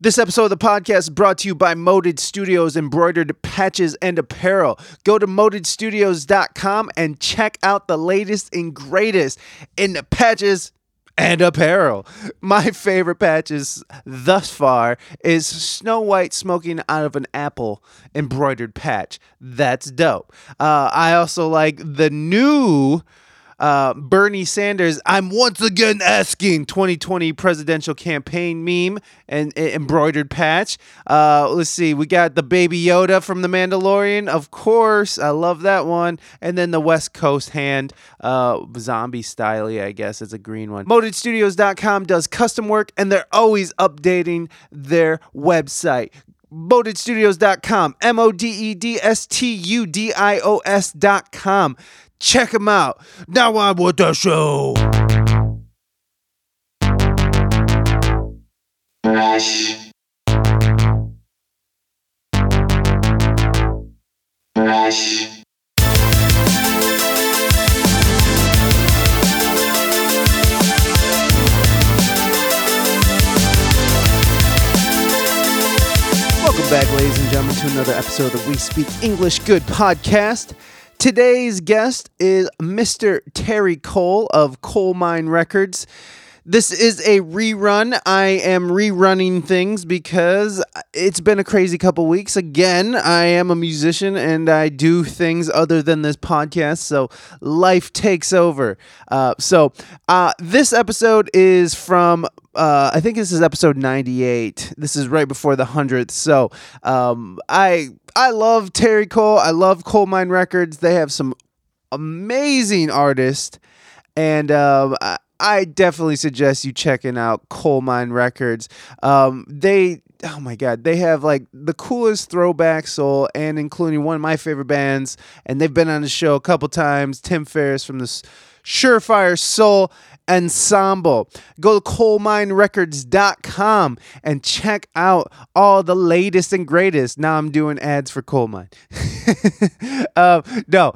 This episode of the podcast is brought to you by Moded Studios Embroidered Patches and Apparel. Go to modedstudios.com and check out the latest and greatest in the patches and apparel. My favorite patches thus far is Snow White smoking out of an apple embroidered patch. That's dope. Uh, I also like the new uh, Bernie Sanders, I'm once again asking 2020 presidential campaign meme and, and embroidered patch. Uh, let's see, we got the Baby Yoda from The Mandalorian, of course. I love that one. And then the West Coast hand, uh, zombie style, I guess it's a green one. ModedStudios.com does custom work and they're always updating their website modedstudios.com m-o-d-e-d-s-t-u-d-i-o-s.com check them out now on with the show Brush. Brush. welcome back ladies and gentlemen to another episode of we speak english good podcast today's guest is mr terry cole of Colemine Records this is a rerun. I am rerunning things because it's been a crazy couple weeks. Again, I am a musician and I do things other than this podcast, so life takes over. Uh, so, uh, this episode is from uh, I think this is episode 98. This is right before the 100th. So, um, I I love Terry Cole. I love Colemine Records. They have some amazing artists and um, I, definitely suggest you checking out Colemine Records. Um, they oh my god they have like the coolest throwback soul and including one of my favorite bands and they've been on the show a couple times tim ferriss from the surefire soul ensemble. Go to coleminerecords.com and check out all the latest and greatest. Now i'm doing ads for Colemine. Uh, no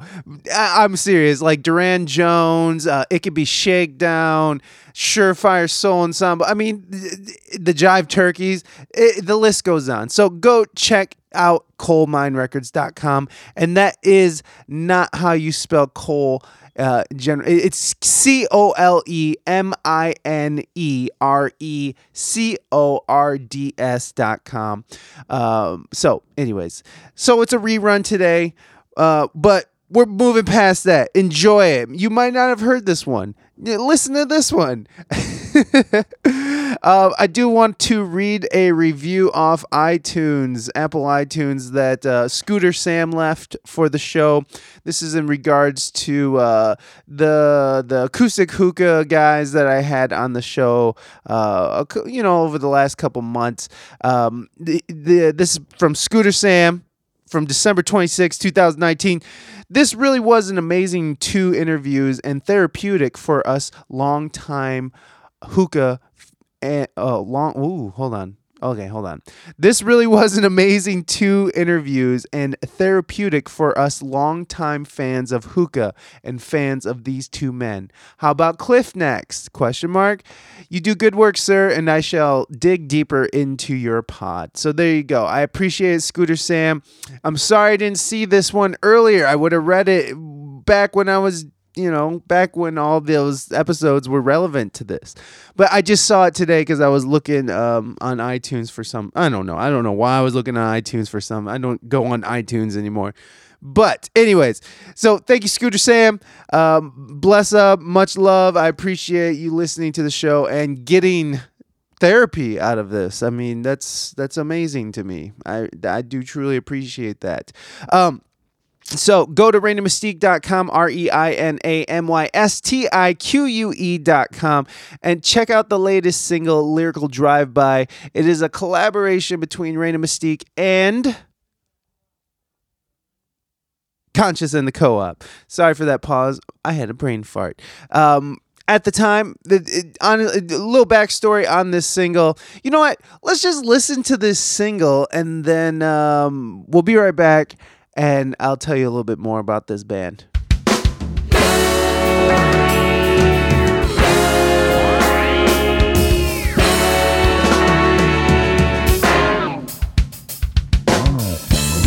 I- i'm serious. Like Durand Jones uh, Ikebe Shakedown surefire soul ensemble. I mean th- the jive turkeys it, the list goes on. So go check out coleminerecords.com and that is not how you spell coal uh, gen- it's C O L E M I N E R E C O R D S dot com. Um, so, anyways, so it's a rerun today, uh, but we're moving past that. Enjoy it. You might not have heard this one. Listen to this one. uh, I do want to read a review off iTunes, Apple iTunes, that uh, Scooter Sam left for the show. This is in regards to uh, the the acoustic hookah guys that I had on the show. Uh, you know, over the last couple months. Um, the, the this is from Scooter Sam from December 26, 2019. This really was an amazing two interviews and therapeutic for us long-time hookah and uh, long ooh, hold on. Okay, hold on. This really was an amazing two interviews and therapeutic for us longtime fans of hookah and fans of these two men. How about Cliff next? Question mark. You do good work, sir, and I shall dig deeper into your pod. So there you go. I appreciate it, Scooter Sam. I'm sorry I didn't see this one earlier. I would have read it back when I was you know, back when all those episodes were relevant to this. But I just saw it today because I was looking um, on iTunes for some. I don't know. I don't know why I was looking on iTunes for some. I don't go on iTunes anymore. But, anyways, so thank you, Scooter Sam. Um, bless up. Much love. I appreciate you listening to the show and getting therapy out of this. I mean, that's that's amazing to me. I I do truly appreciate that. Um, so go to reinamystique.com, R E I N A M Y S T I Q U E.com, and check out the latest single, Lyrical Drive By. It is a collaboration between Reina Mystique and Conscious and the Co op. Sorry for that pause. I had a brain fart. Um, at the time, the, on a little backstory on this single. You know what? Let's just listen to this single, and then um, we'll be right back, and I'll tell you a little bit more about this band.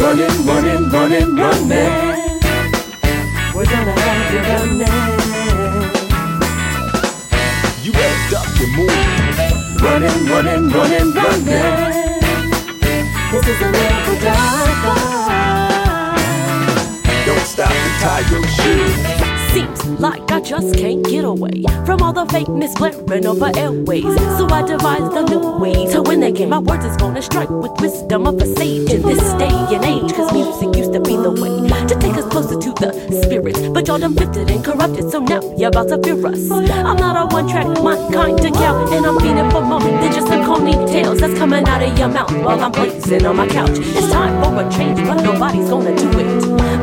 running, running, running, running. We're gonna have you running. You better duck and move. Running, running, running, running. This is a lyrical drive-by. Don't stop to tie your shoes. Seems like I just can't get away from all the fakeness blaring over airways. So I devised a new way to win the game. My words is gonna strike with wisdom of a sage in this day and age. Cause music used to be the way to take us closer to the spirit. But y'all done flipped and corrupted, so now you're about to fear us. I'm not a one track, my kind of cow, and I'm feeding for more than just the corny tales that's coming out of your mouth while I'm blazing on my couch. It's time for a change, but nobody's gonna do it.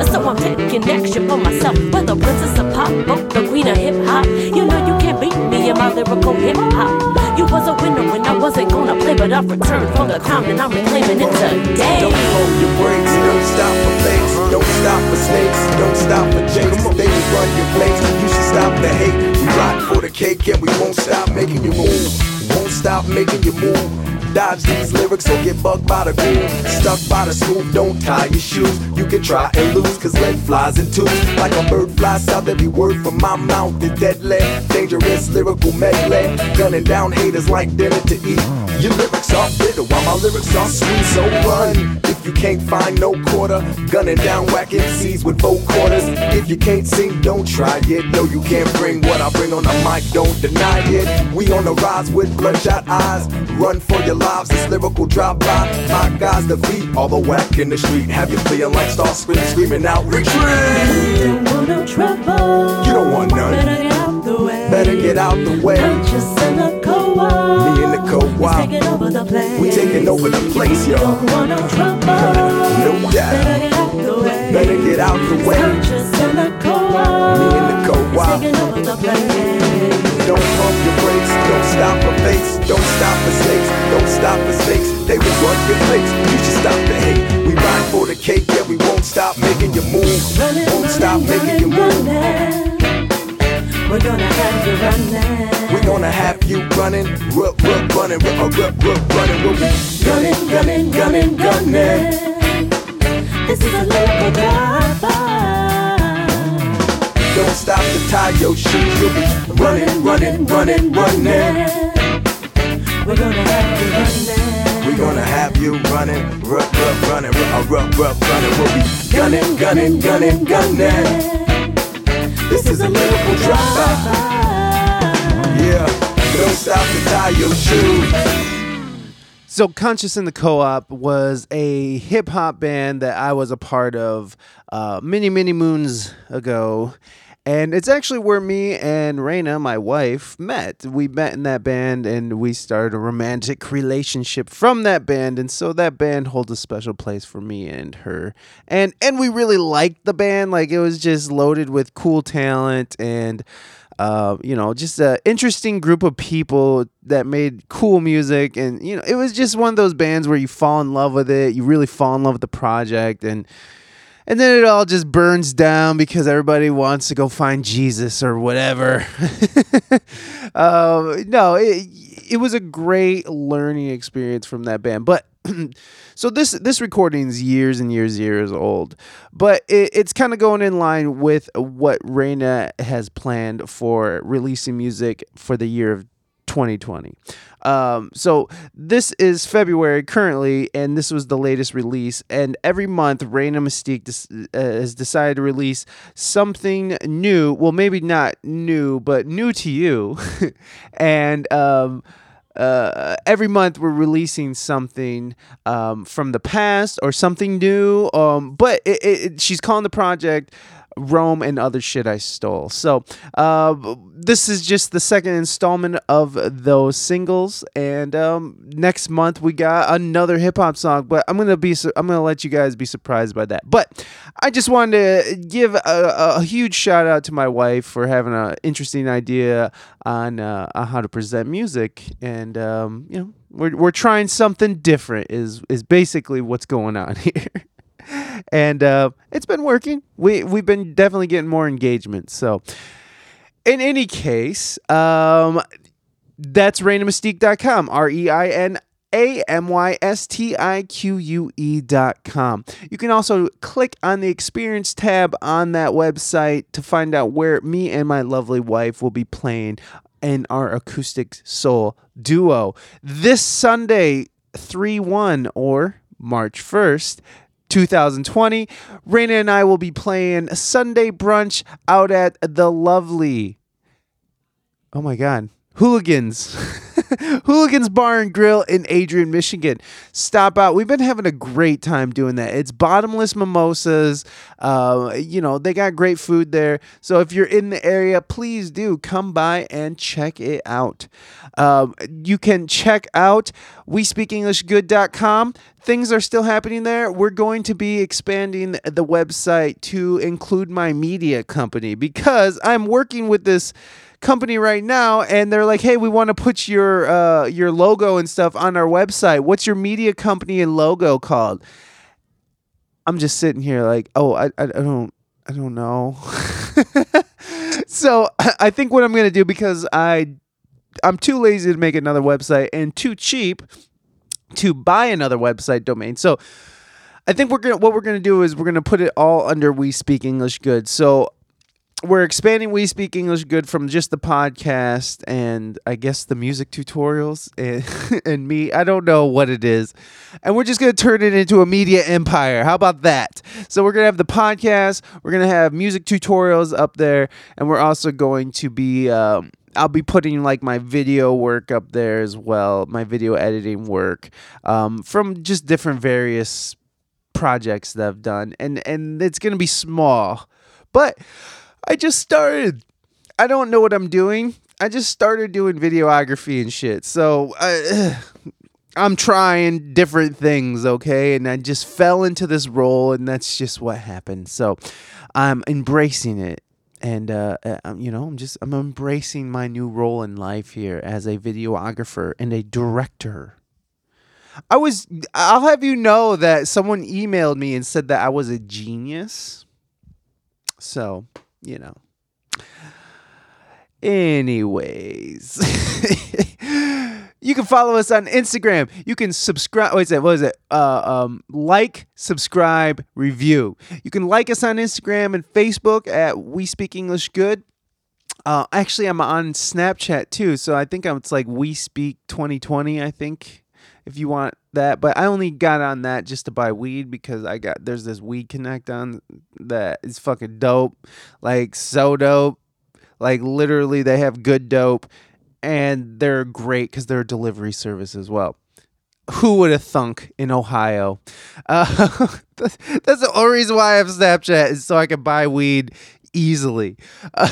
So I'm taking action for myself, whether princess of pop, or the queen of hip hop. You know you can't beat me in my lyrical hip hop. You was a winner when I wasn't gonna play, but I've returned for the crown and I'm reclaiming it today. Don't hold your brakes, don't stop for fakes, don't stop for snakes, don't stop for jakes. They will run your place, you should stop the hate. We rock for the cake and we won't stop making you move. Won't stop making you move. Dodge these lyrics or get bugged by the groove. Stuck by the school, don't tie your shoes. You can try and lose, cause lead flies in twos. Like a bird flies out, every word from my mouth is deadly. Dangerous lyrical medley. Gunning down haters like dinner to eat. Your lyrics are bitter while my lyrics are sweet. So run if you can't find no quarter. Gunning down whack MCs with four quarters. If you can't sing, don't try it. No, you can't bring what I bring on the mic, don't deny it. We on the rise with bloodshot eyes. Run for your lives, this lyrical drop by. My guys defeat all the whack in the street. Have you feeling like Starscream, screaming out, retreat! Don't want no trouble. You don't want none. Better get out the way. Better get out the way. Purchase in the co-op. Me and the co-op. Taking over the place. We taking over the place, yo. Don't want no trouble. No doubt. Better get out the way. Better get out the way. Purchase in the. Me and the co-op. Taking over the place. Don't pump your brakes, don't stop for fakes, don't stop for snakes, don't stop for snakes. They will run your place. You should stop the hate. We ride for the cake, yeah, we won't stop making you move. Won't stop making you running, move. We're gonna have you running. We're gonna have you running, rup, rup, running, rup, uh, rup, rup, running. We'll be Gunning, gunning, gunning, gunning. This is a lyrical drive-by. Don't stop to tie your shoes. You'll be running, running, running, running. We're gonna have you running. We're gonna have you running, rup, rup, running, rup, uh, rup, rup, running. We'll be gunning, gunning, gunning, gunning. This is a lyrical drive-by. Yeah, don't stop to tie your. So, Conscious in the Co op was a hip hop band that I was a part of uh, many, many moons ago. And it's actually where me and Reina, my wife, met. We met in that band and we started a romantic relationship from that band. And so that band holds a special place for me and her. And and we really liked the band. Like it was just loaded with cool talent and uh, you know, just an interesting group of people that made cool music. And, you know, it was just one of those bands where you fall in love with it. You really fall in love with the project. And, and then it all just burns down because everybody wants to go find Jesus or whatever. um, no, it, it was a great learning experience from that band. But so this this recording is years and years years old, but it, it's kind of going in line with what Reina has planned for releasing music for the year of 2020. Um, so this is February currently, and this was the latest release. And every month, Reina Mystique des- uh, has decided to release something new. Well, maybe not new, but new to you. and um, uh, every month we're releasing something um, from the past or something new. Um, but it, it, it- she's calling the project Rome and Other Shit I Stole. So uh, this is just the second installment of those singles. And um, next month we got another hip hop song. But I'm gonna be su- I'm gonna let you guys be surprised by that. But I just wanted to give a, a huge shout out to my wife for having an interesting idea on, uh, on how to present music. And um, you know we're, we're trying something different is is basically what's going on here and uh, it's been working. We we've been definitely getting more engagement. So, in any case, um, that's ReinaMystique.com. R E I N A M Y S T I Q U E dot com. You can also click on the experience tab on that website to find out where me and my lovely wife will be playing in our acoustic soul duo this Sunday, 3 1 or March 1st. 2020, Reina and I will be playing Sunday brunch out at the lovely Oh my God. Hooligans. Hooligans Bar and Grill in Adrian, Michigan. Stop out. We've been having a great time doing that. It's bottomless mimosas. Uh, you know, they got great food there. So if you're in the area, please do come by and check it out. Um, you can check out WeSpeakEnglishGood.com. Things are still happening there. We're going to be expanding the website to include my media company because I'm working with this company right now and they're like hey we want to put your uh, your logo and stuff on our website. What's your media company and logo called? I'm just sitting here like oh i, I, I don't i don't know. So i think what i'm gonna do because i i'm too lazy to make another website and too cheap to buy another website domain. So i think we're gonna what we're gonna do is we're gonna put it all under we speak english good. So we're expanding We Speak English Good from just the podcast and I guess the music tutorials and, and me. I don't know what it is. And we're just going to turn it into a media empire. How about that? So we're going to have the podcast, we're going to have music tutorials up there, and we're also going to be. Um, I'll be putting like my video work up there as well, my video editing work um, from just different various projects that I've done, and and it's gonna be small, but I just started. I don't know what I'm doing. I just started doing videography and shit. So I, I'm trying different things, okay? And I just fell into this role, and that's just what happened. So I'm embracing it. And uh, uh, you know, I'm just I'm embracing my new role in life here as a videographer and a director. I was I'll have you know that someone emailed me and said that I was a genius. So you know. Anyways, you can follow us on Instagram. You can subscribe. What is it? What is it? Uh, um, like, subscribe, review. You can like us on Instagram and Facebook at We Speak English Good. Uh, actually, I'm on Snapchat too, so I think I'm, it's like We Speak 2020. I think if you want that. But I only got on that just to buy weed because I got there's this weed connect on that is fucking dope. Like so dope. Like literally they have good dope and they're great because they're a delivery service as well. Who would have thunk in Ohio? Uh, that's the only reason why I have Snapchat is so I can buy weed easily. Uh,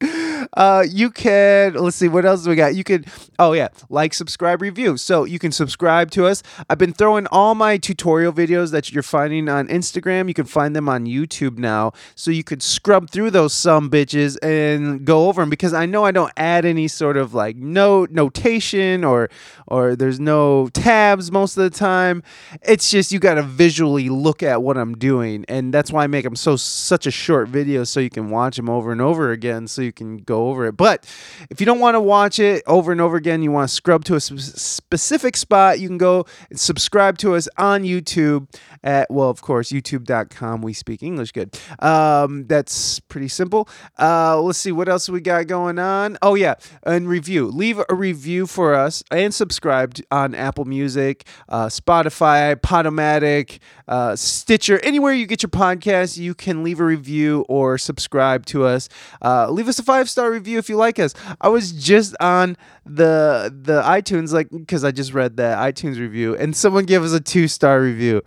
uh, you can let's see what else we got. You can oh yeah, like, subscribe, review. So you can subscribe to us. I've been throwing all my tutorial videos that you're finding on Instagram. You can find them on YouTube now, so you could scrub through those some bitches and go over them because I know I don't add any sort of like note notation or or there's no tabs most of the time. It's just you got to visually look at what I'm doing, and that's why I make them so such a short video so you can watch them over and over again, so you can go over it. But if you don't want to watch it over and over again, you want to scrub to a sp- specific spot, you can go and subscribe to us on YouTube at, well, of course, youtube.com. We speak English good. Um, that's pretty simple. Uh, let's see what else we got going on. Oh, yeah, and review. Leave a review for us and subscribe on Apple Music, uh, Spotify, Podomatic, uh, Stitcher, anywhere you get your podcast, you can leave a review or subscribe to us. Uh, leave us a five star review if you like us. I was just on the the iTunes like because I just read that iTunes review and someone gave us a two star review.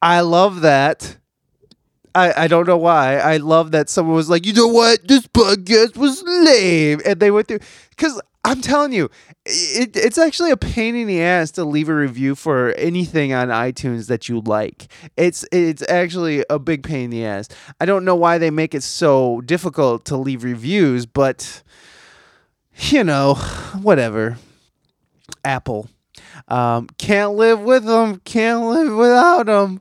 I love that. I, I don't know why. I love that someone was like, you know what, this podcast was lame, and they went through because I'm telling you, it, it's actually a pain in the ass to leave a review for anything on iTunes that you like. It's it's actually a big pain in the ass. I don't know why they make it so difficult to leave reviews, but you know, whatever. Apple. Um, can't live with them, can't live without them.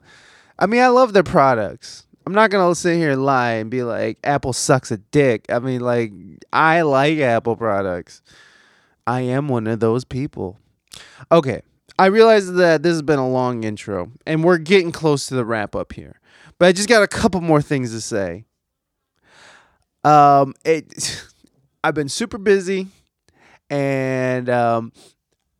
I mean, I love their products. I'm not gonna sit here and lie and be like Apple sucks a dick. I mean, like I like Apple products. I am one of those people. Okay. I realize that this has been a long intro and we're getting close to the wrap up here. But I just got a couple more things to say. Um it I've been super busy and um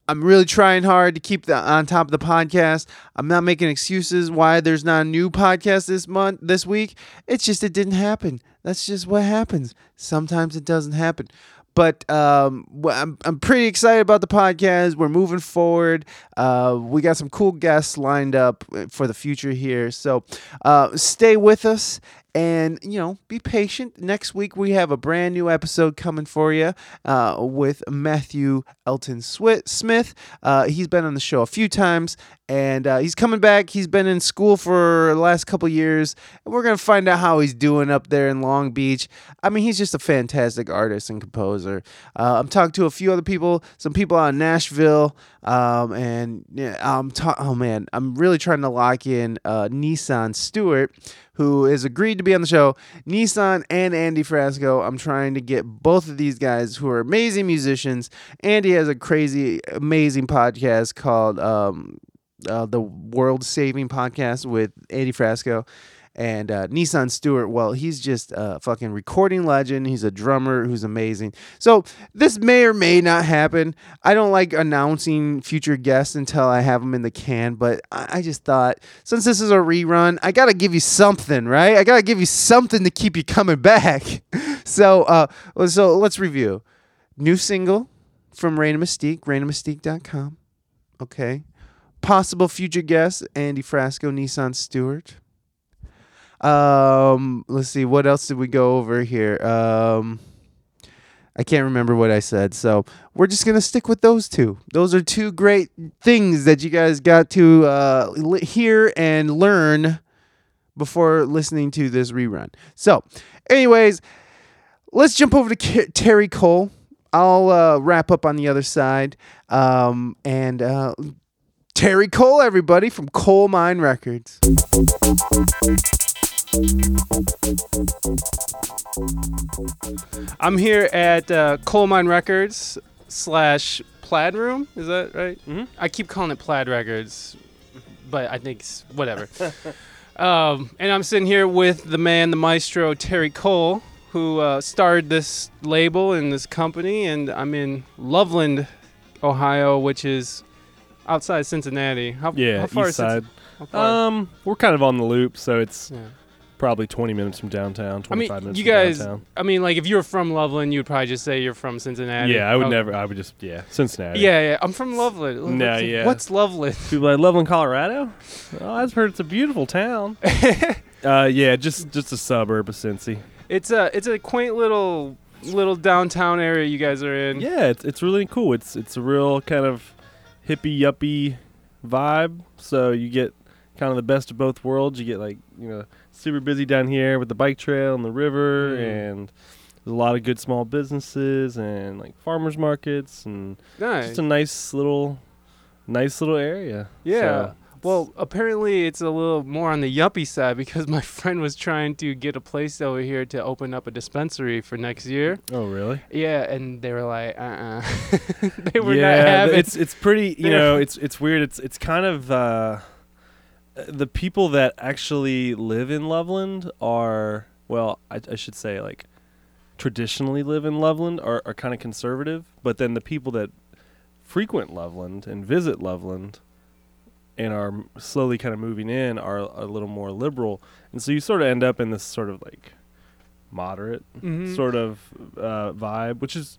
I'm really trying hard to keep the on top of the podcast. I'm not making excuses why there's not a new podcast this month this week. It's just it didn't happen. That's just what happens. Sometimes it doesn't happen. But um, I'm I'm pretty excited about the podcast. We're moving forward. Uh, we got some cool guests lined up uh, for the future here. So uh, stay with us and you know be patient next week we have a brand new episode coming for you uh, with matthew elton smith uh, he's been on the show a few times and uh, he's coming back he's been in school for the last couple years and we're gonna find out how he's doing up there in long beach i mean he's just a fantastic artist and composer uh, i'm talking to a few other people some people out in nashville um, and yeah, I'm ta- oh man, I'm really trying to lock in uh, Nisan Stewart, who has agreed to be on the show. Nisan and Andy Frasco. I'm trying to get both of these guys who are amazing musicians. Andy has a crazy, amazing podcast called um, uh, the World Saving Podcast with Andy Frasco. And uh, Nisan Stewart, well, he's just a fucking recording legend. He's a drummer who's amazing. So this may or may not happen. I don't like announcing future guests until I have them in the can, but I, I just thought since this is a rerun, I gotta give you something, right? I gotta give you something to keep you coming back. so, uh, so let's review. New single from Reina Mystique, ReinaMystique.com. Okay. Possible future guests, Andy Frasco, Nisan Stewart. Um, let's see, what else did we go over here? Um, I can't remember what I said, so we're just gonna stick with those two. Those are two great things that you guys got to uh, hear and learn before listening to this rerun. So, anyways, let's jump over to K- Terry Cole. I'll uh, wrap up on the other side. Um, and uh, Terry Cole, everybody from Colemine Records. I'm here at uh, Colemine Records slash Plaid Room. Is that right? Mhm. I keep calling it Plaid Records, but I think it's whatever. um, and I'm sitting here with the man, the maestro, Terry Cole, who uh, started this label and this company. And I'm in Loveland, Ohio, which is outside Cincinnati. How, Yeah, how far east is side. how far? Um, we're kind of on the loop, so it's Yeah. probably 20 minutes from downtown. I mean, 25 minutes you from guys. downtown. I mean, like if you were from Loveland, you'd probably just say you're from Cincinnati. Yeah, I would Oh, never. I would just yeah, Cincinnati. Yeah, yeah. I'm from Loveland. No, What's- yeah. What's Loveland? People like Loveland, Colorado. Oh, I've heard it's a beautiful town. uh, yeah, just just a suburb of Cincy. It's a it's a quaint little little downtown area you guys are in. Yeah, it's it's really cool. It's it's a real kind of hippie yuppie vibe. So you get kind of the best of both worlds. You get like you know super busy down here with the bike trail and the river, Mm. and there's a lot of good small businesses and like farmers markets and Nice. just a nice little nice little area. Yeah. So, Well, apparently it's a little more on the yuppie side because my friend was trying to get a place over here to open up a dispensary for next year. oh really? Yeah, and they were like, uh, uh they were yeah, not having. it's it's pretty. You know, it's it's weird. It's it's kind of uh, the people that actually live in Loveland are well, I, I should say like traditionally live in Loveland are are kind of conservative, but then the people that frequent Loveland and visit Loveland and are slowly kind of moving in are a little more liberal, and so you sort of end up in this sort of like moderate Mhm. sort of uh, vibe, which is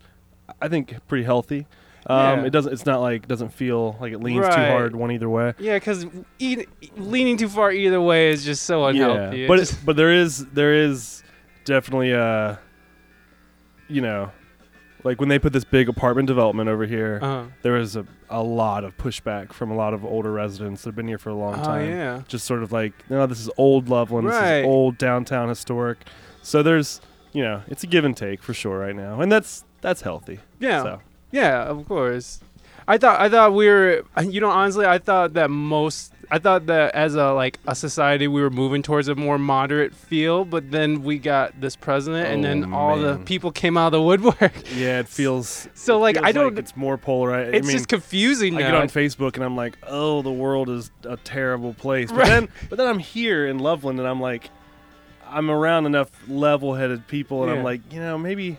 I think pretty healthy. Um, Yeah. It doesn't. It's not like doesn't feel like it leans too hard one either way. Yeah, because leaning too far either way is just so unhealthy. Yeah, It but it, but there is there is definitely a you know like when they put this big apartment development over here, uh, there was a, a lot of pushback from a lot of older residents that've been here for a long oh time. yeah, Just sort of like, no, this is old Loveland, this is old downtown historic. So there's you know it's a give and take for sure right now, and that's that's healthy. yeah, So. yeah. Of course. I thought I thought we were. You know, honestly, I thought that most I thought that as a like a society we were moving towards a more moderate feel, but then we got this president, and then Oh, all the man. people came out of the woodwork. Yeah, it feels. So, it like, feels I don't- it's more polarized. It's I mean, just confusing I now. get on Facebook and I'm like, oh, the world is a terrible place. But Right. then, but then I'm here in Loveland and I'm like, I'm around enough level-headed people, and Yeah. I'm like, you know, maybe,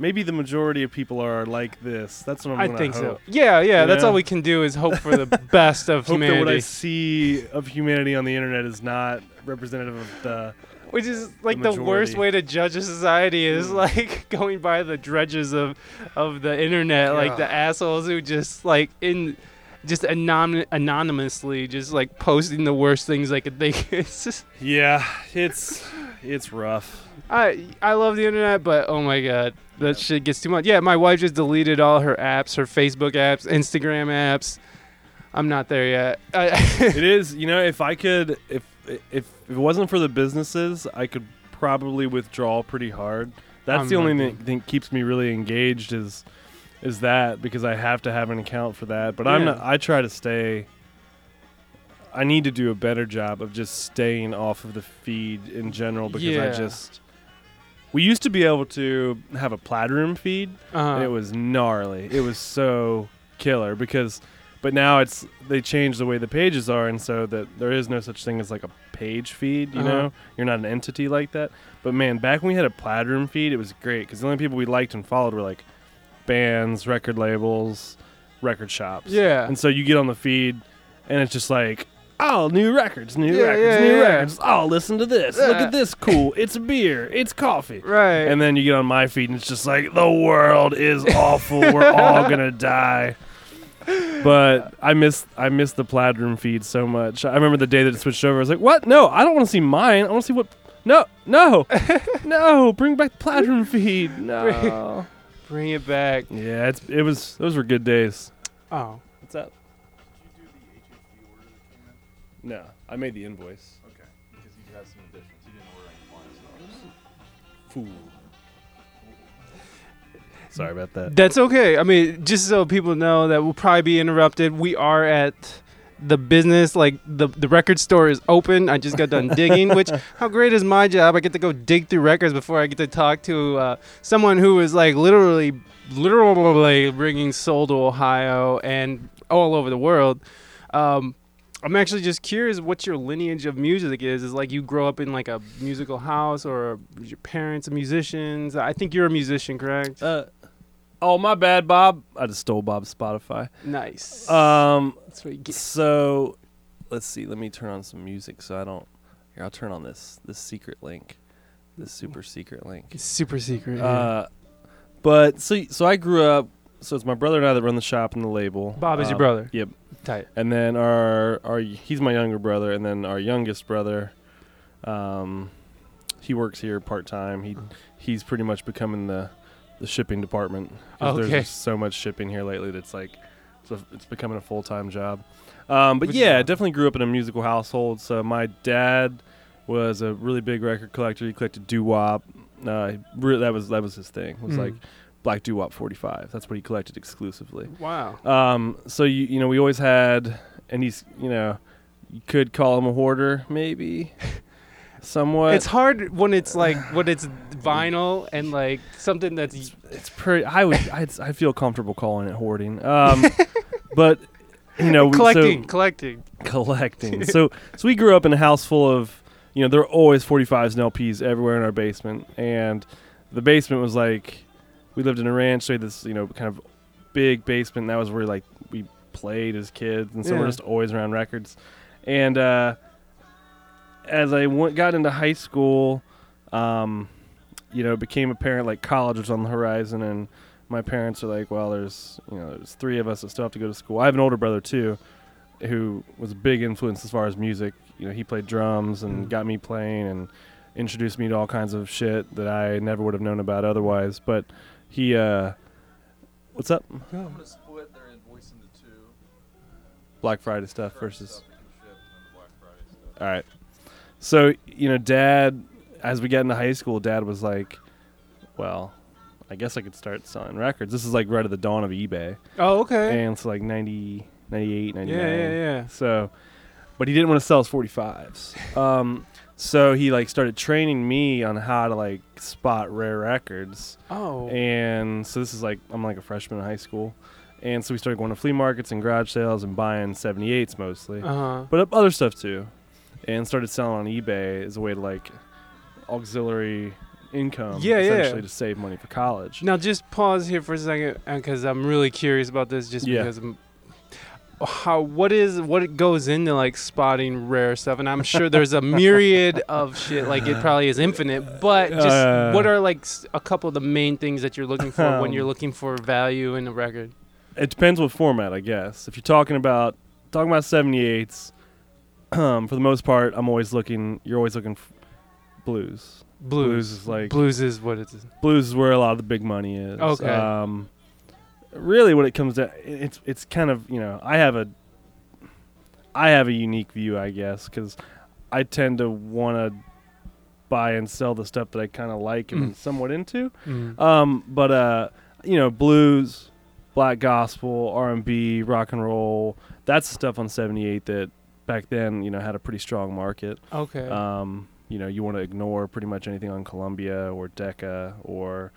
maybe the majority of people are like this. That's what I'm I gonna think so. hope. Yeah, yeah. You That's know? all we can do is hope for the best of Hope that what I see of humanity on the internet is not representative of the. which is like the, worst way to judge a society is Mm. like going by the dredges of of the internet, like the assholes who just like in just anon- anonymously just like posting the worst things like they could think. It's just Yeah, it's it's rough. I I love the internet, but oh my god, that shit gets too much. Yeah, my wife just deleted all her apps, her Facebook apps, Instagram apps. I'm not there yet. I, it is you know if i could if if if it wasn't for the businesses i could probably withdraw pretty hard that's I'm the only thing, thing keeps me really engaged is is that because i have to have an account for that but i'm not i try to stay i need to do a better job of just staying off of the feed in general because i just we used to be able to have a Plaid Room feed uh, and it was gnarly. It was so killer because, but now it's they changed the way the pages are, and so that there is no such thing as like a page feed. You Uh-huh. know, you're not an entity like that. But man, back when we had a Plaid Room feed, it was great because the only people we liked and followed were like bands, record labels, record shops. yeah. And so you get on the feed, and it's just like. Oh, new records, new Yeah, records, yeah, new yeah. records. Oh, listen to this. Look at this cool. It's beer. It's coffee. Right. And then you get on my feed and it's just like the world is awful. We're all gonna die. But I miss I miss the plaid room feed so much. I remember the day that it switched over. I was like, "What? No, I don't want to see mine. I want to see what. No, no, no! Bring back the plaid room feed. No. Bring it back. yeah, it's it was those were good days. Oh. What's that? No, I made the invoice. Okay, because you had some additions. You didn't order any appliances. Fool. Sorry about that. That's okay. I mean, just so people know that we'll probably be interrupted. We are at the business, like the the record store is open. I just got done digging, which how great is my job? I get to go dig through records before I get to talk to uh, someone who is like literally, literally bringing soul to Ohio and all over the world. Um, I'm actually just curious what your lineage of music is. Is like you grow up in like a musical house or your parents are musicians? I think you're a musician, correct? Uh, oh my bad, Bob. I just stole Bob's Spotify. Nice. Um, That's what you get. so let's see. Let me turn on some music so I don't. Here, I'll turn on this this secret link, this super secret link. It's super secret. yeah. Uh, but so so I grew up. So it's my brother and I that run the shop and the label. Bob is your Uh, brother. Yep. Tight. And then our our he's my younger brother, and then our youngest brother, um, he works here part time. He he's pretty much becoming the the shipping department. Okay. There's just so much shipping here lately that's like it's, a, it's becoming a full time job. Um, but Which- yeah, I definitely grew up in a musical household. So my dad was a really big record collector. He collected doo wop. Uh, re- that was that was his thing. Was Mm. like black doo wop 45. That's what he collected exclusively. Wow. Um, so you you know we always had, and he's you know, you could call him a hoarder maybe, somewhat. It's hard when it's like when it's vinyl and like something that's it's pretty. I would I'd, I feel comfortable calling it hoarding. Um, but you know we, collecting, so, collecting. collecting. so so we grew up in a house full of you know there were always 45s and LPs everywhere in our basement, and the basement was like we lived in a ranch, so we had this you know kind of big basement. And that was where like we played as kids, and so Yeah. we're just always around records. And uh, as I went, got into high school, um, you know, it became apparent like college was on the horizon, and my parents are like, well, there's you know, there's three of us that still have to go to school. I have an older brother too, who was a big influence as far as music. You know, he played drums and got me playing and introduced me to all kinds of shit that I never would have known about otherwise. But he, uh, what's up? I'm gonna split their invoice into two. Black Friday stuff Current versus. stuff that can ship and then the Black Friday stuff. All right. So, you know, dad, as we got into high school, dad was like, well, I guess I could start selling records. This is like right at the dawn of eBay. Oh, okay. And it's like 90, 98, 99. Yeah, yeah, yeah. So, but he didn't want to sell his 45s. Um, so he like started training me on how to like spot rare records. Oh. And so this is like I'm like a freshman in high school, and so we started going to flea markets and garage sales and buying 78s mostly, Uh huh. but other stuff too, and started selling on eBay as a way to like auxiliary income, Yeah, yeah. essentially to save money for college. Now just pause here for a second because I'm really curious about this. Just Yeah. because I'm, how what is what it goes into like spotting rare stuff, and I'm sure there's a myriad of shit. Like it probably is infinite, but just Uh. what are like a couple of the main things that you're looking for when Um, you're looking for value in a record? It depends what format, I guess. If you're talking about talking about 78s, um, for the most part, I'm always looking. You're always looking f- blues. Blues. Blues is like Blues is what it is. blues is where a lot of the big money is. Okay. Um, really, what it comes to it's it's kind of you know I have a I have a unique view, I guess, because I tend to want to buy and sell the stuff that I kind of like and Mm. somewhat into. Mm. Um, but uh, you know, blues, black gospel, R and B, rock and roll. That's the stuff on '78 that back then you know had a pretty strong market. Okay. Um, you know, you want to ignore pretty much anything on Columbia or Decca or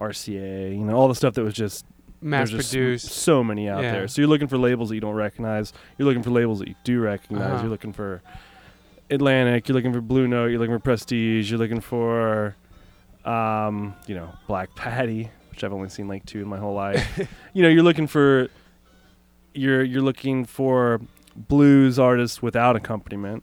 RCA. You know, all the stuff that was just Mass there's produced. So many out Yeah. there. So you're looking for labels that you don't recognize. You're looking for labels that you do recognize. Uh-huh. You're looking for Atlantic. You're looking for Blue Note. You're looking for Prestige. You're looking for, um, you know, Black Patti, which I've only seen like two in my whole life. you know, you're looking for. You're you're looking for blues artists without accompaniment,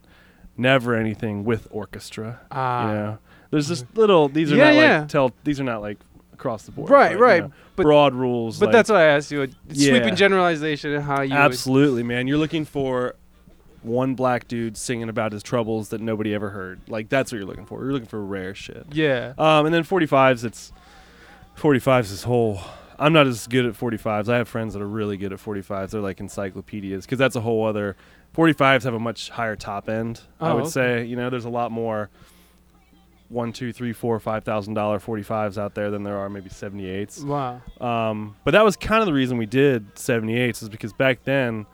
never anything with orchestra. Ah. you know, there's this little. These are Yeah, not yeah. like tell. These are not like across the board. Right, but, you right. know, But- broad rules. But like- that's what I asked you. A Yeah. sweeping generalization of how you. Absolutely, man. You're looking for one black dude singing about his troubles that nobody ever heard. Like that's what you're looking for. You're looking for rare shit. yeah. Um, and then 45s, it's 45s is whole. I'm not as good at 45s. I have friends that are really good at 45s. They're like encyclopedias because that's a whole other. 45s have a much higher top end. I Oh, would okay. say you know there's a lot more one, two, three, four, five thousand dollar 45s out there than there are maybe 78s. Wow. Um, but that was kind of the reason we did 78s is because back then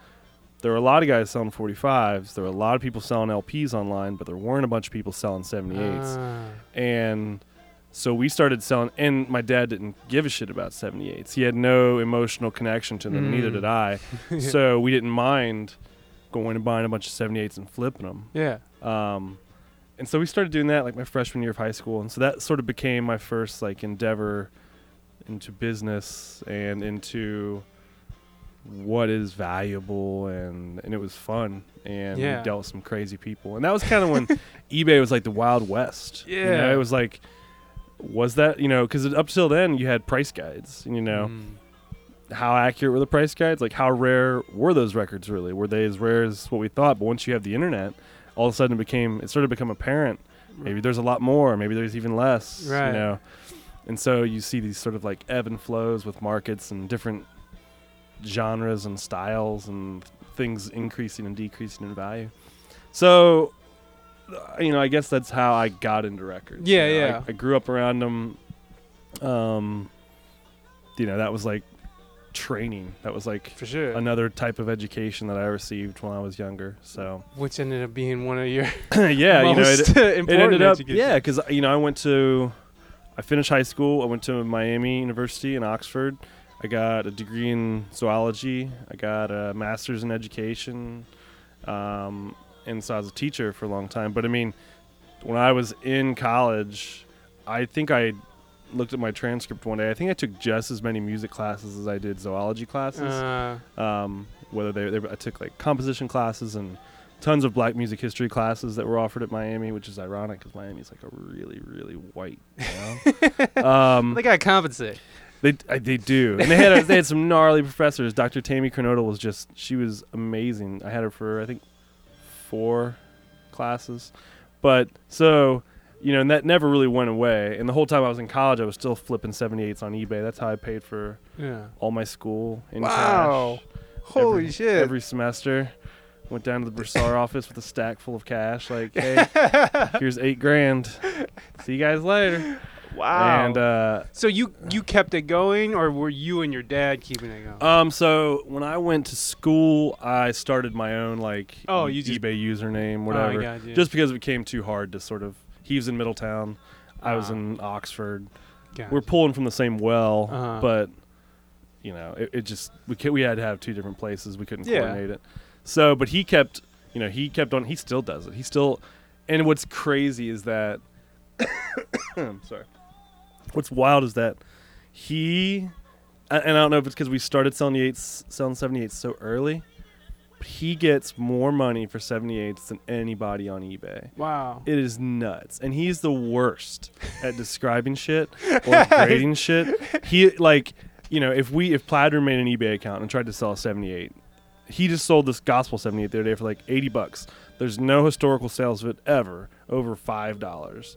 there were a lot of guys selling 45s. There were a lot of people selling LPs online, but there weren't a bunch of people selling 78s. Ah. And so we started selling, and my dad didn't give a shit about 78s. He had no emotional connection to them, neither Mm. did I. so we didn't mind going and buying a bunch of 78s and flipping them. yeah. Um, and so we started doing that like my freshman year of high school, and so that sort of became my first like endeavor into business and into what is valuable and and it was fun and Yeah. we dealt with some crazy people and that was kind of when ebay was like the wild west you know? Yeah. it was like was that you know because up till then you had price guides you know Mm. how accurate were the price guides? Like how rare were those records really? Were they as rare as what we thought? But once you have the internet, all of a sudden it became it started to become apparent. Maybe there's a lot more, maybe there's even less. Right. You know. And so you see these sort of like ebb and flows with markets and different genres and styles and things increasing and decreasing in value. So uh, you know, I guess that's how I got into records. Yeah, You know, I- yeah. I, grew up around them. Um, you know, that was like training. That was like For sure. another type of education that I received when I was younger. So Which ended up being one of your yeah, you know, it, important it ended up education. yeah, because you know I went to I finished high school. I went to Miami University in Oxford. I got a degree in zoology. I got a master's in education, um, and so I was a teacher for a long time. But I mean, when I was in college, I think I looked at my transcript one day. I think I took just as many music classes as I did zoology classes Uh, um, whether they, they I took like composition classes and tons of black music history classes that were offered at Miami, which is ironic because Miami is like a really really white. You know? um, they gotta compensate. they I, they do, and they had a, they had some gnarly professors. Dr. Tammy Kernodle was just she was amazing. I had her for I think four classes, but so. You know, and that never really went away. And the whole time I was in college, I was still flipping 78s on eBay. That's how I paid for Yeah. all my school in Wow. cash Holy every, shit. Every semester, went down to the bursar office with a stack full of cash. Like, hey, here's eight grand. See you guys later. Wow. And uh, so you you kept it going, or were you and your dad keeping it going? um, so when I went to school, I started my own like Oh, you just- eBay username, Oh, whatever. gotcha. Just because it became too hard to sort of. He was in Middletown, I was Ah. in Oxford. Gotcha. We're pulling from the same well, Uh-huh. but you know, it, it just we ca- we had to have two different places. We couldn't Yeah. coordinate it. So, but he kept, you know, he kept on. He still does it. He still, and what's crazy is that, sorry, what's wild is that he, and I don't know if it's because we started selling the eights, selling seventy eights so early. He gets more money for 78s than anybody on eBay. wow. It is nuts, and he's the worst at describing shit or grading shit. He like, you know, if we if Platter made an eBay account and tried to sell a seventy eight, he just sold this gospel seventy eight the other day for like eighty bucks. There's no historical sales of it ever over five dollars.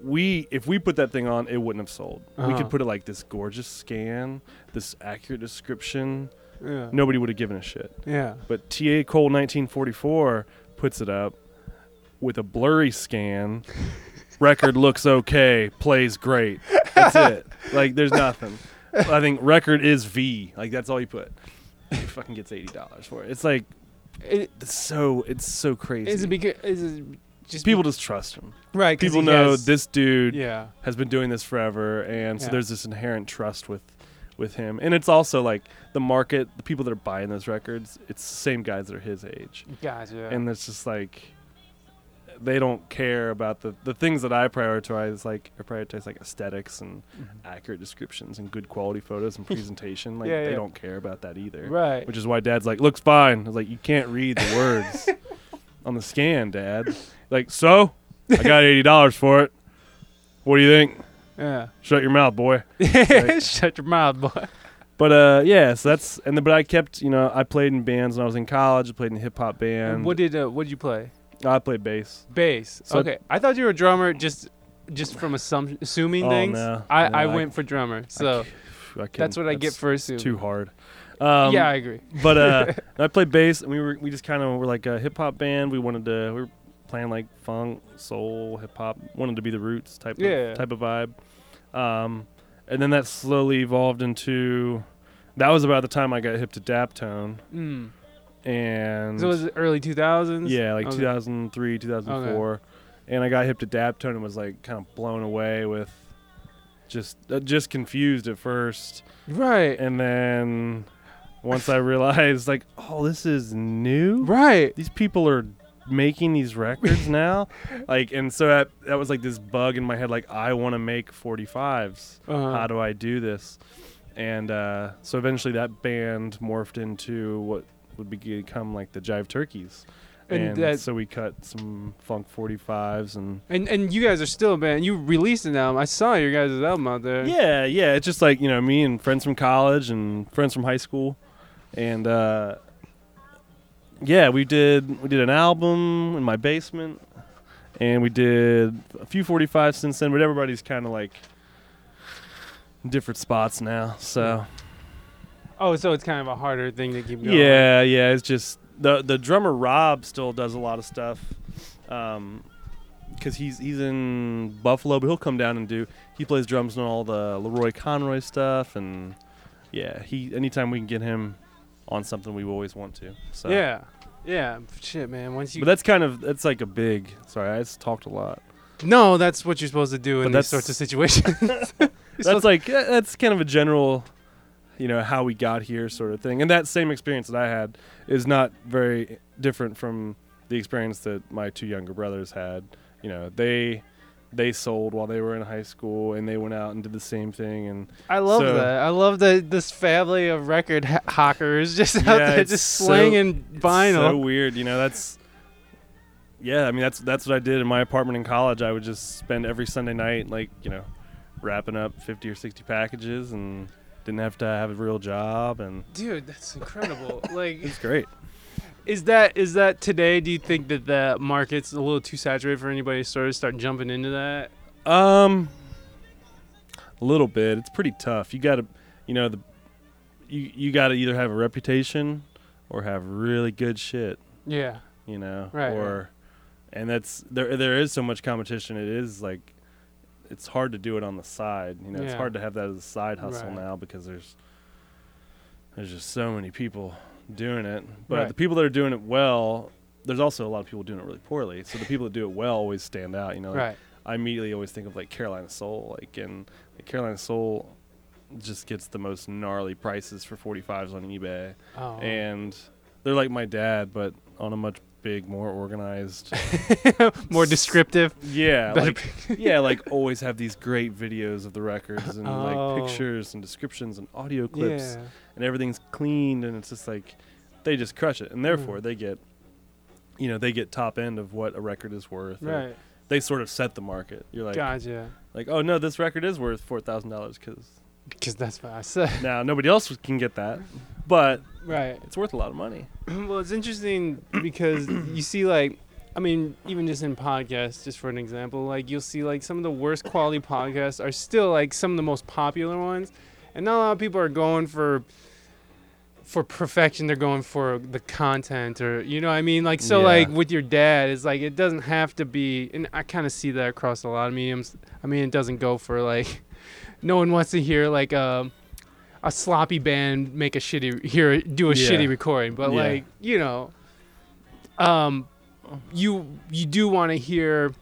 We if we put that thing on, it wouldn't have sold. We Uh-huh. could put it like this gorgeous scan, this accurate description. Yeah. Nobody would have given a shit. Yeah. But TA Cole 1944 puts it up with a blurry scan. record looks okay, plays great. That's it. Like there's nothing. I think record is V. Like that's all you put. He fucking gets eighty dollars for it. It's like It, it's so it's so crazy. is it because is it just People just trust him. right? People know has- this dude Yeah. has been doing this forever, and so Yeah. there's this inherent trust with with him. And it's also like the market, the people that are buying those records, it's the same guys that are his age. Guys, Gotcha. and it's just like they don't care about the the things that I prioritize like I prioritize like aesthetics and mm-hmm. accurate descriptions and good quality photos and presentation like Yeah, they yeah. don't care about that either right. which is why dad's like looks fine I was like you can't read the words on the scan dad like so I got $80 for it what do you think yeah. shut your mouth boy Shut your mouth, boy. but uh yeah so that's and then but I kept you know I played in bands when I was in college I played in a hip hop band what did uh, what did you play? I played bass Bass. So- okay. I thought you were a drummer just just from assum- assuming Oh, things. no. I, No, I I- went for drummer. So I that's what I get for assuming. too hard. Um, yeah, I agree. but uh, I played bass, and we were we just kind of were like a hip hop band. We wanted to we were playing like funk, soul, hip hop. Wanted to be the roots type Yeah. of type of vibe. Um, and then that slowly evolved into. That was about the time I got hip to Daptone, Mm. and So it was early 2000s? yeah, like Okay. 2003, 2004, and I got hip to Daptone and was like kind of blown away with. Just, uh, just confused at first, Right. and then once I realized, like, oh, this is new. Right. These people are making these records now, like, and so that that was like this bug in my head, like, I want to make 45s. Uh-huh. How do I do this? And uh, so eventually, that band morphed into what would become like the Jive Turkeys. And And, that- so we cut some funk 45s and And and you guys are still a band. You released an album. I saw your guys' album out there. Yeah, yeah. It's just like you know me and friends from college and friends from high school, and uh, yeah, we did we did an album in my basement, and we did a few 45 since then. But everybody's kind of like different spots now. So Oh, so it's kind of a harder thing to keep going. yeah, yeah. It's just the the drummer Rob still does a lot of stuff. Um, because he's he's in Buffalo, but he'll come down and do. He plays drums on all the Leroy Conroy stuff, and yeah, he anytime we can get him on something, we always want to. So Yeah. Yeah. Shit, man. Once you but that's kind of that's like a big. Sorry, I just talked a lot. no, that's what you're supposed to do in these sorts of situations. That's like that's kind of a general, you know, how we got here sort of thing. And that same experience that I had is not very different from the experience that my two younger brothers had. You know, they they sold while they were in high school, and they went out and did the same thing. And I love So- that. I love that this family of record ha- hawkers just out Yeah, there it's just so- slinging it's vinyl. so weird. You know, that's yeah. I mean, that's that's what I did in my apartment in college. I would just spend every Sunday night, like you know, wrapping up fifty or sixty packages, and didn't have to have a real job, and Dude, that's incredible. like it's great. Is that is that today? Do you think that the market's a little too saturated for anybody to sort of start jumping into that? Um, a little bit. It's pretty tough. You got to, you know, the you you got to either have a reputation or have really good shit. Yeah. You know, Right, or and that's there. There is so much competition. It is like it's hard to do it on the side. You know, it's hard to have that as a side hustle Right. now because there's there's just so many people doing it. But Right. the people that are doing it well, there's also a lot of people doing it really poorly. So the people that do it well always stand out. You know, like, Right. I immediately always think of like Carolina Soul, like and like, Carolina Soul just gets the most gnarly prices for 45s on eBay, Oh. and they're like my dad, but on a much big, more organized. more descriptive. Yeah, like yeah, like always have these great videos of the records and Oh. like pictures and descriptions and audio clips, Yeah. And everything's cleaned, and it's just like they just crush it, and therefore Mm. they get. You know they get top end of what a record is worth. Right. They sort of set the market. You're like, gotcha. like, oh no, this record is worth four thousand dollars because Because that's what I said. now nobody else can get that, but right. it's worth a lot of money. well, it's interesting because you see, like, I mean, even just in podcasts, just for an example, like you'll see like some of the worst quality podcasts are still like some of the most popular ones, and not a lot of people are going for for perfection. They're going for the content, or you know, what I mean, like so, Yeah. like with your dad, it's like it doesn't have to be, and I kind of see that across a lot of mediums. I mean, it doesn't go for like, no one wants to hear like um a sloppy band make a shitty hear do a Yeah. shitty recording, but Yeah. like you know, um, you you do want to hear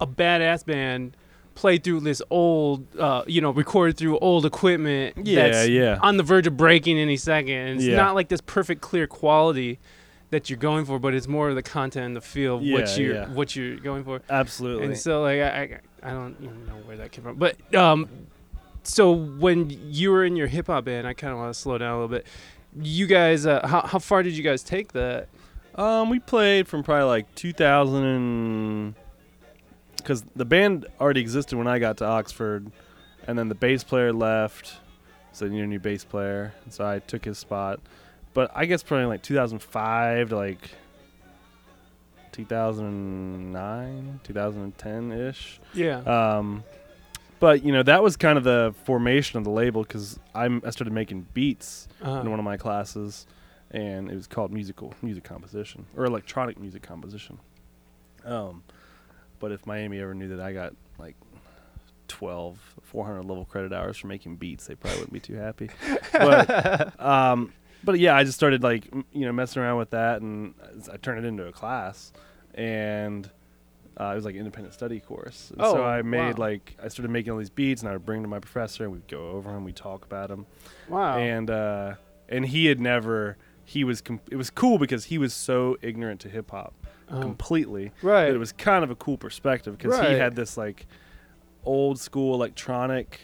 a badass band play through this old, uh, you know, record through old equipment. Yeah, that's yeah. On the verge of breaking any second. And it's Yeah. not like this perfect clear quality that you're going for, but it's more of the content and the feel of what you're yeah. what you're going for. Absolutely. And so like I I, I don't even know where that came from, but um, so when you were in your hip hop band, I kind of want to slow down a little bit. You guys, uh, how how far did you guys take that? Um, we played from probably like 2000 and because the band already existed when I got to Oxford, and then the bass player left, so you need a new bass player, and so I took his spot. But I guess probably like 2005 to like 2009, 2010 ish. Yeah. Um, but you know that was kind of the formation of the label because I started making beats Uh-huh. in one of my classes, and it was called musical music composition or electronic music composition. Um, but if Miami ever knew that I got like 12, 400 level credit hours for making beats, they probably wouldn't be too happy. But um, but yeah, I just started like you know messing around with that, and I turned it into a class, and uh, it was like an independent study course. And so Oh, I made wow. like I started making all these beats, and I would bring them to my professor, and we'd go over them, we talk about them wow. and uh, and he had never he was com- it was cool because he was so ignorant to hip hop Uh-huh. completely right. that it was kind of a cool perspective because Right. he had this like old school electronic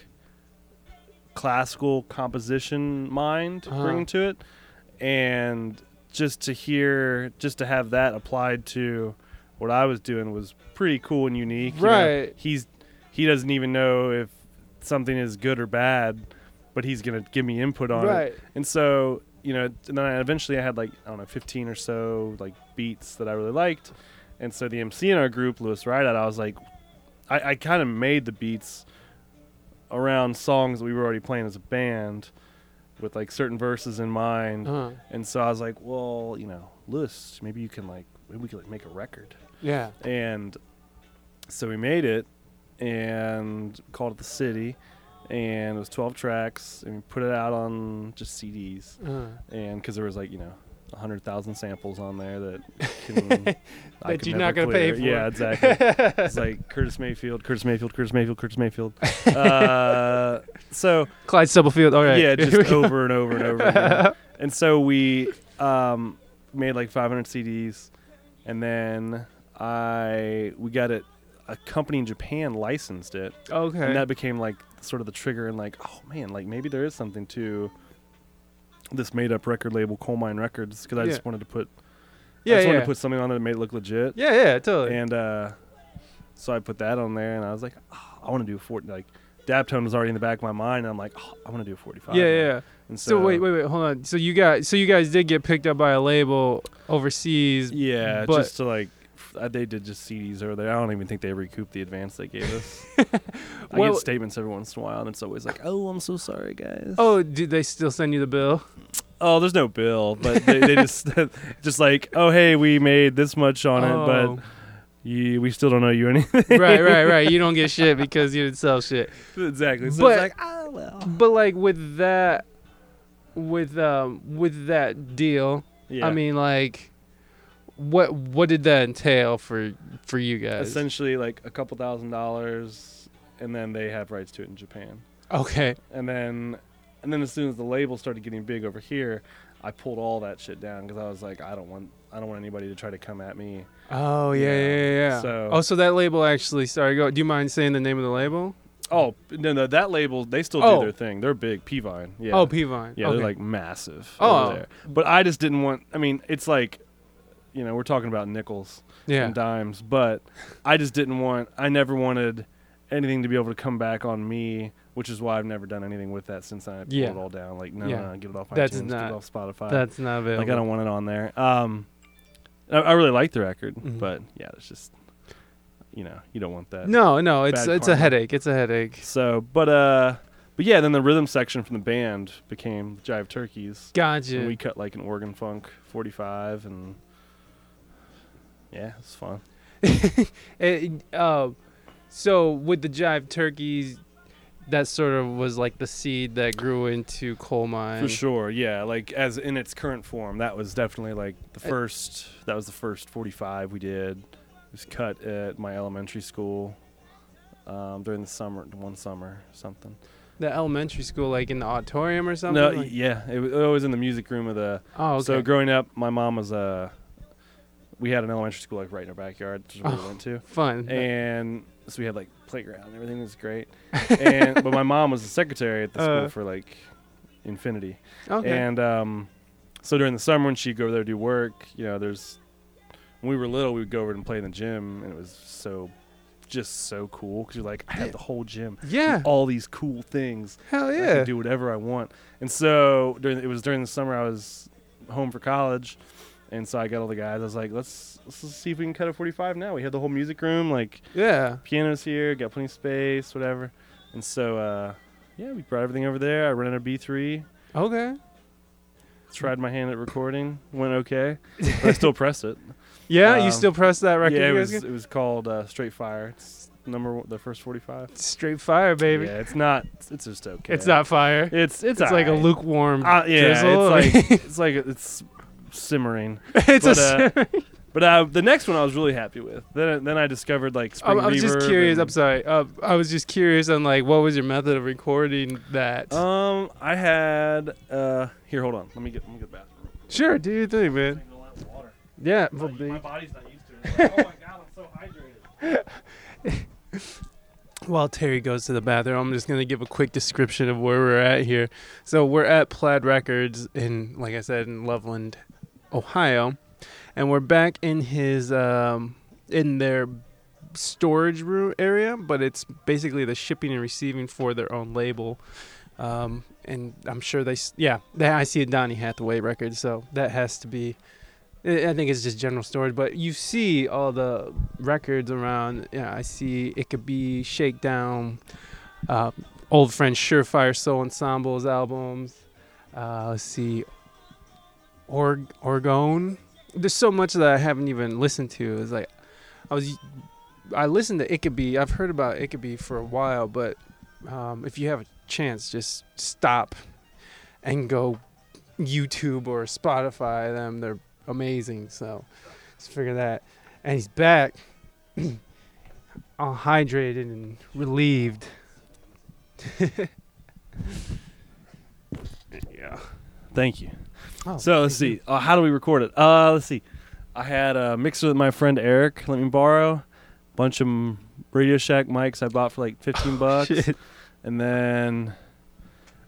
classical composition mind Uh-huh. bringing to it and just to hear just to have that applied to what I was doing was pretty cool and unique you know. Right. he's he doesn't even know if something is good or bad but he's gonna give me input on it and so, you know, and then I eventually I had like I don't know, 15 or so like beats that I really liked. And so the MC in our group, Lewis Rideout, I was like, I, I kind of made the beats around songs that we were already playing as a band, with like certain verses in mind. Uh-huh. And so I was like, well, you know, Lewis, maybe you can like maybe we could like make a record. Yeah. And so we made it and called it the City. And it was 12 tracks, and we put it out on just CDs Uh-huh. and because there was like you know a hundred thousand samples on there that can, That you're not gonna pay for. Yeah, exactly. it's like Curtis Mayfield, Curtis Mayfield, Curtis Mayfield, Curtis Mayfield. Uh, so Clyde Stubblefield. All right. yeah, just over and over and over. again. And so we um, made like 500 CDs, and then I we got it. A company in Japan licensed it, Okay. and that became like sort of the trigger and like oh man like maybe there is something to this made up record label Colemine Records because i just wanted to put yeah, i just wanted yeah. to put something on there that made it look legit yeah, yeah, totally. and uh so i put that on there and i was like oh, i want to do a 40 like Daptone was already in the back of my mind and i'm like oh, i want to do a 45 yeah, now. yeah. and So, wait, wait, wait, hold on. So you got, so you guys did get picked up by a label overseas. yeah just to like they did just CDs over there. I don't even think they recouped the advance they gave us. I Well- get statements every once in a while, and it's always like, "Oh, I'm so sorry, guys." Oh, did they still send you the bill? Oh, there's no bill, but they, they just just like, oh hey, we made this much on it, Oh. but you, we still don't know you anything. right, right, right. You don't get shit because you didn't sell shit. exactly. So But- it's like, oh well. But like with that, with um, with that deal, Yeah. I mean, like, what what did that entail for for you guys? essentially like a couple thousand dollars, and then they have rights to it in Japan. Okay. And then, and then as soon as the label started getting big over here, I pulled all that shit down because I was like, I don't want, I don't want anybody to try to come at me. Oh yeah, Yeah. yeah, yeah. So- oh, so that label actually Sorry, go. Do you mind saying the name of the label? Oh no, no, that label they still Oh. do their thing. They're big, P-Vine. Yeah. Oh, P-Vine. Yeah, okay. they're like massive Oh. over there. But I just didn't want. I mean, it's like, you know, we're talking about nickels yeah. and dimes, but I just didn't want. I never wanted anything to be able to come back on me, which is why I've never done anything with that since I pulled Yeah. it all down. Like, no, Yeah. no, get it off That's iTunes, get it off Spotify. That's not available. like I don't want it on there. Um, I, I really like the record, Mhm. but yeah, it's just, you know, you don't want that. No, no, it's it's a headache. It's a headache. So, but uh, but yeah, then the rhythm section from the band became Jive Turkeys. Gotcha. And we cut like an organ funk 45 and yeah, it's fun. It, uh, so with the jive turkeys, that sort of was like the seed that grew into Colemine. For sure. Yeah, like as in its current form, that was definitely like the Uh, first that was the first 45 we did. It was cut at my elementary school um, during the summer, one summer, something. The elementary school, like in the auditorium or something. No, Like- yeah, it was always in the music room of the oh, okay. So growing up, my mom was uh we had an elementary school like right in our backyard, which is where we Oh. went to. Fun. and so we had like playground and everything was great and but my mom was the secretary at the school Uh. for like infinity okay. and um so during the summer when she'd go over there to do work you know there's when we were little we would go over and play in the gym and it was so just so cool because you're like i have the whole gym yeah. all these cool things Hell I yeah. can do whatever I want. And so during it was during the summer I was home for college, and so I got all the guys. I was like, let's let's see if we can cut a 45 now. We had the whole music room, like Yeah. pianos here, got plenty of space, whatever. And so uh, yeah, we brought everything over there. I rented a B3, Okay. tried my hand at recording, went okay, but I still pressed it. Yeah, you Um, still pressed that record? yeah, it was it was called uh, Straight Fire. It's number one, the first 45. Straight fire, baby. Yeah, it's not. It's just okay. It's not fire. It's it's, It's, like a lukewarm Uh, yeah, drizzle. it's like it's like it's simmering. it's but, a. uh, But uh, the next one I was really happy with. Then then I discovered like I, spring I was just curious. and- I'm sorry. Uh, I was just curious on like what was your method of recording that? Um, I had uh here. Hold on. Let me get let me get the bathroom. sure, do your thing, man. Drink a lot of water. Yeah. My, my body's not used to it. Like, oh my god, I'm so hydrated. While Terry goes to the bathroom, I'm just gonna give a quick description of where we're at here. So we're at Plaid Records in, like I said, in Loveland, Ohio, and we're back in his um, in their storage room area, but it's basically the shipping and receiving for their own label. Um, and I'm sure they, yeah, they, I see a Donny Hathaway record, so that has to be. I think it's just general storage, but you see all the records around. Yeah, I see it could be Shakedown, uh, old friend Surefire Sound Ensemble's albums. Uh, let's see, Org Orgone. There's so much that I haven't even listened to. It's like I was, I listened to Be. I've heard about Be for a while, but um, if you have a chance, just stop and go YouTube or Spotify them. They're amazing. So let's figure that. And he's back, all hydrated and relieved. yeah. Thank you. Oh, So let's see. Uh, how do we record it? Uh, let's see. I had a mixer that my friend Eric let me borrow. a Bunch of Radio Shack mics I bought for like 15 bucks. Oh, Shit. And then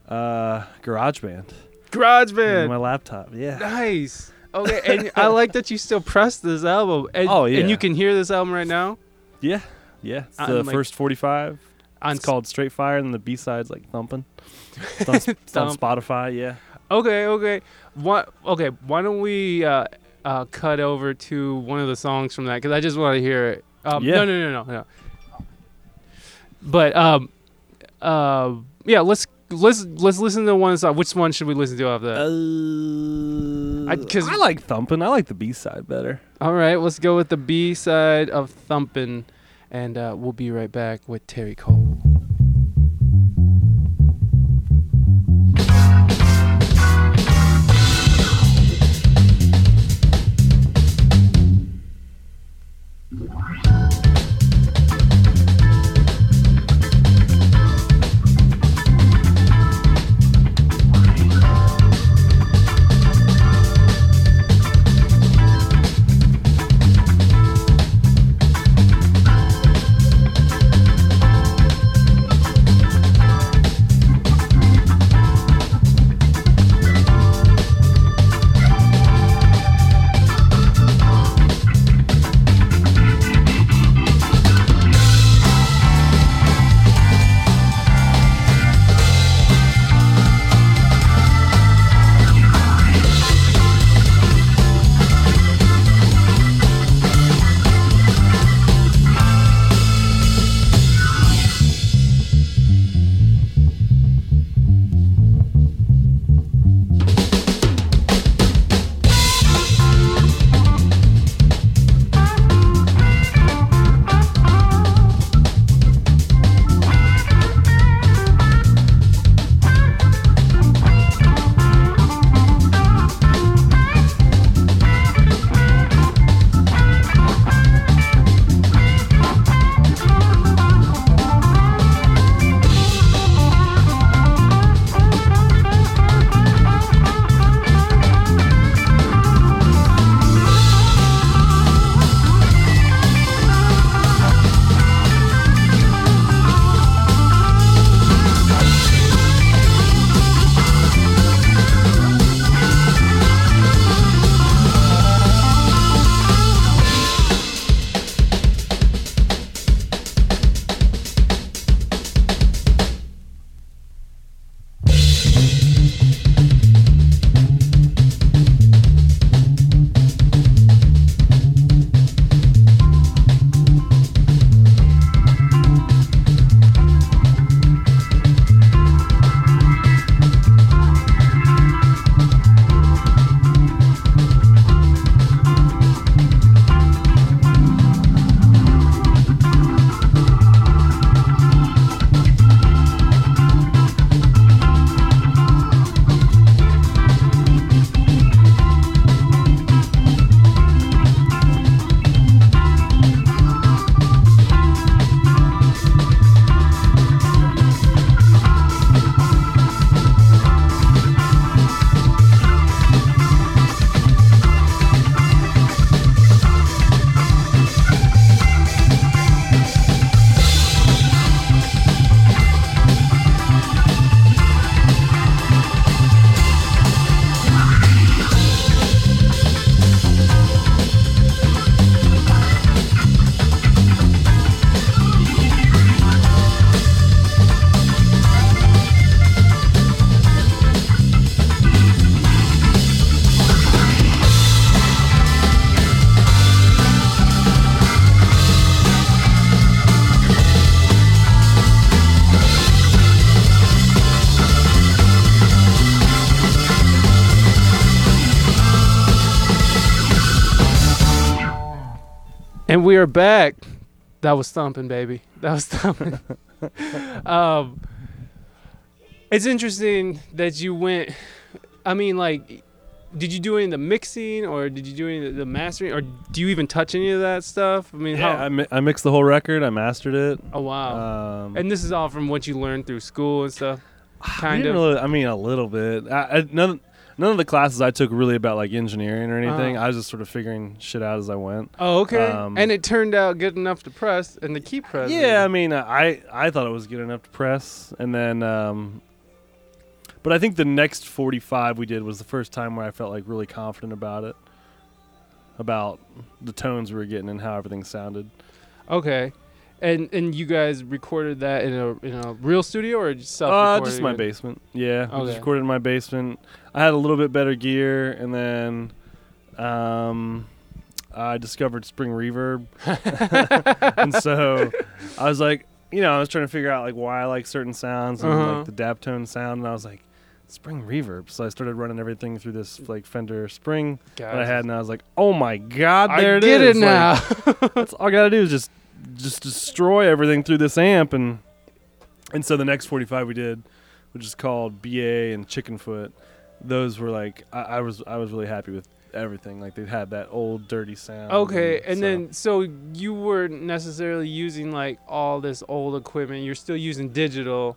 uh, GarageBand. GarageBand. And my laptop. Yeah. Nice. Okay, and I like that you still press this album. And, Oh, yeah. And you can hear this album right now. Yeah. Yeah. It's the like- first 45. On It's called Straight Fire, and the B side's like Thumping. It's on, it's on Spotify. Yeah. Okay, okay. What? Okay, why don't we uh, uh, cut over to one of the songs from that? Because I just want to hear it. Um, Yeah. No, no, no, no, no. But um, uh, yeah, let's let's let's listen to one song. Which one should we listen to off that? Uh, I- I like thumping. I like the B side better. All right, let's go with the B side of thumping, and uh, we'll be right back with Terry Cole. And we are back. That was thumping, baby. That was thumping. um, it's interesting that you went. I mean, like, did you do any of the mixing, or did you do any of the mastering, or do you even touch any of that stuff? I mean, Yeah, how? I, mi- I mixed the whole record. I mastered it. oh wow! Um, and this is all from what you learned through school and stuff. kind didn't of. really- I mean, a little bit. I, I, none, none of the classes I took really about like engineering or anything. Oh. I was just sort of figuring shit out as I went. Oh, okay. Um, and it turned out good enough to press and to keep pressing. Yeah, I mean, I I thought it was good enough to press, and then, um, but I think the next 45 we did was the first time where I felt like really confident about it, about the tones we were getting and how everything sounded. Okay. And and you guys recorded that in a in a real studio or just self Uh, just my basement. Yeah, I Okay. just recorded in my basement. I had a little bit better gear, and then, um, I discovered Spring Reverb, and so I was like, you know, I was trying to figure out like why I like certain sounds and Uh-huh. like the Daptone sound, and I was like, spring reverb. So I started running everything through this like Fender Spring that I had, and I was like, "Oh my god, I there it get is!" it Like, now. that's all I gotta do is just just destroy everything through this amp, and and so the next 45 we did, which is called BA and Chickenfoot, those were like I, I was I was really happy with everything. Like they had that old dirty sound. Okay, and so- then so you weren't necessarily using like all this old equipment. You're still using digital,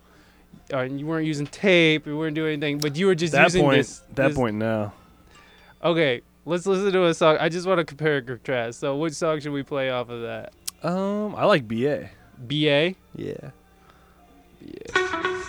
uh, and you weren't using tape. You weren't doing anything, but you were just that using point this. that this- point now. Okay, let's listen to a song. I just want to compare and contrast. So, which song should we play off of that? Um, I like BA. BA. Yeah. Sweet.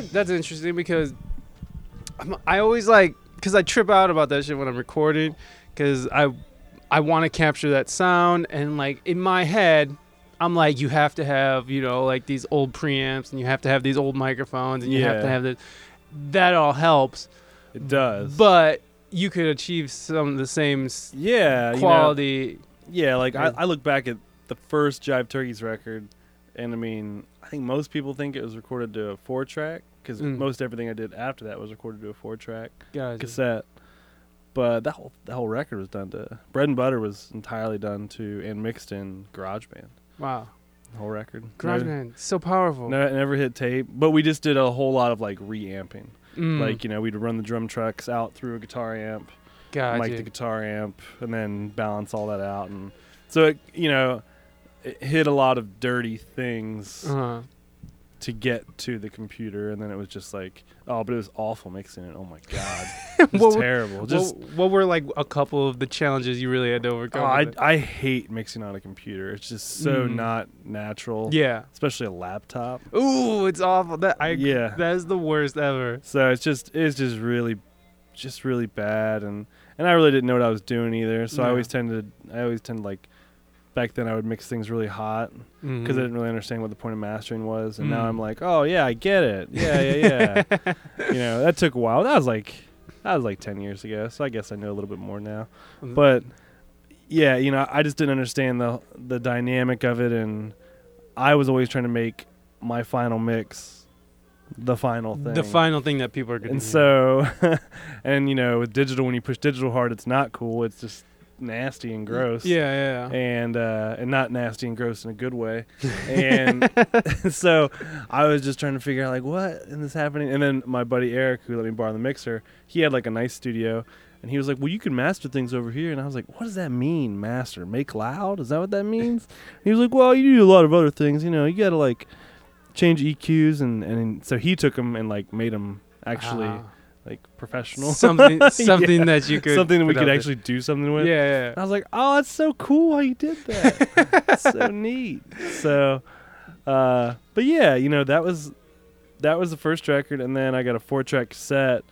That that's interesting because I'm, I always like because I trip out about that shit when I'm recording because I I want to capture that sound and like in my head I'm like you have to have you know like these old preamps and you have to have these old microphones and you have to have the that all helps It does. but you could achieve some of the same yeah, you know, quality yeah, like I, I look back at the first Jive Turkeys record, and I mean, I think most people think it was recorded to a four track because Mm. most everything I did after that was recorded to a four track Gotcha. cassette. But that whole that whole record was done to Bread and Butter was entirely done to and mixed in GarageBand. Wow. The whole record. Garage No- so powerful. No, never hit tape, but we just did a whole lot of like reamping. Mm, Like you know, we'd run the drum trucks out through a guitar amp, gotcha. mic the guitar amp, and then balance all that out, and so it you know, it hit a lot of dirty things uh-huh. to get to the computer, and then it was just like, oh, but it was awful mixing it. Oh my god, it was What were- terrible. Just what, what were like a couple of the challenges you really had to overcome? oh, I? I hate mixing on a computer. It's just so Mm. not natural. yeah. especially a laptop. Ooh, it's awful. That I Yeah. That is the worst ever. So it's just it's just really, just really bad, and and I really didn't know what I was doing either. So I always tend to I always tend to like back then I would mix things really hot because Mhm. I didn't really understand what the point of mastering was, and now Mm. I'm like, oh yeah, I get it. Yeah, yeah, yeah. you know, that took a while. That was like that was like ten years ago, so I guess I know a little bit more now. Mm. But yeah, you know, I just didn't understand the the dynamic of it, and I was always trying to make my final mix the final thing. the final thing that people are going to. And to so, and you know, with digital, when you push digital hard, it's not cool. It's just nasty and gross. Yeah, yeah. And uh, and not nasty and gross in a good way. And so, I was just trying to figure out like what is this happening. And then my buddy Eric, who let me borrow the mixer, he had like a nice studio. And he was like, "Well, you can master things over here." And I was like, "What does that mean, master? Make loud? Is that what that means?" he was like, "Well, you do a lot of other things. You know, you got to like change EQs and and so he took them and like made them actually Ah. Like professional something Yeah. something that you could something that we could actually do something with. yeah, yeah. I was like, oh, that's so cool how you did that. So neat. So, uh, but yeah, you know that was that was the first record, and then I got a four track set,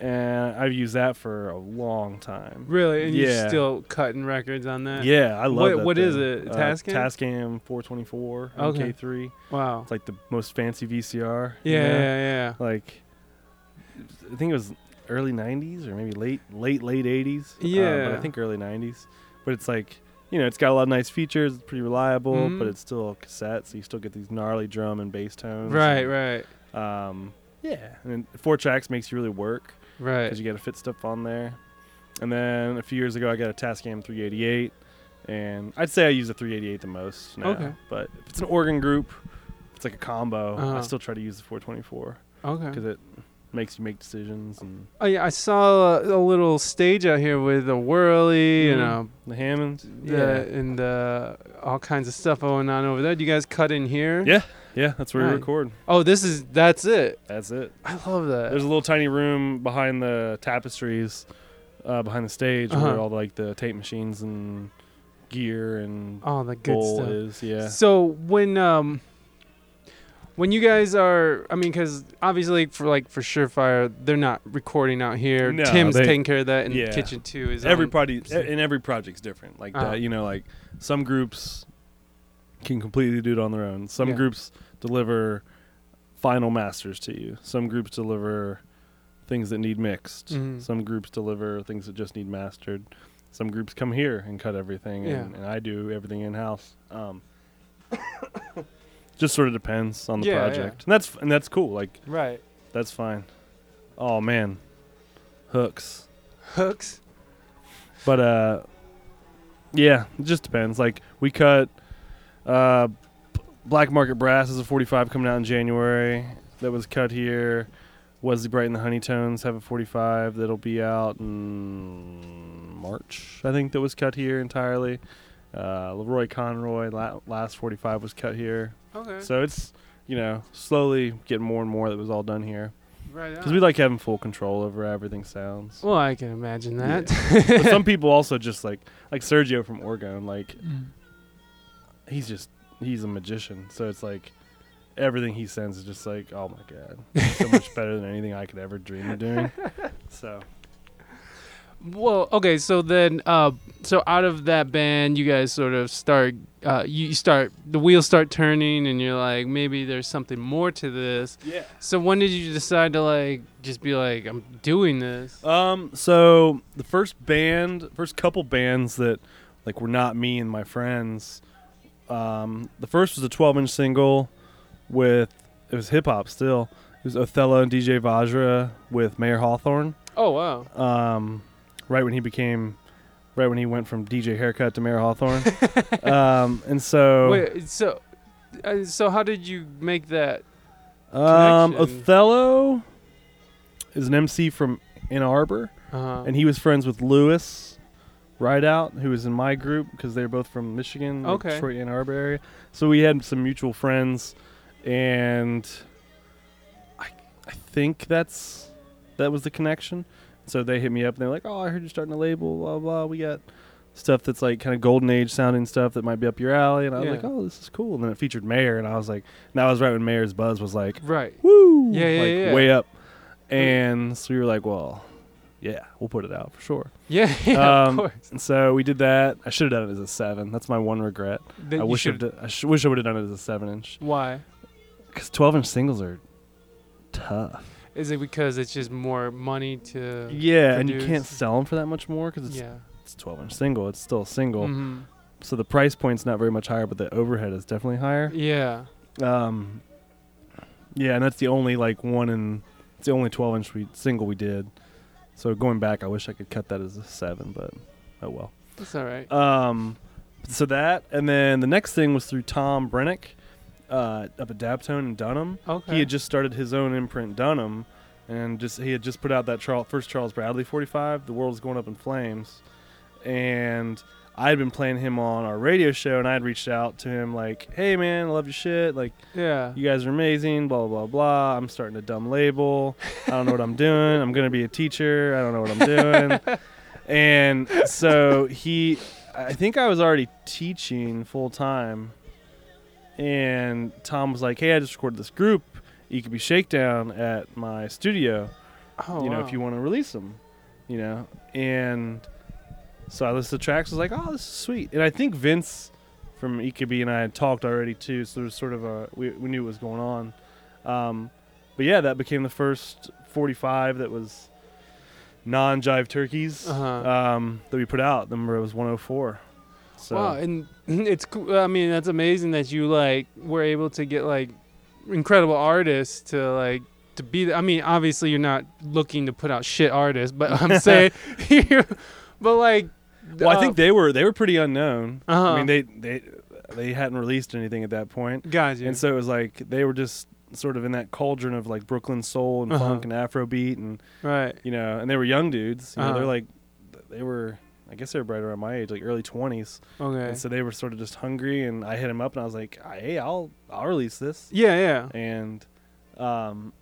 and I've used that for a long time. really and Yeah. you're still cutting records on that Yeah, I love What- that what is it, Uh, Tascam? Tascam 424 Okay. MK3. wow It's like the most fancy VCR. you yeah know? yeah yeah like I think it was early '90s or maybe late late late '80s. uh, but Yeah. I think early '90s. But it's like you know, it's got a lot of nice features. It's pretty reliable, Mhm. but it's still a cassette, so you still get these gnarly drum and bass tones. right and, right Um, yeah, and then four tracks makes you really work right because you got to fit stuff on there. And then a few years ago, I got a Tascam 388, and I'd say I use the 388 the most now. Okay. But if it's an organ group, it's like a combo. Uh-huh. I still try to use the 424 okay because it makes you make decisions and oh yeah i saw a, a little stage out here with a Wurly and Mhm. a the Hammond. the, and uh, all kinds of stuff going on over there. Do you guys cut in here? Yeah. yeah, that's where we Nice. record. Oh, this is that's it. That's it. I love that. There's a little tiny room behind the tapestries, uh, behind the stage where Uh-huh. all like the tape machines and gear and oh, the good stuff. is. Yeah. So when um when you guys are, I mean, because obviously for like for Surefire, they're not recording out here. No, Tim's they- taking care of that, and yeah. Kitchen Two is every on- project and every project's different like Uh-huh. that you know like some groups can completely do it on their own some Yeah. groups deliver final masters to you some groups deliver things that need mixed Mhm. some groups deliver things that just need mastered some groups come here and cut everything and, and i do everything in house um just sort of depends on the Yeah, yeah. project and that's and that's cool like right that's fine oh man hooks hooks. but uh yeah, it just depends. Like we cut uh Black Market Brass is a 45 coming out in January that was cut here. Wesley Bright and the Honeytones have a 45 that'll be out in March. I think that was cut here entirely. Uh Leroy Conroy la- last 45 was cut here. Okay. So it's you know, slowly getting more and more that was all done here. right. Because we like having full control over how everything sounds. Well, I can imagine that. but some people also just like like Sergio from Orgone, like mm. he's just he's a magician. So it's like everything he sends is just like, oh my god, so much better than anything I could ever dream of doing. So Well, okay, so then, uh, so out of that band, you guys sort of start, uh, you start, the wheels start turning, and you're like, maybe there's something more to this. yeah. So when did you decide to like just be like, I'm doing this? Um. So the first band, first couple bands that like were not me and my friends, Um, the first was a 12 inch single with it was hip hop still. It was Othello and DJ Vajra with Mayor Hawthorne. Oh wow. Um, right when he became, right when he went from DJ Haircut to Mayor Hawthorne. um, and so Wait, so uh, so how did you make that? um, connection. Othello is an MC from Ann Arbor. Uh, and he was friends with Lewis Rideout, who was in my group because they were both from Michigan, like Okay. Detroit, Ann Arbor area. So we had some mutual friends, and I I think that's that was the connection. So they hit me up and they're like, "Oh, I heard you're starting a label, blah blah. We got stuff that's like kind of golden age sounding stuff that might be up your alley." And I was Yeah. like, "Oh, this is cool." And then it featured Mayer, and I was like, that was right when Mayer's buzz was like, right. "Woo!" Yeah, yeah, like yeah. way up. And so we were like, "Well." Yeah, we'll put it out for sure. Yeah, yeah, Um, of course. And so we did that. I should have done it as a seven. That's my one regret. I wish d- I sh- wish I would have done it as a seven inch Why? because twelve inch singles are tough. Is it because it's just more money to? Yeah, and you can't sell them for that much more because it's Yeah. it's twelve inch single. It's still a single, Mhm. so the price point's not very much higher, but the overhead is definitely higher. Yeah. Um, yeah, and that's the only like one in it's the only twelve inch we single we did. So going back, I wish I could cut that as a seven, but oh well. That's all right. Um, so that, and then the next thing was through Tom Brennick, uh, up at Daptone in Dunham. Okay. He had just started his own imprint, Dunham, and just he had just put out that Charles, first Charles Bradley 45, "The World's Going Up in Flames," and I had been playing him on our radio show, and I had reached out to him like, "Hey man, I love your shit. Like, yeah. you guys are amazing. Blah blah blah blah. I'm starting a dumb label. I don't know what I'm doing. I'm gonna be a teacher. I don't know what I'm doing." and so he, I think I was already teaching full time, and Tom was like, "Hey, I just recorded this group. Ikebe Shakedown at my studio. Oh, you know, wow. if you want to release them, you know." And so I listened to tracks. Was like, "Oh, this is sweet." And I think Vince from EKB and I had talked already too, so there was sort of a we, we knew what was going on. Um, but yeah, that became the first 45 that was non-jive turkeys Uh-huh. um, that we put out. The number was 104. So Wow, and it's cool. I mean, that's amazing that you like were able to get like incredible artists to like to be. I mean, obviously you're not looking to put out shit artists, but I'm saying, but like, well, I uh, think they were they were pretty unknown. Uh-huh. I mean, they they they hadn't released anything at that point, guys, and so it was like they were just sort of in that cauldron of like Brooklyn soul and Uh-huh. funk and Afrobeat and right, you know, and they were young dudes. You know, Uh-huh. they're like, they were, I guess they were right around my age, like early twenties. okay, And so they were sort of just hungry, and I hit him up, and I was like, "Hey, I'll, I'll release this." yeah, yeah, And, um,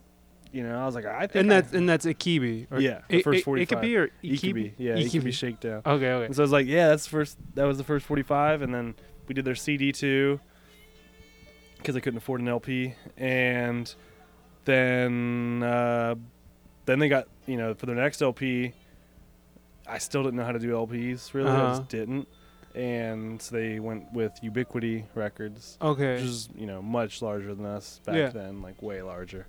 you know, I was like, "I think." and I- that's and that's Ikebe, Yeah, the I- first I- 45. Ikebe or It could be, Ikebe, yeah, be Ikebe. shakedown. Okay, okay, And so I was like, "Yeah, that's the first. That was the first forty-five, and then we did their CD too, because I couldn't afford an LP, and then, uh, then they got you know for their next LP. I still didn't know how to do LPs really. I Uh-huh. just didn't, and so they went with Ubiquity Records, okay, which is you know much larger than us back Yeah. then, like way larger.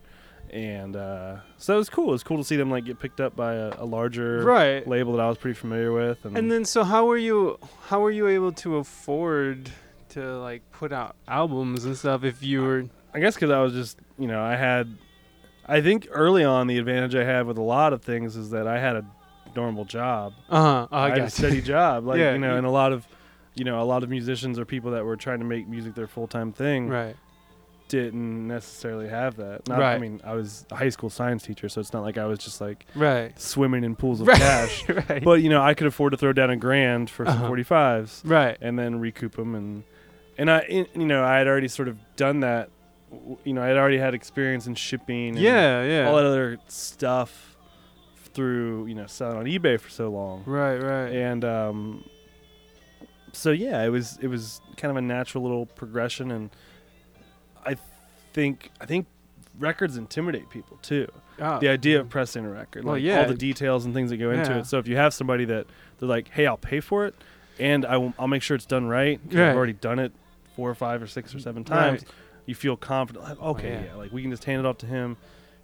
And uh, so it was cool. It was cool to see them like get picked up by a, a larger right. label that I was pretty familiar with. And, And then, so how were you? How were you able to afford to like put out albums and stuff if you were? I guess because I was just, you know, I had, I think early on the advantage I had with a lot of things is that I had a normal job. Uh huh. I I had a steady job, like Yeah, you know, you- and a lot of, you know, a lot of musicians or people that were trying to make music their full time thing right. didn't necessarily have that. Not, I mean, I was a high school science teacher, so it's not like I was just like Right. swimming in pools of Right. cash. right. But you know, I could afford to throw down a grand for some Uh-huh. 45s. right. and then recoup them and and I in- you know I had already sort of done that you know I had already had experience in shipping and Yeah. Yeah. all that other stuff through you know selling on eBay for so long right. Right. and um so yeah it was it was kind of a natural little progression and I think I think records intimidate people too Ah, the idea of pressing a record, Well, like yeah. all the details and things that go into it. So if you have somebody that they're like, "Hey, I'll pay for it, and I will, make sure it's done right," Right. I've already done it four or five or six or seven times. Right. You feel confident, like, okay, yeah. yeah. like we can just hand it off to him.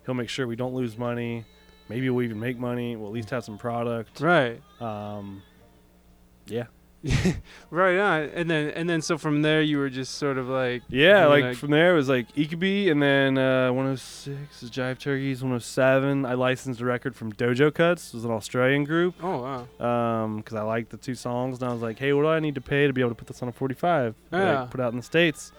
He'll make sure we don't lose money. Maybe we'll even make money. We'll at least have some product. Right. Um, yeah. right on. And then and then so from there you were just sort of like Yeah, like from there it was like Ikebe, and then uh, 106 is Jive Turkeys. 107, I licensed a record from Dojo Cuts. It was an Australian group. oh wow. Um, because I liked the two songs, and I was like, hey, what do I need to pay to be able to put this on a 45? Yeah. Like, put out in the states.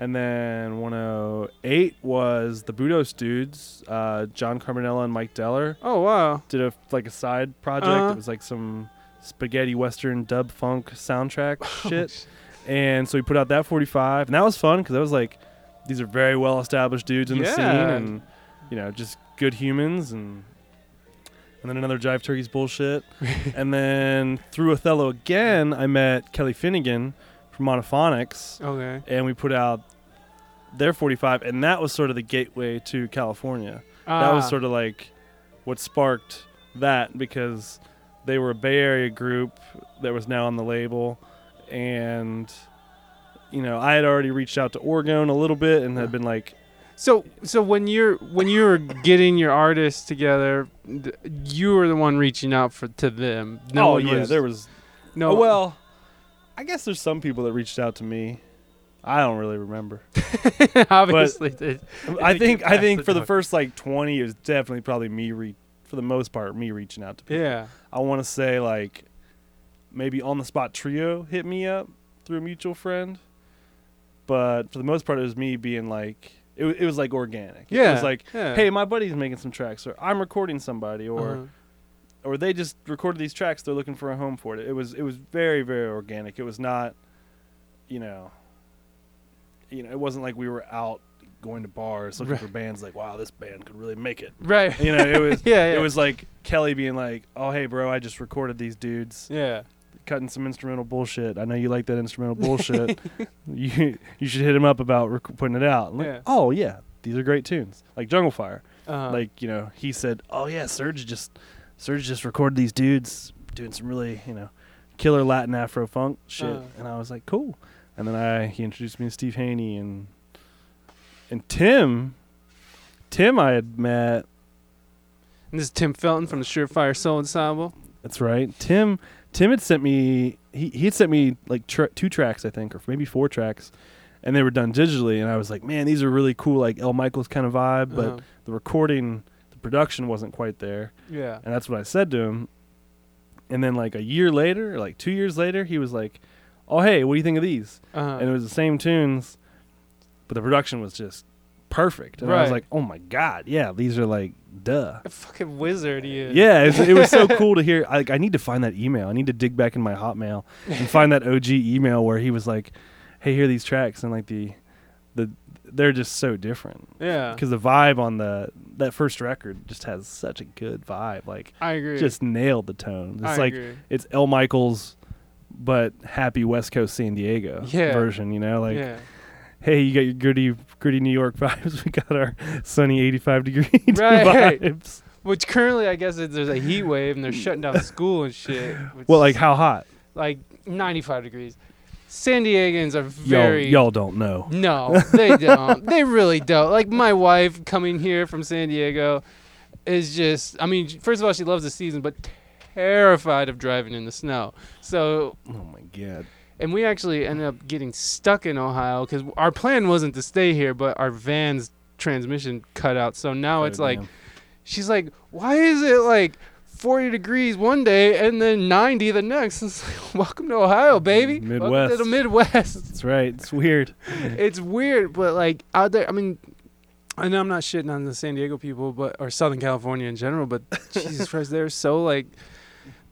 And then 108 was the Budos dudes, uh, John Carbonella and Mike Deller Oh wow. did a like a side project. Uh-huh. It was like some spaghetti western dub funk soundtrack Oh, shit. And so we put out that 45, and that was fun because I was like, these are very well established dudes in the scene, and you know, just good humans, and and then another Jive Turkeys bullshit, and then through Othello again, I met Kelly Finnegan Monophonics, Okay. and we put out their 45, and that was sort of the gateway to California that was Ah. sort of like what sparked that because they were a Bay Area group that was now on the label, and you know I had already reached out to Oregon a little bit and had been like, So so when you're when you're getting your artists together, you were the one reaching out for to them. No oh yeah, was, there was no oh, well, I guess there's some people that reached out to me. I don't really remember. obviously I think I think the for the first like 20, it was definitely probably me re- for the most part me reaching out to people. yeah. I want to say like maybe on the spot trio hit me up through a mutual friend, but for the most part it was me being like it, it was like organic. Yeah, it was like yeah. hey my buddy's making some tracks or I'm recording somebody or Uh-huh. Or they just recorded these tracks they're looking for a home for it. It was it was very very organic. It was not you know you know it wasn't like we were out going to bars looking Right. for bands like wow this band could really make it. right. You know it was yeah, yeah. it was like Kelly being like, "Oh, hey, bro, I just recorded these dudes yeah. cutting some instrumental bullshit. I know you like that instrumental bullshit. you you should hit him up about rec- putting it out." Like, Yeah. "Oh yeah, these are great tunes." Like Jungle Fire. Uh-huh. Like you know, he said, "Oh yeah, Serge just Serge just recorded these dudes doing some really you know killer Latin Afro funk shit," Uh. and I was like, "Cool." And then I he introduced me to Steve Haney and and Tim. Tim, I had met And this is Tim Felton from the Surefire Sound Ensemble. That's right. Tim Tim had sent me he he had sent me like tr- two tracks I think or maybe four tracks and they were done digitally and I was like, "Man, these are really cool like El Michels kind of vibe, but Uh-huh. the recording, production wasn't quite there." yeah. And that's what I said to him. And then like a year later, like 2 years later, he was like, "Oh, hey, what do you think of these?" Uh-huh. And it was the same tunes, but the production was just perfect. And I was like, "Oh my god, yeah, these are like duh." a fucking wizard is. Yeah, it, it was so cool to hear. Like, I need to find that email. I need to dig back in my Hotmail and find that OG email where he was like, "Hey, here are these tracks," and like the, they're just so different Yeah. because the vibe on the that first record just has such a good vibe. Like, I agree. just nailed the tone. It's I like agree. it's El Michels, but happy West Coast San Diego Yeah. version. You know, like, yeah. hey, you got your gritty, gritty New York vibes. We got our sunny, eighty-five degree Right. vibes. Which currently I guess there's a heat wave and they're shutting down school and shit. Well, like how hot? like 95 degrees. San Diegans are Y'all, very y'all don't know. No, they don't. they really don't. Like my wife coming here from San Diego is just I mean, first of all she loves the season but terrified of driving in the snow. So, Oh my god. and we actually ended up getting stuck in Ohio cuz our plan wasn't to stay here, but our van's transmission cut out. So now oh, it's Oh, like she's like, "Why is it like 40 degrees one day and then 90 the next?" It's like, "Welcome to Ohio, baby. Welcome to Midwest. the Midwest." That's right. It's weird. it's weird, but like out there, I mean, I know I'm not shitting on the San Diego people, but or Southern California in general, but Jesus Christ, they're so like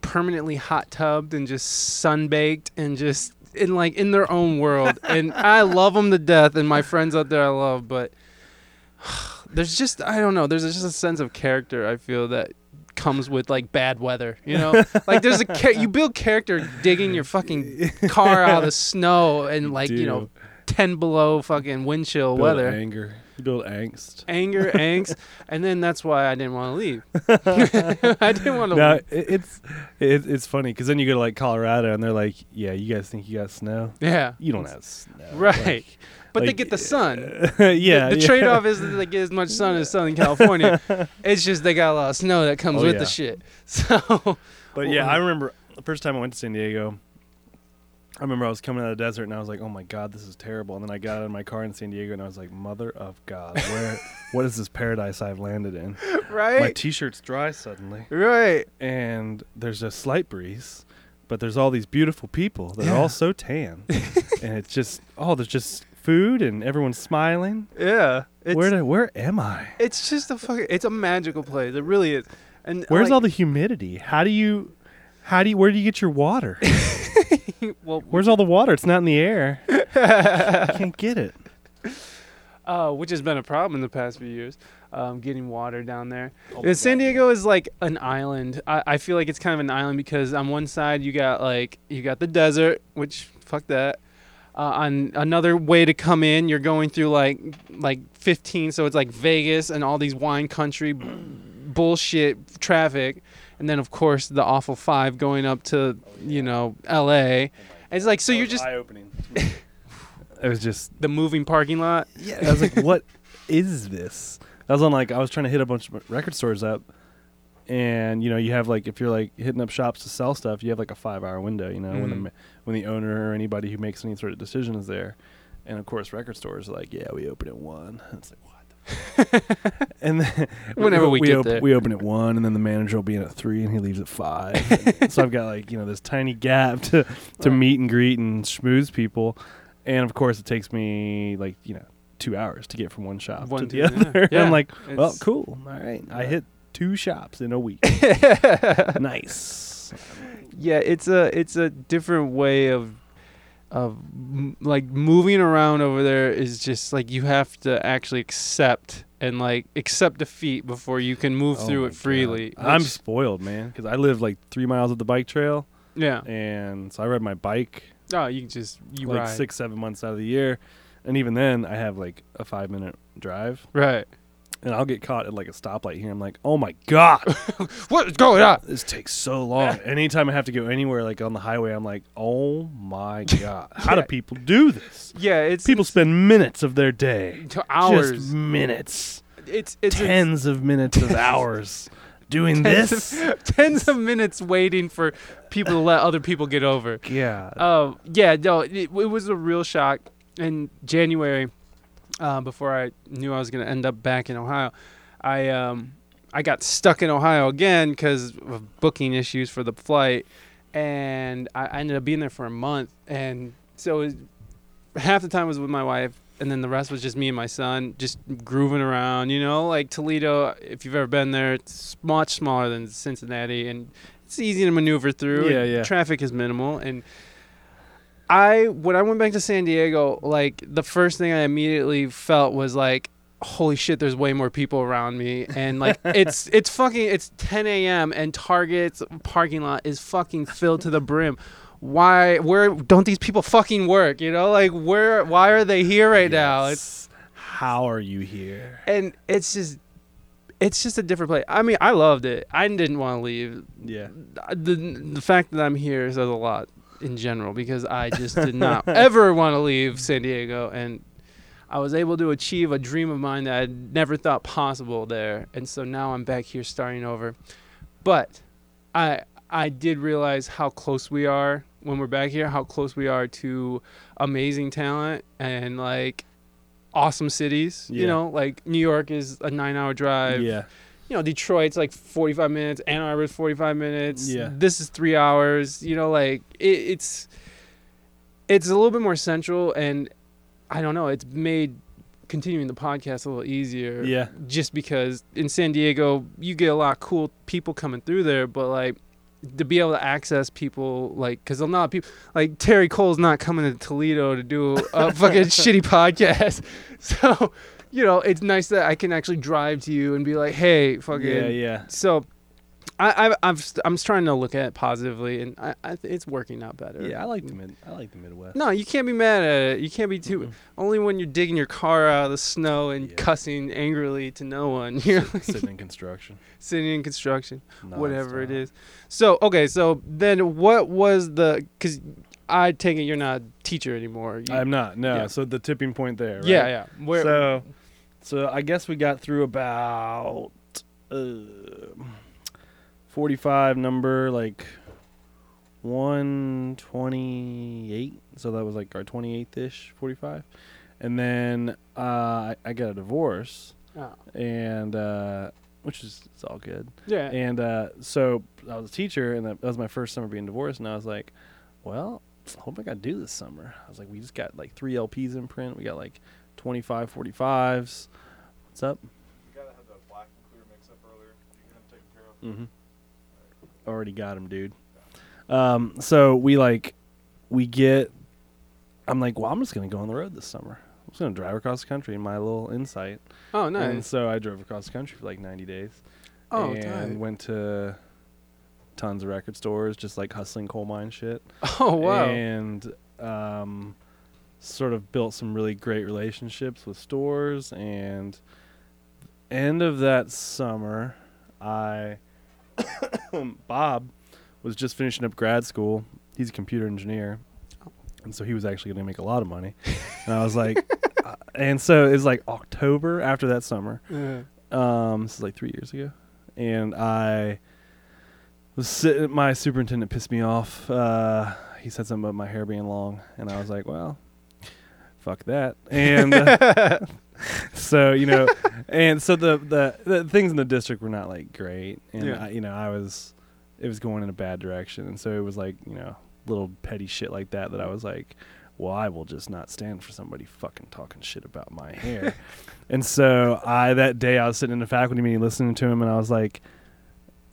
permanently hot tubbed and just sunbaked and just in like in their own world. and I love them to death, and my friends out there I love, but there's just I don't know. There's just a sense of character I feel that comes with like bad weather. You know, like there's a char- you build character digging your fucking car out of the snow and like you know 10 below fucking wind chill Build weather. anger. You build angst. Anger, angst, and then that's why I didn't want to leave. I didn't want to No, leave. it, it's it, it's funny because then you go to like Colorado and they're like, "Yeah, you guys think you got snow? Yeah. You don't have snow, Right. But they get the uh, sun. yeah. the, the yeah. trade off is that they get as much sun as Southern California. it's just they got a lot of snow that comes Oh, with yeah. the shit. So, But yeah, I remember the first time I went to San Diego. I remember I was coming out of the desert and I was like, "Oh my god, this is terrible." And then I got out of my car in San Diego and I was like, "Mother of God, where? what is this paradise I've landed in?" Right. My t-shirt's dry suddenly, right. and there's a slight breeze, but there's all these beautiful people They're all so tan, and it's just oh, there's just food and everyone's smiling. Yeah, it's, where do, where am I? it's just a fucking. It's a magical place. It really is. And Where's like, all the humidity? How do you, how do you, where do you get your water? well, Where's all the water? It's not in the air. I can't get it. uh, which has been a problem in the past few years, um, getting water down there. And San Diego is like an island. I, I feel like it's kind of an island because on one side you got like you got the desert, which fuck that. Uh, on another way to come in, you're going through like like 15, so it's like Vegas and all these wine country bullshit traffic, and then of course the awful five going up to you know L.A. It's like so you're just eye opening. it was just the moving parking lot. yeah. I was like, what is this? I was on like I was trying to hit a bunch of record stores up, and you know you have like if you're like hitting up shops to sell stuff, you have like a five hour window. You know when the Mhm. ma- when the owner or anybody who makes any sort of decision is there, and of course record stores are like, yeah, we open at one. And It's like what. the fuck? and then Whenever we get op- there. we open at one, and then the manager will be in at three, and he leaves at five. so I've got like you know this tiny gap to to meet and greet and schmooze people, and of course it takes me like you know two hours to get from one shop One to the the other. other. Yeah, I'm like, well, cool, all right. I hit two shops in a week. nice. Yeah it's a it's a different way of of m- like moving around over there is just like you have to actually accept and like accept defeat before you can move Oh through it freely God. I'm spoiled, man, because I live like three miles of the bike trail, yeah. And so I ride my bike oh you can just you like ride. six, seven months out of the year, and even then I have like a five minute drive, right and I'll get caught at like a stoplight here. I'm like, oh my god, what is going on this takes so long. Anytime I have to go anywhere like on the highway, I'm like, oh my god, how do people do this? yeah it's People spend minutes of their day, to hours just minutes, it's it's tens of minutes of hours doing tens this. of, tens of minutes waiting for people to let other people get over Yeah. Um, yeah, no, it, it was a real shock in January. Uh, before I knew I was gonna end up back in Ohio, I um, I got stuck in Ohio again because of booking issues for the flight, and I, I ended up being there for a month. And so it was, half the time was with my wife, and then the rest was just me and my son, just grooving around. You know, like Toledo. If you've ever been there, it's much smaller than Cincinnati, and it's easy to maneuver through. Yeah, and yeah. Traffic is minimal, and I when I went back to San Diego, like the first thing I immediately felt was like, holy shit, there's way more people around me, and like it's it's fucking it's 10 a.m. and Target's parking lot is fucking filled to the brim. Why? Where don't these people fucking work? You know, like where? Why are they here right now? It's how are you here? and it's just. It's just a different place. I mean, I loved it. I didn't want to leave Yeah. the the fact that I'm here says a lot in general because I just did not ever want to leave San Diego and I was able to achieve a dream of mine that I never thought possible there and so now I'm back here starting over. But I I did realize how close we are when we're back here how close we are to amazing talent and like awesome cities you know? Like New York is a 9 hour drive. Yeah. You know, Detroit's like 45 minutes, Ann Arbor's 45 minutes. Yeah. This is three hours. You know, like it, it's it's a little bit more central, and I don't know. It's made continuing the podcast a little easier. Yeah. Just because in San Diego you get a lot of cool people coming through there, but like to be able to access people like because a lot of people like Terry Cole's not coming to Toledo to do a fucking shitty podcast, so you know it's nice that I can actually drive to you and be like, hey, fucking Yeah. Yeah. so I, I I'm I'm trying to look at it positively, and I, I th- it's working out better. Yeah. I like the mid. I like the Midwest. No, you can't be mad at it. You can't be too. Mm-mm. Only when you're digging your car out of the snow and Yeah. cussing angrily to no one. You're like Sitting in construction. sitting in construction, whatever it is. So okay, so then what was the? Because I take it you're not a teacher anymore. You, I'm not. No. Yeah. So the tipping point there. Right? Yeah, yeah. Where? So, so I guess we got through about uh, 45 number like 128. So that was like our 28th ish, 45. And then uh, I, I got a divorce, Oh. and uh, which is it's all good. Yeah. And uh, so I was a teacher, and that that was my first summer being divorced. And I was like, well, I hope I got to do this summer. I was like, we just got like three LPs in print. We got like 25 45s. What's up? You gotta have that black and clear mix up earlier. You can have them taken care of. Mm-hmm. Already got him, dude. Um, so we like, we get. I'm like, well, I'm just gonna go on the road this summer. I'm just gonna drive across the country in my little insight. oh, And nice. so I drove across the country for like 90 days. Oh, and tight. went to tons of record stores, just like hustling Colemine shit. Oh, wow. And um, sort of built some really great relationships with stores. And end of that summer, I Bob was just finishing up grad school. He's a computer engineer. And so he was actually going to make a lot of money. and I was like, uh, and so it was like October after that summer. Yeah. Um, this is like three years ago, and I was sitting. My superintendent pissed me off. Uh, he said something about my hair being long, and I was like, "Well, fuck that." And uh, so you know, and so the, the the things in the district were not like great, and Yeah. I, you know, I was it was going in a bad direction, and so it was like you know little petty shit like that that I was like. Well, I will just not stand for somebody fucking talking shit about my hair. And so I that day I was sitting in the faculty meeting listening to him, and I was like,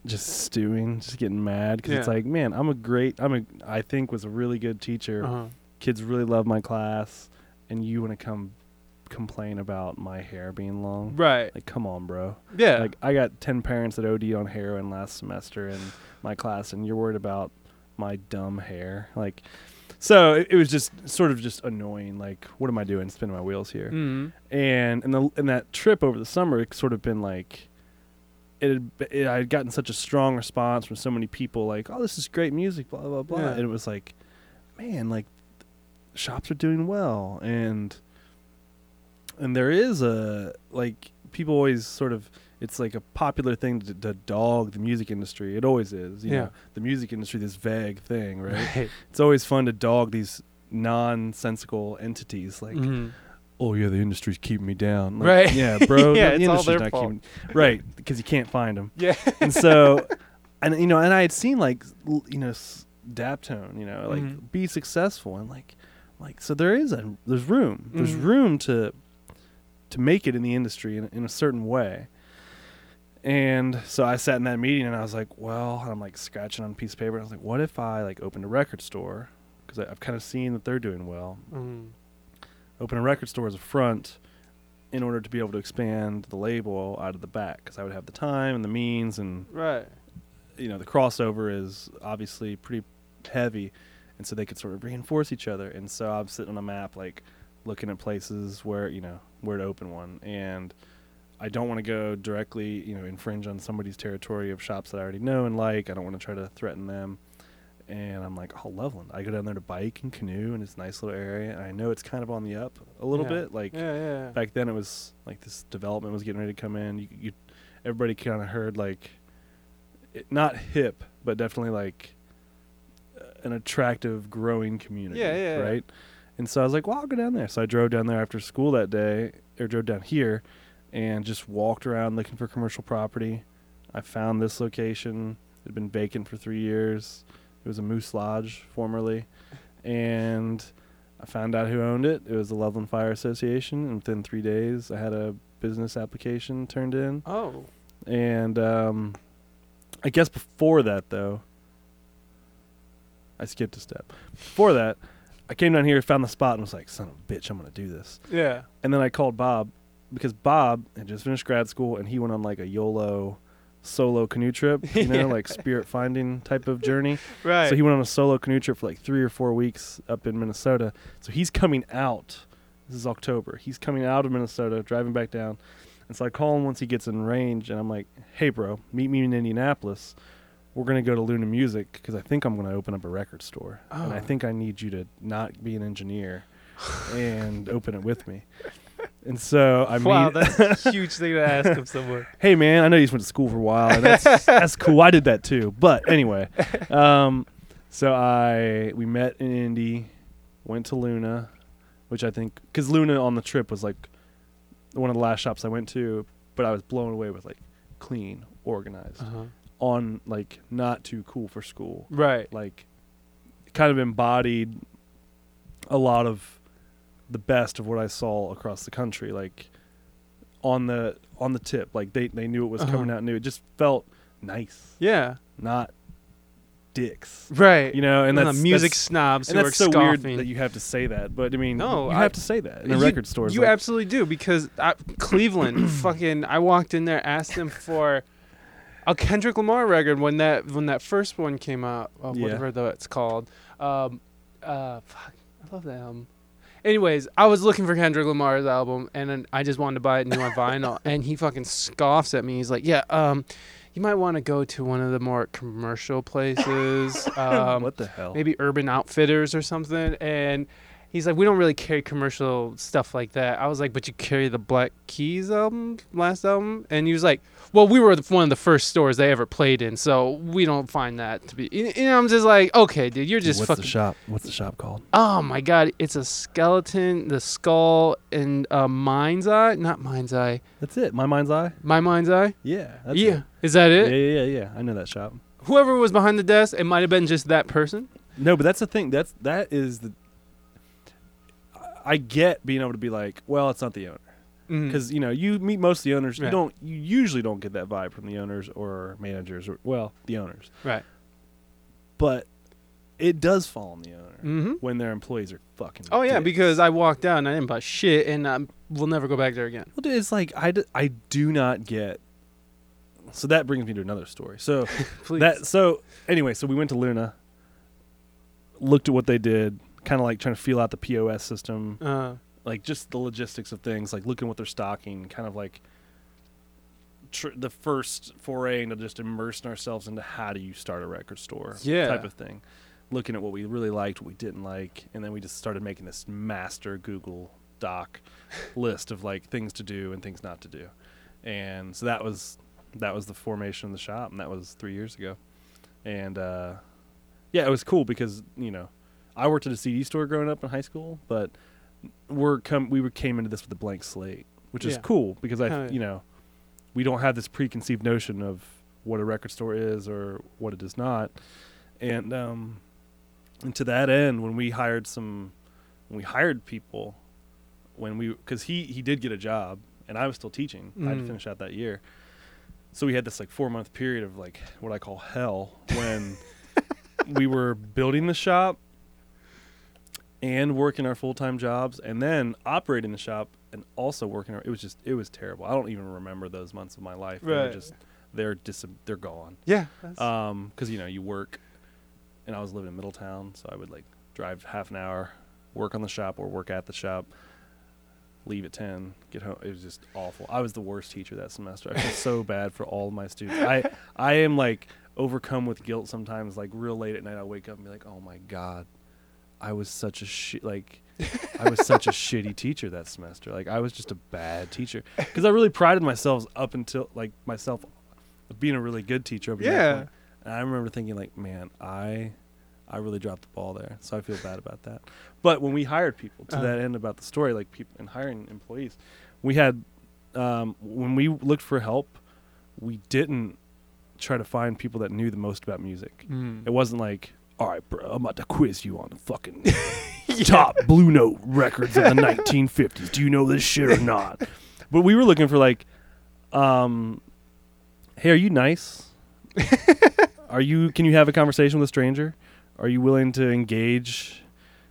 just stewing, just getting mad because it's like, man, I'm a great, I'm a, I think was a really good teacher. Uh-huh. Kids really love my class, and you want to come complain about my hair being long? Right. Like, come on, bro. Yeah. Like, I got ten parents that OD on heroin last semester in my class, and you're worried about my dumb hair, like. So it, it was just sort of just annoying. Like, what am I doing? Spinning my wheels here mm and in the in that trip over the summer, it sort of been like it had it, I had gotten such a strong response from so many people, like, "Oh, this is great music," blah blah blah, Yeah. and it was like, man, like shops are doing well, and and there is a like people always sort of it's like a popular thing to, to dog the music industry. It always is, you Yeah. know, the music industry, this vague thing, right? Right. it's always fun to dog these nonsensical entities like Mhm. oh yeah, the industry's keeping me down. Like, Right. Yeah, bro. Yeah, the industry's not fault. keeping right because you can't find them. Yeah. And so, and you know, and I had seen like you know, Daptone, you know, like Mhm. be successful and like, like so there is a there's room. There's Mhm. room to to make it in the industry in, in a certain way. And so I sat in that meeting and I was like, well, and I'm like scratching on a piece of paper. And I was like, what if I like opened a record store? Because I've kind of seen that they're doing well Mhm. open a record store as a front in order to be able to expand the label out of the back because I would have the time and the means and Right. you know the crossover is obviously pretty heavy and so they could sort of reinforce each other. And so I'm sitting on a map like looking at places where you know where to open one. And I don't want to go directly you know infringe on somebody's territory of shops that I already know and like. I don't want to try to threaten them. And I'm like oh Loveland. I go down there to bike and canoe and it's a nice little area. And I know it's kind of on the up a little Yeah. bit. Like Yeah, yeah. back then it was like this development was getting ready to come in. You, you everybody kind of heard like it, not hip, but definitely like an attractive, growing community. Yeah, yeah, yeah. right. And so I was like, well, I'll go down there. So I drove down there after school that day, or drove down here, and just walked around looking for commercial property. I found this location. It had been vacant for three years. It was a Moose Lodge formerly, and I found out who owned it. It was the Loveland Fire Association, and within three days, I had a business application turned in. Oh. And um, I guess before that, though, I skipped a step. Before that, I came down here, found the spot, and was like, "Son of a bitch, I'm gonna do this." Yeah. And then I called Bob because Bob had just finished grad school, and he went on like a YOLO solo canoe trip, you know, Yeah. like spirit finding type of journey. Right. So he went on a solo canoe trip for like three or four weeks up in Minnesota. So he's coming out. This is October. He's coming out of Minnesota, driving back down. And so I call him once he gets in range, and I'm like, "Hey, bro, meet me in Indianapolis. We're gonna go to Luna Music because I think I'm gonna open up a record store, and I Oh. think I need you to not be an engineer and open it with me." And so I wow, that's a huge thing to ask of someone. hey man, I know you just went to school for a while. And that's that's cool. I did that too. But anyway, um, So I we met in Indy, went to Luna, which I think because Luna on the trip was like one of the last shops I went to, but I was blown away with like clean, organized, Uh-huh. On like not too cool for school, Right. like kind of embodied a lot of the best of what I saw across the country, like on the on the tip, like they they knew it was coming Uh-huh. out new. It just felt nice, Yeah. not dicks. Right. You know, and the that's music that's, snobs and that's so scoffing. weird that you have to say that. But I mean, No, you I- have to say that in a record store. You absolutely do because I, Cleveland, fucking, I walked in there, asked them for a Kendrick Lamar record when that when that first one came out, uh, Yeah. whatever the, it's called. Um, uh, fuck, I love that album. Anyways, I was looking for Kendrick Lamar's album, and then I just wanted to buy it new on vinyl, and he fucking scoffs at me. He's like, "Yeah, um, you might want to go to one of the more commercial places." Um, what the hell? maybe Urban Outfitters or something. And he's like, we don't really carry commercial stuff like that. I was like, but you carry the Black Keys album, last album? And he was like, well, we were one of the first stores they ever played in, so we don't find that to be. You know, I'm just like, okay, dude, you're just What's fucking. the shop? What's the shop called? Oh my god, it's a skeleton, the skull, and uh, Mind's Eye. Not Mind's Eye. That's it. My mind's eye. My Mind's Eye. Yeah. Yeah, It. is that Yeah, it? yeah, yeah, yeah. I know that shop. Whoever was behind the desk, it might have been just that person. No, but that's the thing. That's that is the. I get being able to be like, well, it's not the owner, Mm. because you know you meet most of the owners. You don't. You usually don't get that vibe from the owners or managers or well, the owners. Right. But it does fall on the owner Mm-hmm. when their employees are fucking. Oh yeah, dicks. because I walked out and I didn't buy shit, and um, we'll never go back there again. Well, dude, it's like I, d- I do not get. So that brings me to another story. So Please. that so anyway, so we went to Luna, looked at what they did, kind of like trying to feel out the POS system, uh, like just the logistics of things, like looking what they're stocking, kind of like tr- the first foray into just immersing ourselves into how do you start a record store Yeah. type of thing. Looking at what we really liked, what we didn't like, and then we just started making this master Google Doc list of like things to do and things not to do. And so that was that was the formation of the shop, and that was three years ago. And uh, yeah, it was cool because you know I worked at a CD store growing up in high school, but we're come we came into this with a blank slate, which is Yeah. cool because I you know we don't have this preconceived notion of what a record store is or what it is not, and um, and to that end, when we hired some, when we hired people, when we because he he did get a job and I was still teaching, I had to Mm. finish out that year, so we had this like four month period of like what I call hell when we were building the shop and working our full time jobs and then operating the shop and also working our, it was just it was terrible. I don't even remember those months of my life. They were Right. just they're dis- they're gone. yeah. Um, because you know you work, and I was living in Middletown, so I would like drive half an hour, work on the shop or work at the shop, leave at ten, get home. It was just awful. I was the worst teacher that semester. I feel so bad for all of my students. I I am like overcome with guilt sometimes. Like real late at night, I wake up and be like, oh my god, I was such a shit like. I was such a shitty teacher that semester. Like I was just a bad teacher because I really prided myself up until like myself being a really good teacher. Up Yeah. And I remember thinking like, man, I I really dropped the ball there. So I feel bad about that. But when we hired people to Uh-huh. that end about the story, like people and hiring employees, we had um, when we looked for help, we didn't try to find people that knew the most about music. Mm. It wasn't like, all right, bro, I'm about to quiz you on the fucking top Blue Note records of the 1950s. Do you know this shit or not? But we were looking for like, um, hey, are you nice? are you? Can you have a conversation with a stranger? Are you willing to engage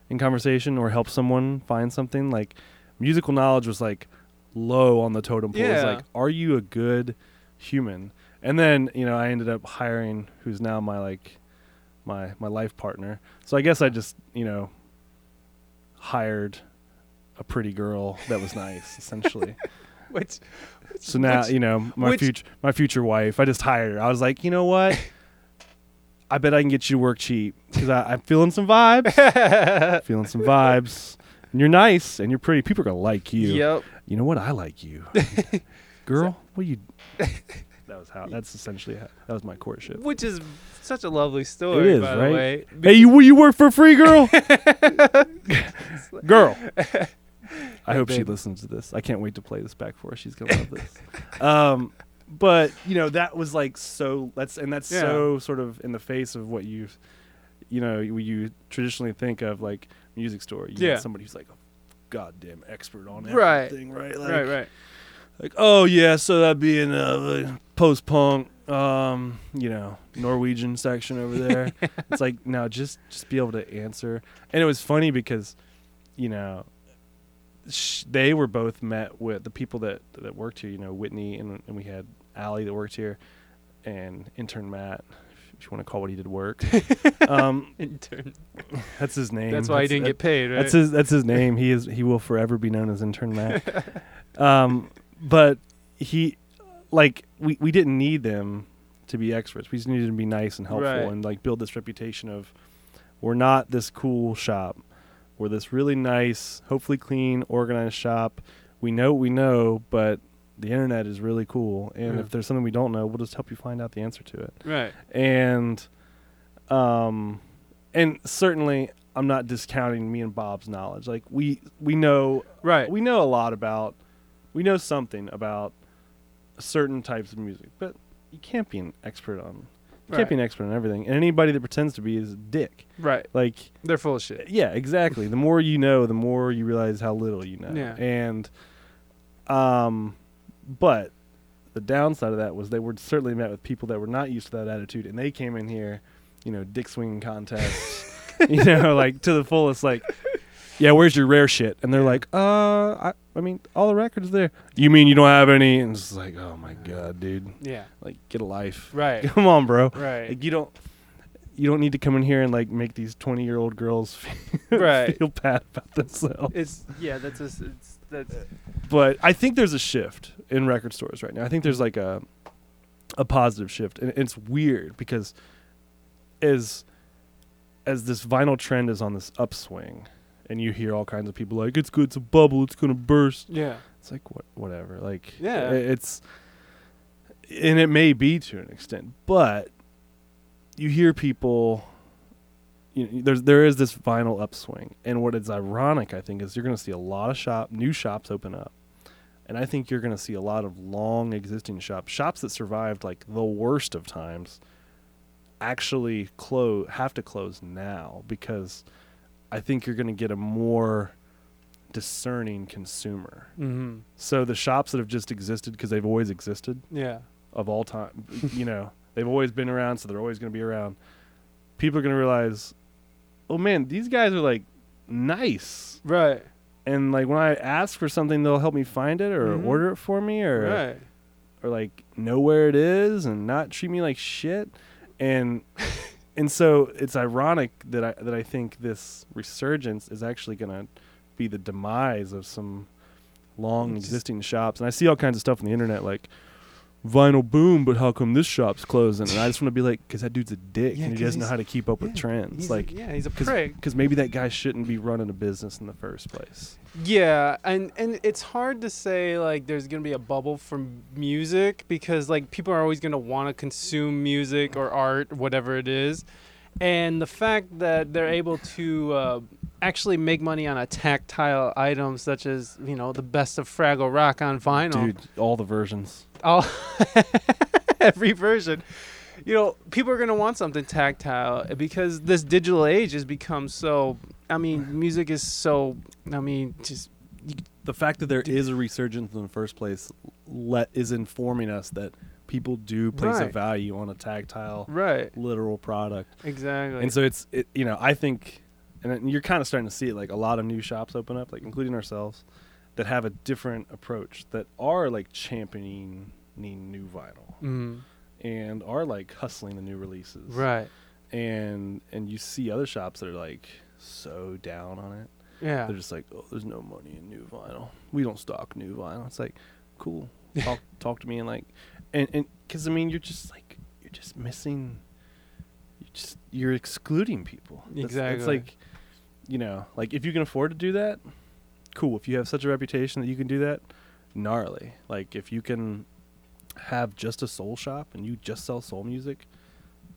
in conversation or help someone find something? Like, musical knowledge was like low on the totem pole. It's Yeah. like, are you a good human? And then you know, I ended up hiring who's now my like my my life partner. So I guess I just you know hired a pretty girl that was nice, essentially. Which, So now which- you know my which- future my future wife. I just hired her. I was like, you know what? I bet I can get you to work cheap because I'm feeling some vibes. feeling some vibes. And you're nice and you're pretty. People are gonna like you. Yep. You know what? I like you, girl. What you? That was how. That's essentially how, that was my courtship. Which is such a lovely story, is, by right? the way. Hey, you you work for free, girl? girl. I hope she listens to this. I can't wait to play this back for her. She's gonna love this. Um, but you know that was like so. That's and that's Yeah. so sort of in the face of what you, you know, you, you traditionally think of like music store. You Yeah. somebody who's like a goddamn expert on Right. everything, right? Like, right, right. like oh yeah so that'd be in uh, post punk um you know norwegian section over there it's like now just just be able to answer and it was funny because you know sh- they were both met with the people that that worked here you know whitney and, and we had Allie that worked here and intern matt if you want to call what he did work um Intern. that's his name That's why he didn't get paid, right? that's his that's his name. He is he will forever be known as intern Matt. um, but he like we we didn't need them to be experts. We just needed to be nice and helpful Right. and like build this reputation of we're not this cool shop. We're this really nice, hopefully clean, organized shop. We know what we know, but the internet is really cool. And Yeah. if there's something we don't know, we'll just help you find out the answer to it right. and um and certainly I'm not discounting me and Bob's knowledge. Like we we know Right. we know a lot about we know something about certain types of music, but you can't be an expert on you Right. can't be an expert on everything. And anybody that pretends to be is a dick. right. Like They're full of shit. yeah, exactly. the more you know, the more you realize how little you know. Yeah. And um but the downside of that was they were certainly met with people that were not used to that attitude and they came in here, you know, dick swinging contests, you know, like to the fullest like yeah, where's your rare shit? And they're like, uh, I, I mean, all the records there. You mean you don't have any? And it's like, oh my god, dude, Yeah. like get a life. Right. Come on, bro. Right. Like you don't you don't need to come in here and like make these 20 year old girls feel, Right. feel bad about themselves. It's yeah. That's a, it's that's But I think there's a shift in record stores right now. I think there's like a a positive shift and it's weird because as as this vinyl trend is on this upswing and you hear all kinds of people like it's good it's a bubble it's going to burst yeah. it's like what whatever like Yeah. it's and it may be to an extent but you hear people you know, there's there is this vinyl upswing and what is ironic i think is you're going to see a lot of shop new shops open up and i think you're going to see a lot of long existing shops shops that survived like the worst of times actually close have to close now because i think you're going to get a more discerning consumer Mm-hmm. so the shops that have just existed because they've always existed Yeah. of all time, you know, they've always been around, so they're always going to be around. People are going to realize, oh man, these guys are like nice, Right. and like when I ask for something, they'll help me find it or Mhm. order it for me or Right. or like know where it is and not treat me like shit, and and so it's ironic that I that I think this resurgence is actually going to be the demise of some long existing shops. And I see all kinds of stuff on the internet like vinyl boom, but how come this shop's closing? And I just want to be like, because that dude's a dick Yeah, and he doesn't know how to keep up with trends. Like, yeah, he's a cause, prick. Because maybe that guy shouldn't be running a business in the first place. Yeah, and and it's hard to say like there's gonna be a bubble for music because like people are always gonna want to consume music or art, whatever it is, and the fact that they're able to uh, actually make money on a tactile item such as you know the best of Fraggle Rock on vinyl, Dude, all the versions. All every version. You know, people are gonna want something tactile eh, because this digital age has become so. I mean, music is so. I mean, just The fact that there is a resurgence in the first place let is informing us that people do place a value on a tactile, right, literal product. exactly. And so it's it, you know I think, and it- you're kind of starting to see it like a lot of new shops open up, like including ourselves, that have a different approach that are like championing new vinyl Mhm. and are like hustling the new releases, right, And and you see other shops that are like so down on it. yeah, They're just like, oh, there's no money in new vinyl. We don't stock new vinyl. It's like, cool. Talk talk to me and like, and and because I mean you're just like you're just missing. You just you're excluding people. That's- Exactly. It's like, you know, like if you can afford to do that, cool. If you have such a reputation that you can do that, gnarly. Like if you can, have just a soul shop and you just sell soul music,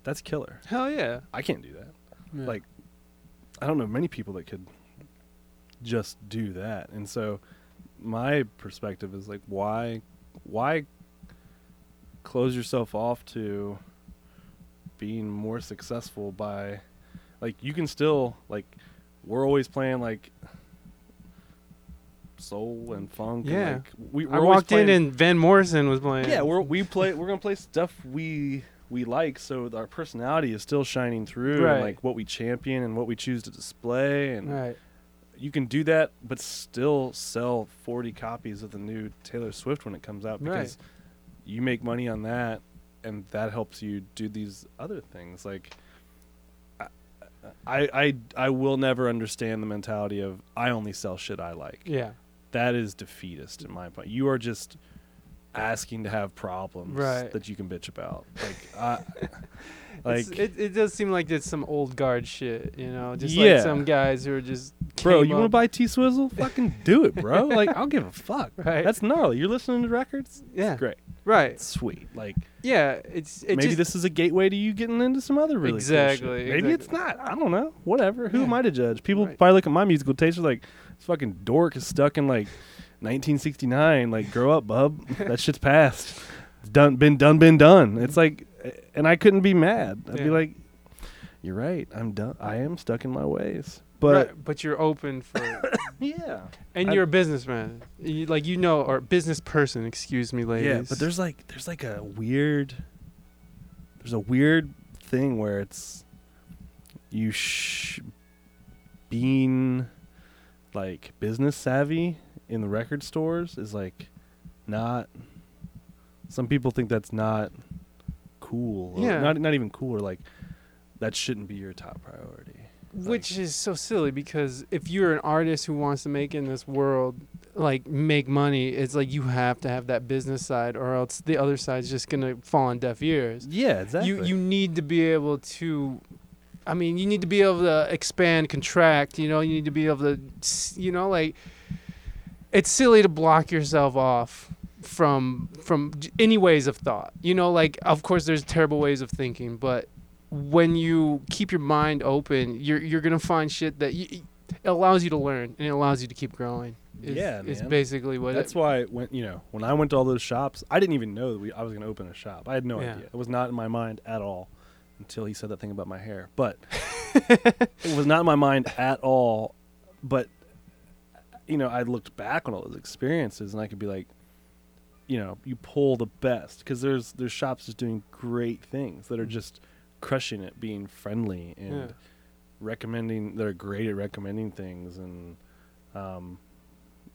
that's killer. Hell yeah. I can't do that. Yeah. Like, I don't know many people that could just do that. And so, my perspective is like, why, why close yourself off to being more successful by, like, you can still like, we're always playing like soul and funk. and, Yeah. like, we I walked in and Van Morrison was playing. yeah, we're we play we're gonna play stuff we we like, so our personality is still shining through, Right. and like what we champion and what we choose to display, and right. you can do that, but still sell forty copies of the new Taylor Swift when it comes out Right. because you make money on that, and that helps you do these other things. Like, I I I, I will never understand the mentality of I only sell shit I like Yeah. That is defeatist in my point. You are just asking to have problems Right. that you can bitch about. Like, I, like, it, it does seem like it's some old guard shit, you know, just Yeah. like some guys who are just bro, you want to buy T Swizzle? Fucking do it, bro. Like, I'll give a fuck. Right. That's gnarly. You're listening to records. yeah, Great, right, sweet. Like, yeah. It's it maybe just, this is a gateway to you getting into some other really cool shit. Exactly, Maybe it's not. I don't know. Whatever. Who Yeah. am I to judge? People Right. probably look at my musical taste like, this fucking dork is stuck in like 1969. Like, grow up, bub. that shit's past. It's done. Been done. Been done. It's like, and I couldn't be mad. I'd be like, you're right. I'm done. I am stuck in my ways. But right, but you're open for, yeah, and I- you're a businessman, you, like you know, or business person. Excuse me, ladies. Yeah, but there's like there's like a weird there's a weird thing where it's you sh- being like business savvy in the record stores is like not some people think that's not cool or Yeah. not not even cool or like that shouldn't be your top priority. Which is so silly because if you're an artist who wants to make in this world like make money it's like you have to have that business side or else the other side's just gonna fall on deaf ears. Yeah exactly. You you need to be able to i mean you need to be able to expand contract you know you need to be able to you know like it's silly to block yourself off from from any ways of thought you know like of course there's terrible ways of thinking but when you keep your mind open you're you're gonna find shit that you, it allows you to learn and it allows you to keep growing is, Yeah, man. basically what That's it, why when you know when I went to all those shops, I didn't even know that we I was going to open a shop. I had no Yeah. idea. It was not in my mind at all until he said that thing about my hair. But it was not in my mind at all. But you know, I looked back on all those experiences, and I could be like, you know, you pull the best because there's there's shops just doing great things that are just crushing it, being friendly and Yeah. recommending. They're great at recommending things, and um,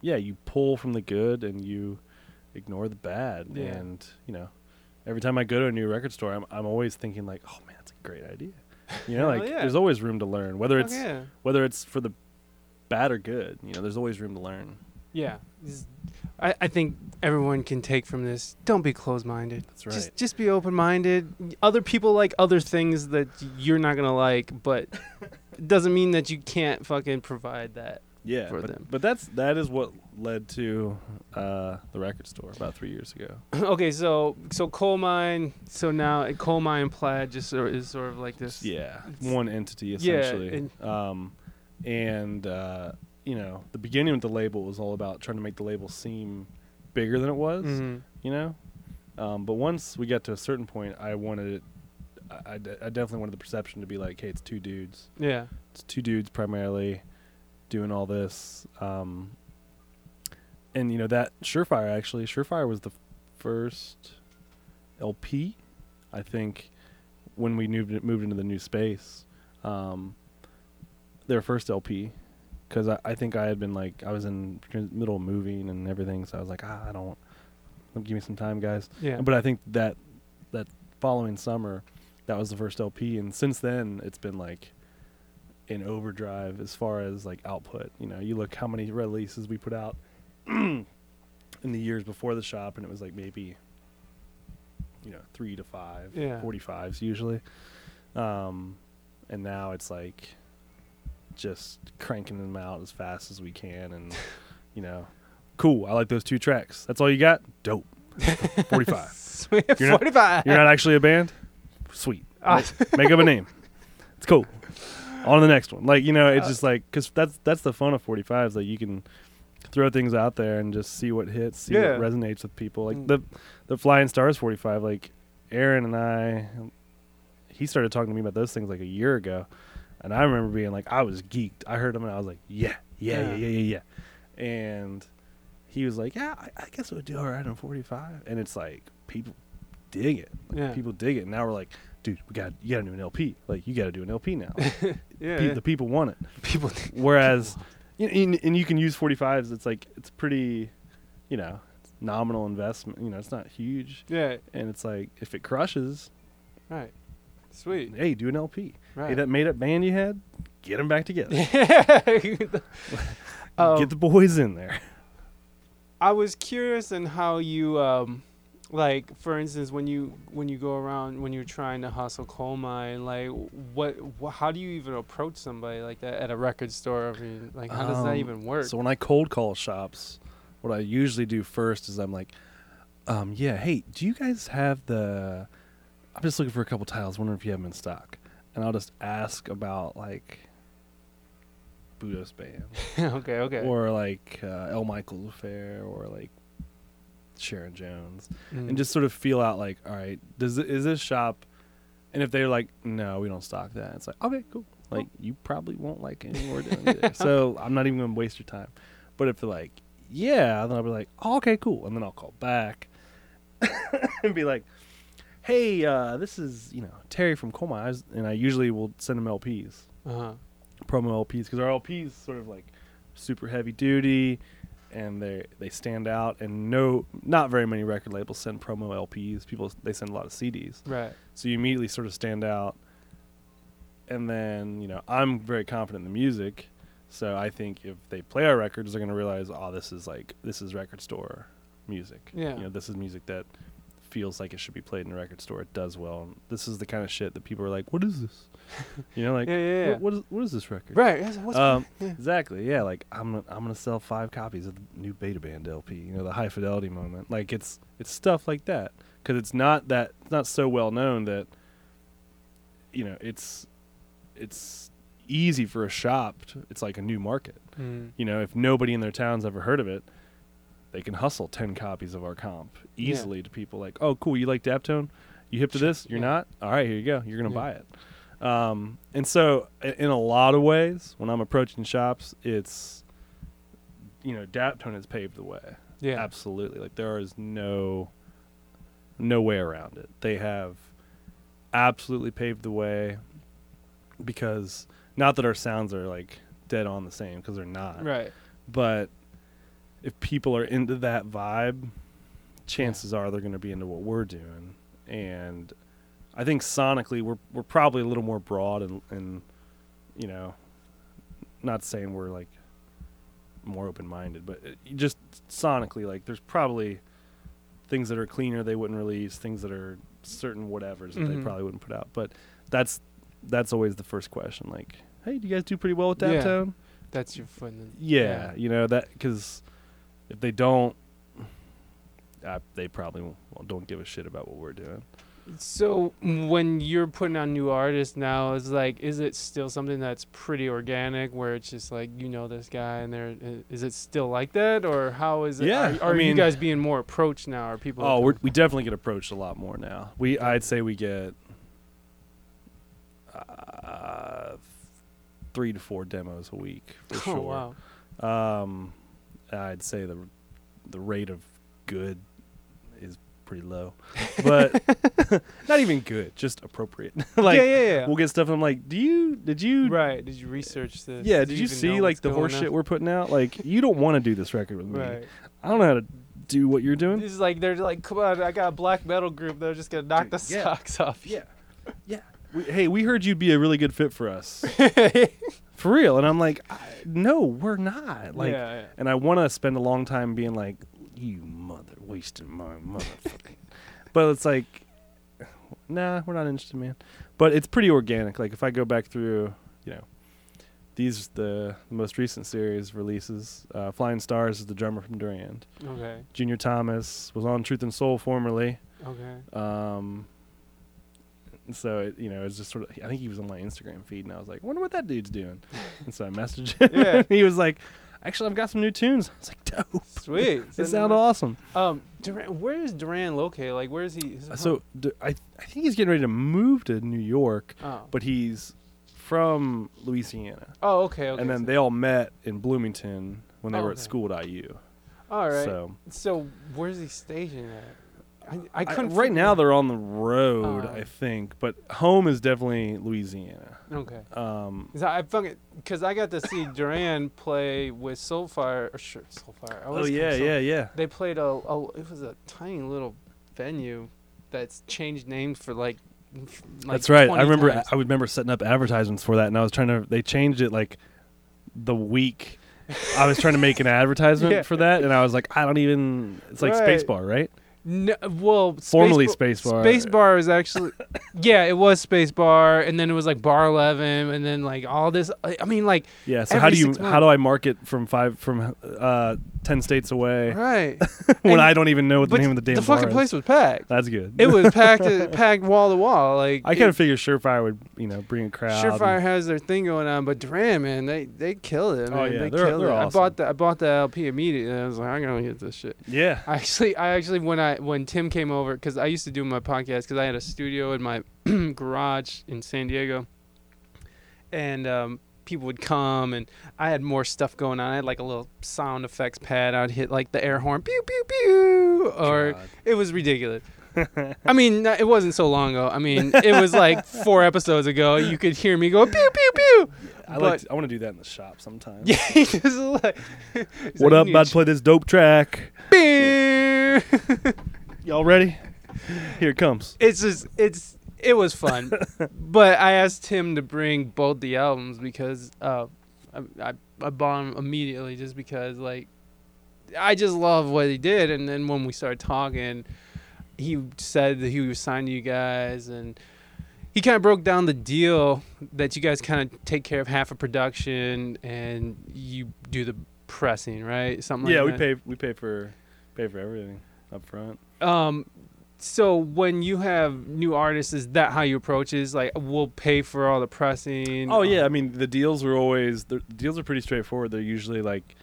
yeah, you pull from the good and you ignore the bad. Yeah. And you know, every time I go to a new record store, I'm I'm always thinking like, oh that's a great idea. You know, like yeah. there's always room to learn, whether it's yeah. whether it's for the bad or good. You know, there's always room to learn. Yeah. I, I think everyone can take from this don't be closed minded. That's right. Just just be open minded. Other people like other things that you're not gonna like, but it doesn't mean that you can't fucking provide that. Yeah, for but, them. but that's that is what led to uh, the record store about three years ago. okay, so so Colemine. So now Colemine plaid just sort is sort of like this. Yeah, one entity Yeah, essentially. and- um, and uh, you know, the beginning of the label was all about trying to make the label seem bigger than it was. Mhm. You know, um, but once we got to a certain point, I wanted it. I, I I definitely wanted the perception to be like, hey, it's two dudes. Yeah. It's two dudes primarily doing all this. Um, and you know that Surefire actually, Surefire was the first LP, I think, when we moved moved into the new space. Um, their first LP, because I, I think I had been like I was in middle of moving and everything, so I was like, ah, I don't. Give me some time, guys. Yeah. But I think that that following summer, that was the first LP, and since then it's been like in overdrive as far as like output. You know, you look how many releases we put out in the years before the shop, and it was like maybe you know three to five, Yeah. 45s usually. Um, and now it's like just cranking them out as fast as we can, and you know, cool. I like those two tracks. That's all you got. Dope. 45. Sweet. You're not- 45. You're not actually a band? Sweet. Ah. Make up a name. It's cool. On the next one. Like, you know, it's just like, because that's, that's the fun of 45s. Like, you can throw things out there and just see what hits, see Yeah. what resonates with people. Like, Mm. the, the Flying Stars 45, like, Aaron and I, he started talking to me about those things like a year ago. And I remember being like, I was geeked. I heard him and I was like, yeah, yeah, yeah, Yeah. yeah, yeah, yeah. And he was like, yeah, I, I guess it would do all right on 45. And it's like, people dig it. Like, Yeah. People dig it. And now we're like, dude, we got you got to do an LP. Like, you got to do an LP now. yeah. Pe- the people want it. people. Whereas, you know, and, and you can use 45s. It's like, it's pretty, you know, it's nominal investment. You know, it's not huge. Yeah. And it's like, if it crushes, Right. Sweet. hey, do an LP. Right. Hey, that made up band you had, get them back together. Um, get the boys in there. I was curious in how you um like for instance when you when you go around when you're trying to hustle Colemine like what wh- how do you even approach somebody like that at a record store I mean like how does that Um, even work So when I cold call shops, what I usually do first is I'm like, um, yeah, hey, do you guys have the? I'm just looking for a couple tiles. Wondering if you have them in stock, and I'll just ask about like Budos band okay okay or like uh, El Michels Affair or like Sharon Jones, Mm. and just sort of feel out like, all right, does is this shop? And if they're like, no, we don't stock that, it's like, okay, cool. Like you probably won't like anything we're doing. So I'm not even gonna waste your time. But if they're like, yeah, then I'll be like, oh, okay, cool, and then I'll call back and be like, hey, uh, this is you know Terry from Colemine's, and I usually will send them LPs, uh-huh. promo LPs, because our LPs sort of like super heavy duty, and they they stand out, and no, not very many record labels send promo LPs. People they send a lot of CDs. right So you immediately sort of stand out. And then, you know, I'm very confident in the music. So I think if they play our records, they're going to realize, oh, this is like, this is record store music. Yeah. You know, this is music that feels like it should be played in a record store. It does well. And this is the kind of shit that people are like, what is this? You know, like, Yeah, yeah, yeah. What, what, is, what is this record? right what's Um, yeah. exactly. Yeah. Like I'm gonna, I'm gonna sell five copies of the new Beta Band LP. You know, the high fidelity moment. Like it's it's stuff like that because it's not that it's not so well known that you know it's it's easy for a shop. To, it's like a new market. Mm. You know, if nobody in their town's ever heard of it, they can hustle ten copies of our comp Yeah. easily to people. Like, oh, cool, you like Daptone? You hip to this? You're Yeah. not? All right, here you go. You're gonna Yeah. buy it. Um, and so, in a lot of ways, when I'm approaching shops, it's you know, Daptone has paved the way. yeah Absolutely. Like there is no no way around it. They have absolutely paved the way because not that our sounds are like dead on the same because they're not. right But if people are into that vibe, chances are they're going to be into what we're doing. And I think sonically we're we're probably a little more broad and and you know, not saying we're like more open minded, but just sonically, like there's probably things that are cleaner they wouldn't release, things that are certain whatevers that they Mhm. probably wouldn't put out. But that's that's always the first question. Like, hey, do you guys do pretty well with Yeah. Daptone? that's your in the, Yeah, you know that because if they don't, uh, they probably won't, don't give a shit about what we're doing. So when you're putting on new artists now, is like, is it still something that's pretty organic, where it's just like you know this guy, and there is it still like that, or how is it? Yeah, are, I are you guys being more approached now? Are people? Oh, we're, we definitely get approached a lot more now. We I'd say we get uh, three to four demos a week for oh sure. wow, Um, I'd say the the rate of good is pretty low, but not even good, just appropriate. like yeah, yeah, yeah. we'll get stuff. And I'm like, do you did you right? Did you research this? Yeah, did you even see like the horse shit we're putting out? Like, you don't want to do this record with me. Right. I don't know how to do what you're doing. This is like they're like, come on, I got a black metal group. They're just gonna knock Dude, the yeah. socks off. Yeah, yeah. We, hey, we heard you'd be a really good fit for us, for real. And I'm like, no, we're not. Like, yeah, yeah. and I want to spend a long time being like, you mother, wasting my motherfucking. but it's like, nah, we're not interested, man. But it's pretty organic. Like if I go back through, you know, these the most recent series releases. Uh, Flying Stars is the drummer from Durand. Okay. Junior Thomas was on Truth and Soul formerly. Okay. Um, so it, you know, it's just sort of. I think he was on my Instagram feed, and I was like, "Wonder what that dude's doing." and so I messaged him. Yeah. he was like, "Actually, I've got some new tunes." I was like, "Dope." Sweet. It sounded awesome. Um, Durand, where is Durand located? Like, where is he? is So d- I I think he's getting ready to move to New York, oh. but he's from Louisiana, oh, okay, okay. and then so- they all met in Bloomington when they Oh, were at school at IU. all right. So, So where's he stationed at? I, I I- couldn't. right figure- now they're on the road, Oh. I think, but home is definitely Louisiana. Okay. Um, I fucking because I got to see Durand play with Surefire. Or sure, Surefire. I oh yeah, yeah, yeah. They played a, a. It was a tiny little venue that's changed names for like. like That's right. I remember. times. I would remember setting up advertisements for that, and I was trying to. They changed it like the week. I was trying to make an advertisement Yeah. for that, and I was like, I don't even. It's like Right. Spacebar, right? No, well, Formerly Space Spacebar. Spacebar is actually, yeah, it was Spacebar, and then it was like Bar Eleven, and then like all this. I mean, like Yeah. So how do you? six How do I market from five from uh ten states away right when And- I don't even know what the name of the damn the fucking is? place was packed. That's good. It was packed, packed wall to wall. Like I kind of figured Surefire would, you know, bring a crowd. Surefire has their thing going on, but Durand, man, they they killed it. Man. Oh, yeah, they they're- killed they're it. I bought the I bought the LP immediately. And I was like, I'm gonna get this shit. yeah. I actually, I actually, when I when Tim came over, because I used to do my podcast, because I had a studio in my garage in San Diego, and um, people would come, and I had more stuff going on. I had like a little sound effects pad. I'd hit like the air horn, pew pew pew, or God. it was ridiculous. I mean, it wasn't so long ago. I mean, it was like four episodes ago. You could hear me go pew pew pew. I but- like. To, I want to do that in the shop sometime. Yeah, just like, What like, up? About to play this dope track. Y'all ready? Here it comes. it's just it's it was fun but i asked him to bring both the albums because uh I, I, I bought them immediately just because like i just love what he did and then when we started talking he said that he was signed to you guys and he kind of broke down the deal that you guys kind of take care of half of production and you do the pressing right something yeah, like we that pay. We pay for pay for everything up front. um so when you have new artists is that how you approach is like we'll pay for all the pressing Oh yeah, I mean the deals are always the deals are pretty straightforward. They're usually like,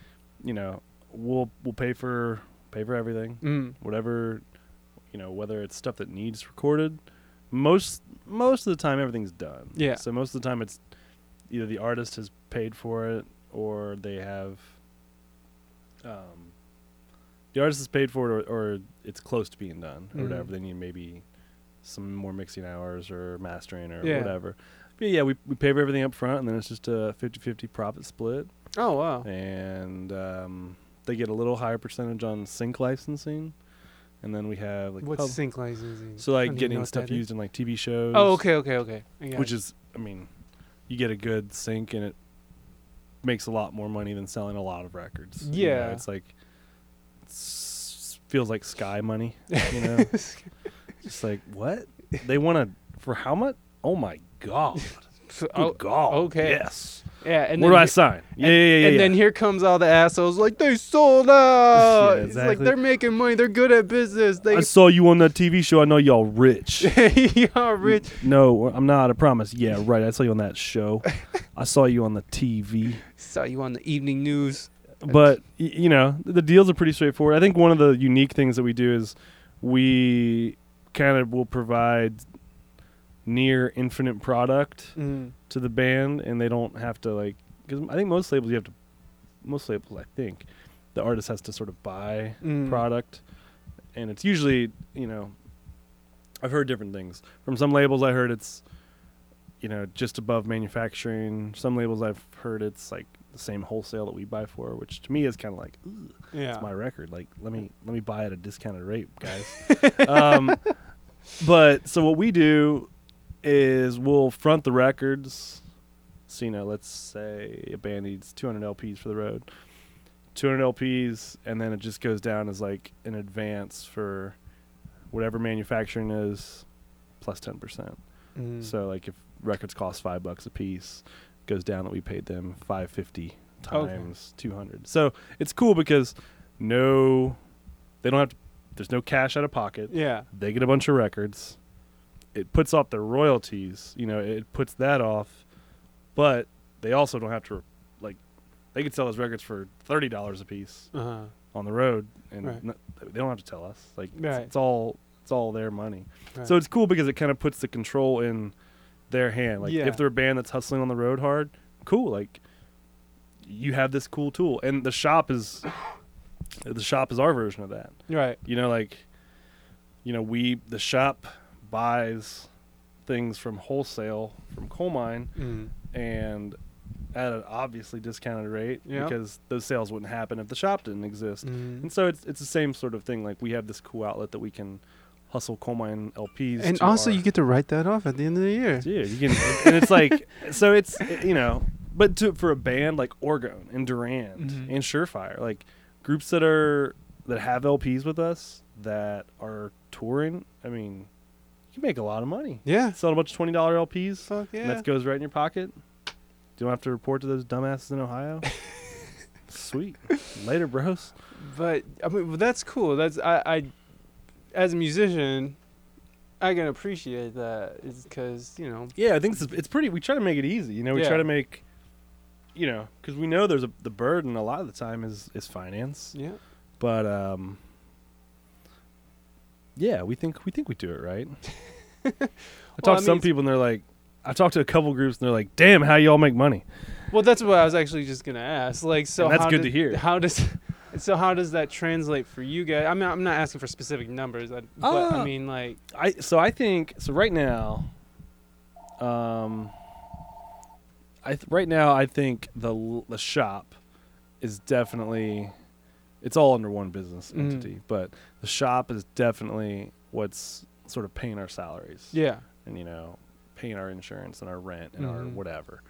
you know, we'll we'll pay for pay for everything, mm, whatever, you know, whether it's stuff that needs recorded. Most most of the time everything's done. Yeah. So most of the time it's either the artist has paid for it or they have um the artist is paid for it or, or it's close to being done or Mhm. whatever. They need maybe some more mixing hours or mastering or Yeah. whatever. But yeah, we we pay for everything up front and then it's just a 50-50 profit split oh wow and um, they get a little higher percentage on sync licensing, and then we have like what's pub- sync licensing so like getting stuff used in like TV shows. oh okay okay okay which it. is I mean, you get a good sync and it makes a lot more money than selling a lot of records. You know, Yeah. it's like feels like sky money. You know, just like what they want to for how much? Oh my god! Good oh, god! okay. Yes. yeah and Where then do I sign? Yeah, and, yeah, yeah, and yeah. then here comes all the assholes like they sold out Yeah, it's like exactly. they're making money they're good at business they I saw you on that TV show. I know y'all rich. y'all rich No, I'm not. I promise. Yeah, right. I saw you on that show. I saw you on the TV. saw you on the evening news But y- you know, the deals are pretty straightforward. I think one of the unique things that we do is we kind of will provide near infinite product mm. to the band, and they don't have to like. Because I think most labels you have to. Most labels, I think, the artist has to sort of buy Mm. product, and it's usually you know. I've heard different things from some labels. I heard it's, you know, just above manufacturing. Some labels I've heard it's like the same wholesale that we buy for, which to me is kind of like, yeah it's my record. Like, let me let me buy at a discounted rate, guys. um, but so what we do is we'll front the records. So you know, let's say a band needs 200 LPs for the road, 200 LPs, and then it just goes down as like an advance for whatever manufacturing is plus 10 percent. Mm. So like if records cost five bucks a piece, goes down that we paid them 550 Okay. times 200. So it's cool because no, they don't have to. There's no cash out of pocket. Yeah. They get a bunch of records. It puts off their royalties. You know, it puts that off, but they also don't have to like. They could sell those records for thirty dollars a piece Uh huh. on the road, and Right. no- they don't have to tell us. Like it's, it's all it's all their money. Right. So it's cool because it kind of puts the control in their hand. Like Yeah. if they're a band that's hustling on the road hard, cool. Like you have this cool tool, and the shop is the shop is our version of that. Right. You know, like you know, we the shop buys things from wholesale from Colemine Mm. and at an obviously discounted rate Yeah. because those sales wouldn't happen if the shop didn't exist. Mm. And so it's it's the same sort of thing. Like we have this cool outlet that we can hustle Colemine LPs. And also, our- you get to write that off at the end of the year. yeah, you can, and it's like so it's you know, but to for a band like Orgone and Durand Mhm. and Surefire, like groups that are that have LPs with us that are touring. I mean, you can make a lot of money. Yeah. Sell a bunch of twenty dollar LPs. Fuck yeah. And that goes right in your pocket. You don't have to report to those dumbasses in Ohio. Sweet. Later, bros. But I mean, well, that's cool. That's I, I, as a musician, I can appreciate that. Is because you know. Yeah, I think it's, it's pretty. We try to make it easy. You know, we Yeah. try to make, you know, because we know there's a the burden a lot of the time is is finance, Yeah. but um, yeah, we think we think we do it right. I talk Well, I to mean, some it's- people and they're like, I talked to a couple groups and they're like, "Damn, how y'all make money?" Well, that's what I was actually just gonna ask. Like, so And that's how good does- to hear. How does, so how does that translate for you guys? I mean, I'm not asking for specific numbers, I- but I Uh, mean, like, I so I think so right now. Um, I th- right now I think the the shop is definitely it's all under one business Mhm. entity, but the shop is definitely what's sort of paying our salaries yeah, and you know paying our insurance and our rent and our Mhm. whatever.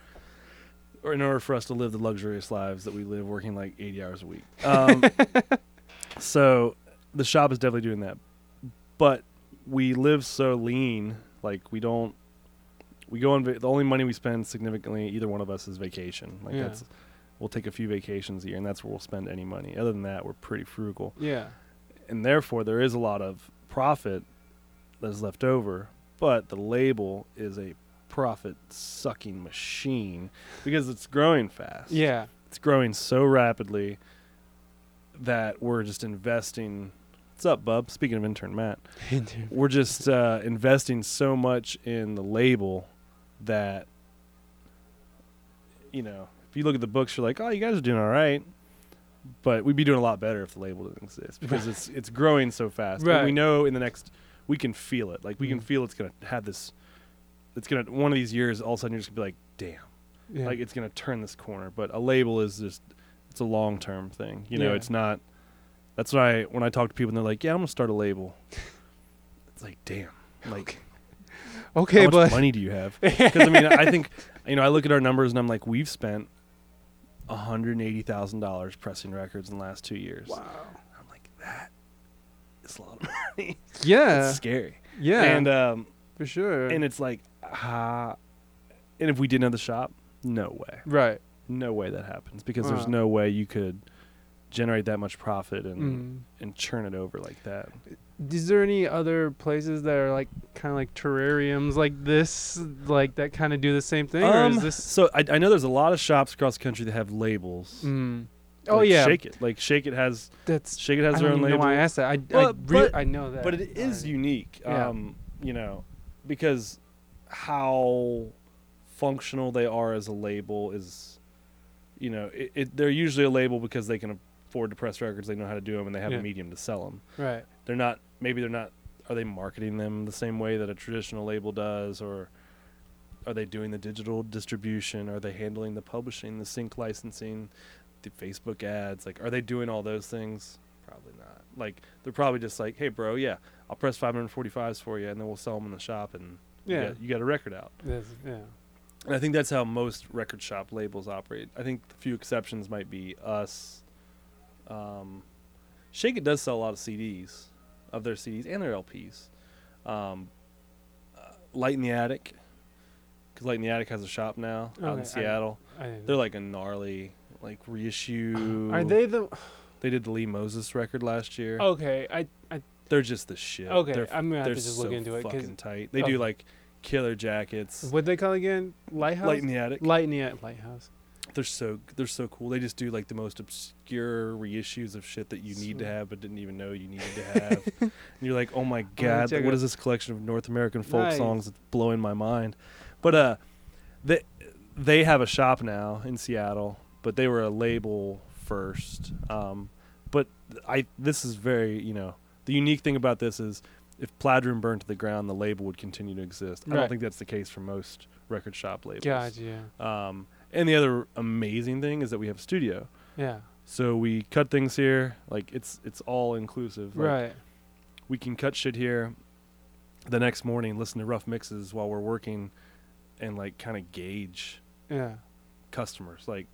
Or in order for us to live the luxurious lives that we live, working like eighty hours a week. Um, so the shop is definitely doing that, but we live so lean. Like we don't, we go on. Va- the only money we spend significantly, either one of us, is vacation. Like Yeah. that's, we'll take a few vacations a year, and that's where we'll spend any money. Other than that, we're pretty frugal yeah, and therefore there is a lot of profit that is left over but the label is a profit sucking machine because it's growing fast. Yeah, it's growing so rapidly that we're just investing what's up bub? Speaking of intern matt we're just uh, investing so much in the label that you know if you look at the books you're like oh you guys are doing all right. But we'd be doing a lot better if the label didn't exist because it's it's growing so fast. And we know in the next we can feel it. Like we can Mhm. feel it's gonna have this it's gonna one of these years all of a sudden you're just gonna be like damn. Yeah. like it's gonna turn this corner but a label is just it's a long term thing you know Yeah. it's not that's why when i talk to people and they're like yeah i'm gonna start a label. It's like damn like okay, how much money do you have? Because i mean i think you know i look at our numbers and i'm like we've spent $180000 pressing records in the last two years. Wow, i'm like that is a lot of money. Yeah, it's scary. Yeah, and um for sure, and it's like ah and if we didn't have the shop no way right, no way that happens because there's Uh. no way you could generate that much profit and mm. and churn it over like that. Is there any other places that are like kind of like terrariums like this, like that kind of do the same thing, or Um, is this? so I, I know there's a lot of shops across the country that have labels. Mm. Oh yeah, Shake It. Like Shake It has that's. Shake It I has their don't own know label. why I asked that. I I, re- but- I know that, but it is I- unique. Yeah. Um, you know, because how functional they are as a label is, you know, it, it they're usually a label because they can afford to press records, they know how to do them, and they have Yeah. a medium to sell them. right. they're not maybe they're not are they marketing them the same way that a traditional label does or are they doing the digital distribution are they handling the publishing the sync licensing the facebook ads like are they doing all those things probably not like they're probably just like hey bro yeah i'll press 545s for you and then we'll sell them in the shop and you Yeah. got- you got a record out That's, yeah. and I think that's how most record shop labels operate. I think the few exceptions might be us. Um, Shake It does sell a lot of CDs, of their CDs and their LPs. Um, uh, Light in the Attic, because Light in the Attic has a shop now out in Seattle. I didn't- They're like a gnarly like reissue. Are they the? They did the Lee Moses record last year. Okay, I I They're just the shit. Okay, they're, I'm gonna have to just so look into it, Fucking tight. They Okay. do like killer jackets. what they call again? Lighthouse. Light in the Attic. Light in the Attic- Lighthouse. They're so they're so cool. They just do like the most obscure reissues of shit that you need to have but didn't even know you needed to have. and you're like, oh my god, what it- is this collection of North American folk Nice. songs that's blowing my mind? But uh, they they have a shop now in Seattle, but they were a label first. Um, but I this is very you know the unique thing about this is if Plaid Room burned to the ground, the label would continue to exist. I don't think that's the case for most record shop labels. Gotcha. Um, and the other amazing thing is that we have a studio. Yeah. So we cut things here, like it's it's all inclusive. Like, Right. We can cut shit here. The next morning, listen to rough mixes while we're working, and like kind of gauge Yeah. customers. Like,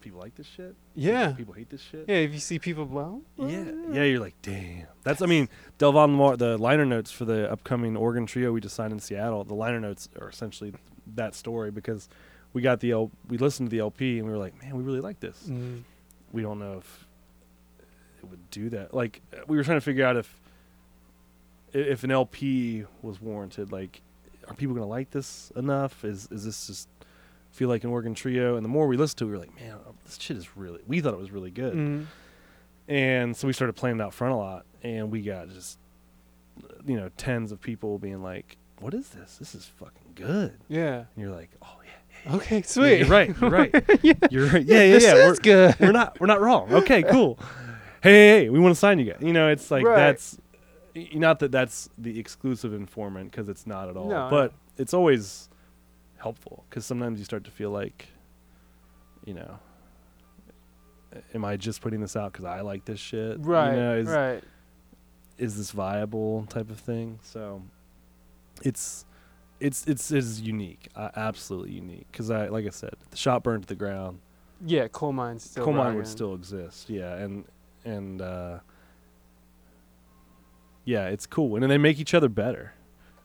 people like this shit. Yeah. People hate this shit. Yeah. If you see people blow. Yeah, yeah, you're like, damn. That's, I mean, Delvon Lamarr, the liner notes for the upcoming organ trio we just signed in Seattle. The liner notes are essentially that story because we got the L, we listened to the LP and we were like, man, we really like this. Mm. we don't know if it would do that. Like we were trying to figure out if if an LP was warranted. Like, are people gonna like this enough? Is is this just feel like an organ trio? And the more we listened to, it, we were like, man, uh, this shit is really. We thought it was really good, Mm. and so we started playing it out front a lot, and we got just you know tens of people being like, "What is this? This is fucking good." Yeah. And you're like, "Oh yeah." Okay. yeah, Sweet. You're right. You're right. You're right. Yeah, yeah, yeah. We're- is good. we're not we're not wrong. Okay, cool. hey, hey, hey, we want to sign you guys. You know, it's like Right. that's not that that's the exclusive informant because it's not at all. No, but it's always helpful because sometimes you start to feel like, you know, am I just putting this out because I like this shit? Right. You know, is, right. is this viable type of thing? So, it's. It's it's it's unique, uh, absolutely unique. Because I, like I said, the shop burned to the ground Yeah. Colemine's still. Colemine would still exist yeah and and uh yeah it's cool and then they make each other better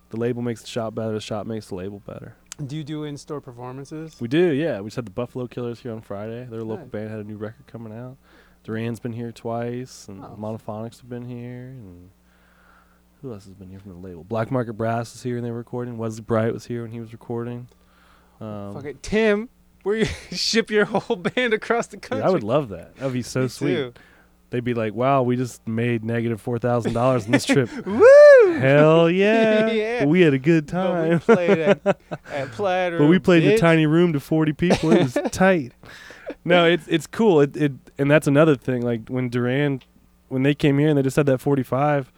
the label makes the shop better the shop makes the label better Do you do in-store performances? we do yeah we just had the buffalo killers here on friday their local Nice. band had a new record coming out Durand's been here twice and Oh. monophonics have been here and who else has been here from the label black market brass is here and they were recording wesley bright was here when he was recording um, Fuck it, Tim. Where you ship your whole band across the country? I would love that. That'd be so sweet. too. They'd be like, "Wow, we just made negative four thousand dollars on this trip. Woo! Hell yeah. Yeah. We had a good But we time. played at, at Plaid But we played in a tiny room to 40 people. It was tight. No, it's it's cool. It it and that's another thing. Like when Durand, when they came here and they just had that 45,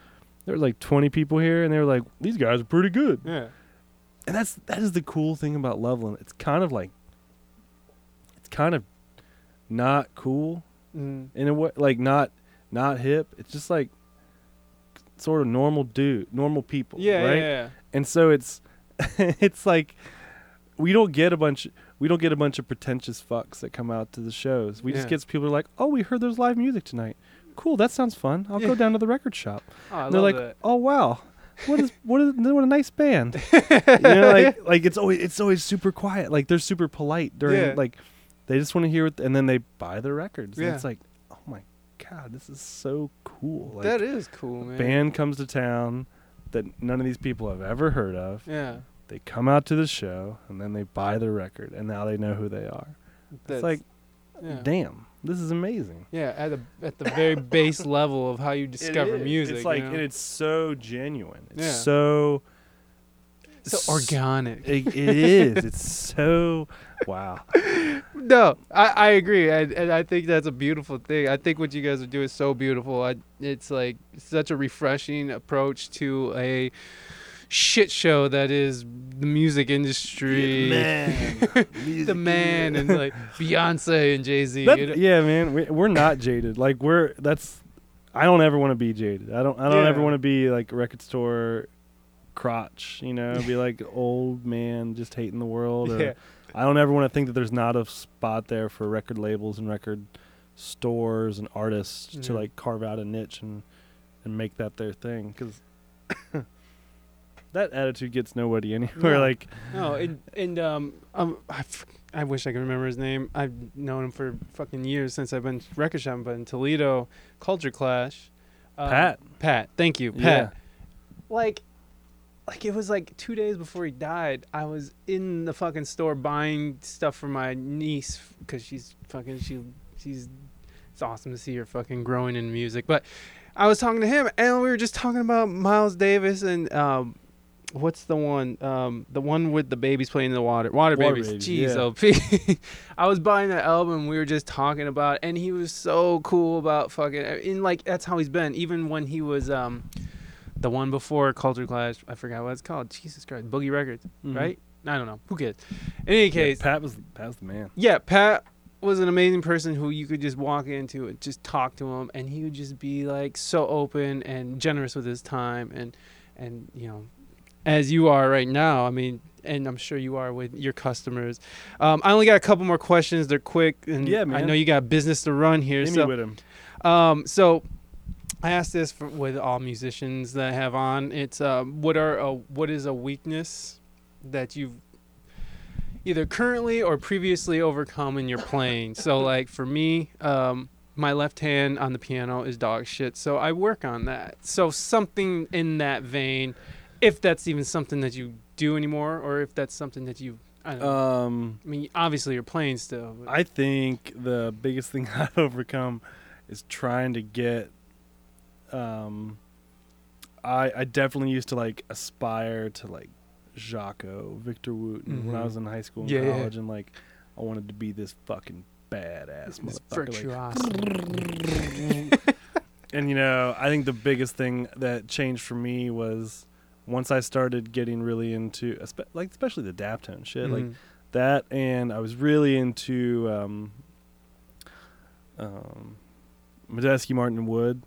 there were like 20 people here, and they were like, "These guys are pretty good." Yeah. And that's that is the cool thing about Loveland. It's kind of like, it's kind of not cool Mm. in a way, like not not hip. It's just like sort of normal dude, normal people. Yeah, right? yeah, yeah. and so it's it's like we don't get a bunch we don't get a bunch of pretentious fucks that come out to the shows we just get people who are like oh we heard there's live music tonight cool that sounds fun i'll Yeah. go down to the record shop Oh, and they're like that. oh wow what is what is what a nice band you know like like it's always it's always super quiet like they're super polite during Yeah. like they just want to hear it and then they buy the records Yeah. it's like god this is so cool like that is cool, man. band comes to town that none of these people have ever heard of Yeah. they come out to the show and then they buy the record and now they know who they are. That's it's like, yeah. damn, this is amazing. Yeah, at the at the very base level of how you discover music. It's like you know? and it's so genuine. It's Yeah. so so organic. It, it is. It's so wow. No, I, I agree, and, and I think that's a beautiful thing. I think what you guys are doing is so beautiful. I, it's like such a refreshing approach to a shit show that is the music industry, the man, and like Beyonce and Jay Z. That- yeah, man, we, we're not jaded. Like we're that's. I don't ever want to be jaded. I don't. I don't ever want to be like a record store crotch. You know, be like old man just hating the world. Or Yeah. I don't ever want to think that there's not a spot there for record labels and record stores and artists to like carve out a niche and and make that their thing. Because that attitude gets nobody anywhere. No. Like, No, and and um, um I, f- I wish I could remember his name. I've known him for fucking years since I've been record shopping, but in Toledo, Culture Clash. um, Pat. Pat, thank you, Pat. Yeah. Like, like it was like two days before he died. I was in the fucking store buying stuff for my niece because she's fucking she she's. It's awesome to see her fucking growing in music, but. I was talking to him, and we were just talking about Miles Davis and um, what's the one? Um, the one with the babies playing in the water. Water, Water babies. Babies, Jeez, OP. I was buying that album. We were just talking about, and he was so cool about fucking. and like that's how he's been. Even when he was um, the one before Culture Clash. I forgot what it's called. Jesus Christ, Boogie Records, Mhm. right? I don't know. Who cares? In any Yeah, case, Pat was Pat was the man. yeah, Pat was an amazing person who you could just walk into and just talk to him, and he would just be like so open and generous with his time, and and you know, as you are right now. I mean, and I'm sure you are with your customers. Um, I only got a couple more questions. They're quick, and Yeah, I know you got business to run here. Hit me with him. um, so I asked this for, with all musicians that I have on. It's um, what are a, what is a weakness that you've either currently or previously overcome in your playing. so like for me, um, my left hand on the piano is dog shit. So I work on that. So something in that vein, if that's even something that you do anymore, or if that's something that you. I. Um, I mean, obviously you're playing still. But I think the biggest thing I've overcome is trying to get. Um, I I definitely used to like aspire to like Jaco, Victor Wooten when I Mhm. was in high school and Yeah, yeah. college, and like I wanted to be this fucking badass This motherfucker. Like, virtuosity. and you know, I think the biggest thing that changed for me was once I started getting really into, like especially the Daptone shit, like Mhm. that and i was really into um um Medeski Martin Wood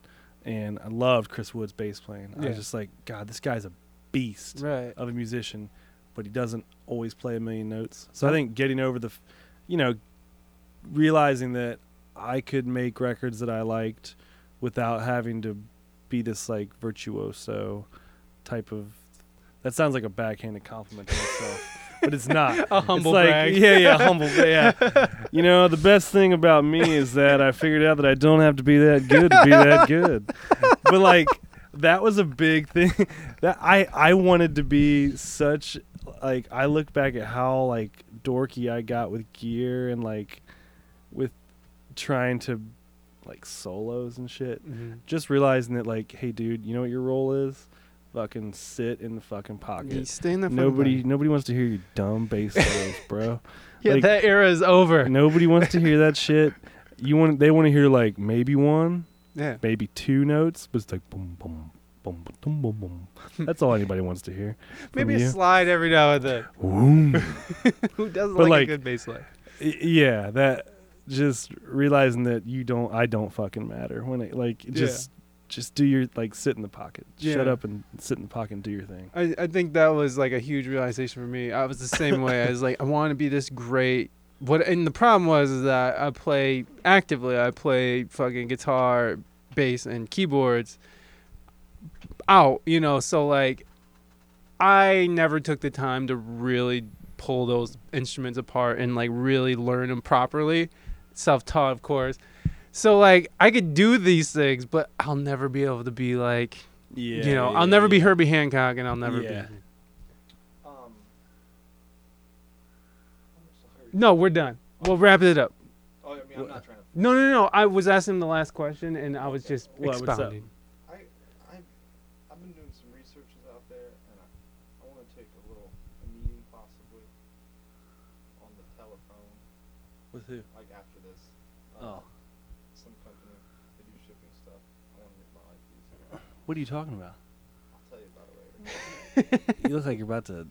and I loved Chris Wood's bass playing. I was just like, God, this guy's a beast right. of a musician, but he doesn't always play a million notes. So I think getting over the, f- you know, realizing that I could make records that I liked without having to be this like virtuoso type of. That sounds like a backhanded compliment to myself, but it's not. A humble it's like, brag. Yeah, yeah, humble. Yeah. you know, the best thing about me is that I figured out that I don't have to be that good to be that good. but like that was a big thing that I I wanted to be such like I look back at how like dorky I got with gear and like with trying to like solos and shit. Mhm. Just realizing that like, hey dude, you know what your role is? Fucking sit in the fucking You pocket. stay in the fucking Nobody nobody wants to hear your dumb bass solos, bro. Yeah, like- that era is over. Nobody wants to hear that shit. You want they want to hear like maybe one, Yeah. maybe two notes, but it's like boom boom boom boom boom boom. That's all anybody wants to hear. Maybe a you. slide every now and then. Who doesn't But, like, like, a good bass line? Yeah, that just realizing that you don't I don't fucking matter when it like Yeah. Just do your like sit in the pocket. Shut up and sit in the pocket and do your thing. I, I think that was like a huge realization for me. I was the same way. I was like, I want to be this great. What and the problem was is that I play actively. I play fucking guitar, bass, and keyboards out. You know, so like, I never took the time to really pull those instruments apart and like really learn them properly. Self-taught, of course. So like, I could do these things, but I'll never be able to be like Yeah. you know, I'll never be Herbie Hancock, and I'll never Yeah. be. Um, No, we're done. We'll wrap it up. oh, I mean, I'm not trying to. No, no, no. I was asking the last question, and I was just What, what's up? expounding. I, I, I've been doing some researches out there, and I, I want to take a little a meeting possibly on the telephone, With who? like after this. Oh. Some company they do shipping stuff. I want to make my life easier. What are you talking about? I'll tell you about it later. You look like you're about to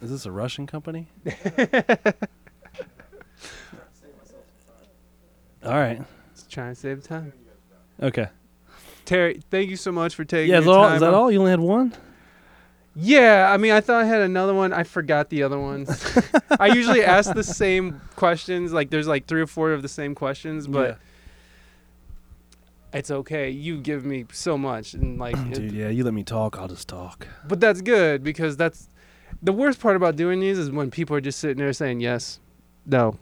Is this a Russian company? All right. Just trying to save time. Okay. Terry, thank you so much for taking. Yeah, is your that, all, time is that all? You only had one? Yeah, I mean, I thought I had another one. I forgot the other ones. I usually ask the same questions. Like, there's like three or four of the same questions, but it's okay. You give me so much, and like, it- Dude, yeah, you let me talk, I'll just talk. but that's good because that's the worst part about doing these is when people are just sitting there saying yes, no,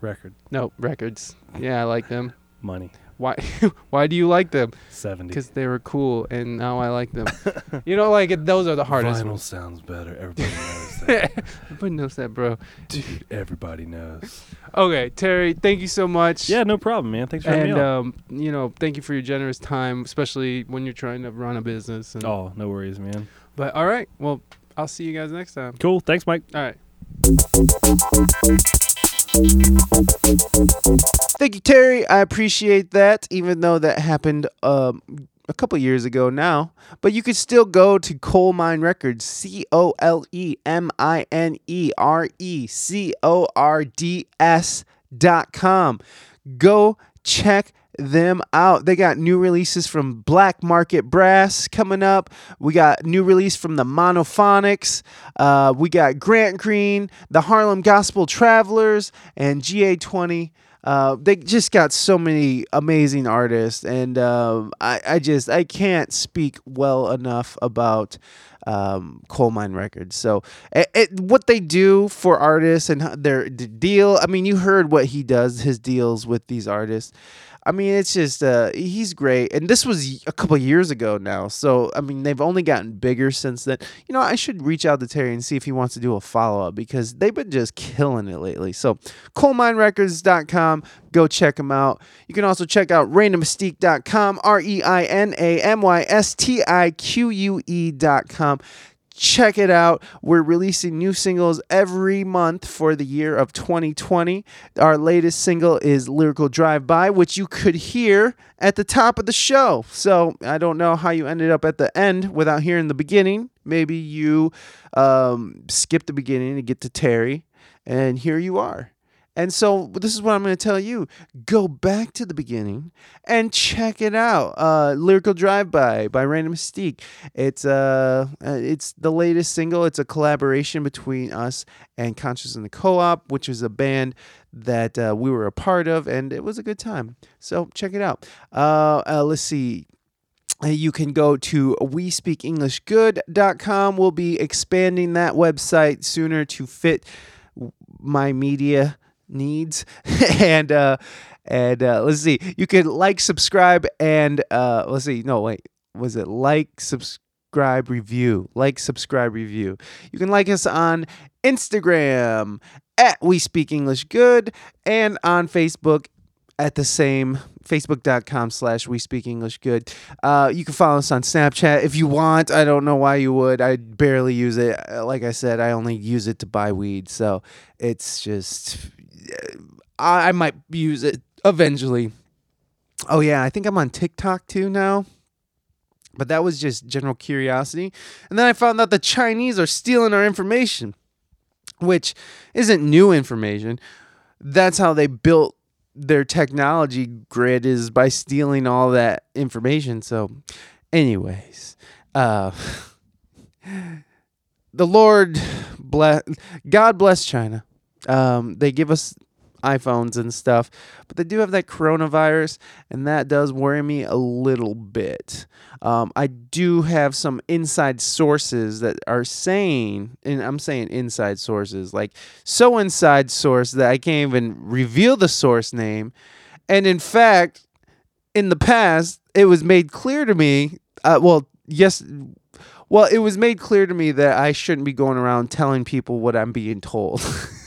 Record, no records. Yeah, I like them. money, Why? why do you like them? 70. Because they were cool, and now I like them. you know, like it, those are the hardest Vinyl ones. sounds better. Everybody knows that. Everybody knows that, bro. Dude, everybody knows. Okay, Terry, thank you so much. Yeah, no problem, man. Thanks for having and me on. um, you know, thank you for your generous time, especially when you're trying to run a business. And, oh, no worries, man. But all right, well, I'll see you guys next time. Cool. Thanks, Mike. All right. Thank you, Terry. I appreciate that, even though that happened um, a couple years ago now. But you could still go to Colemine Records, C O L E M I N E R E C O R D S dot com. Go check them out. They got new releases from Black Market Brass coming up. We got new release from the Monophonics. Uh, we got Grant Green, the Harlem Gospel Travelers, and GA20. Uh, they just got so many amazing artists, and um, I, I just I can't speak well enough about um, Colemine Records. So it, it, what they do for artists and their deal. I mean, you heard what he does, his deals with these artists. I mean, it's just uh, he's great, and this was a couple years ago now. So I mean, they've only gotten bigger since then. You know, I should reach out to Terry and see if he wants to do a follow up because they've been just killing it lately. So coleminerecords.com, go check them out. You can also check out ReinaMystique.com, R E I N A M Y S T I Q U E.com. Check it out. We're releasing new singles every month for the year of 2020. Our latest single is Lyrical Drive By, which you could hear at the top of the show. So I don't know how you ended up at the end without hearing the beginning. Maybe you um, skipped the beginning to get to Terry, and here you are. And so this is what I'm going to tell you. Go back to the beginning and check it out. Uh, Lyrical Drive By by Reina Mystique. It's uh, uh, it's the latest single. It's a collaboration between us and Conscious and the Co-op, which is a band that uh, we were a part of, and it was a good time. So check it out. Uh, uh, let's see. Uh, You can go to WeSpeakEnglishGood.com. We'll be expanding that website sooner to fit my media needs. And uh and uh let's see. You can like subscribe and uh let's see. No wait. Was it like subscribe review? Like subscribe review. You can like us on instagram at we speak english good and on facebook at the same facebook.com slash we speak english good. Uh, you can follow us on snapchat if you want. I don't know why you would. I barely use it. Uh, like i said i only use it to buy weed. So it's just I, might use it eventually oh yeah i think i'm on tiktok too now but that was just general curiosity and then i found out the chinese are stealing our information which isn't new information that's how they built their technology grid is by stealing all that information. So, anyways, uh, the Lord bless, God bless China. Um, they give us iPhones and stuff, but they do have that coronavirus, and that does worry me a little bit. Um, I do have some inside sources that are saying, and I'm saying inside sources, like so inside source that I can't even reveal the source name. And in fact, in the past, it was made clear to me. Uh, well, yes, well, it was made clear to me that I shouldn't be going around telling people what I'm being told.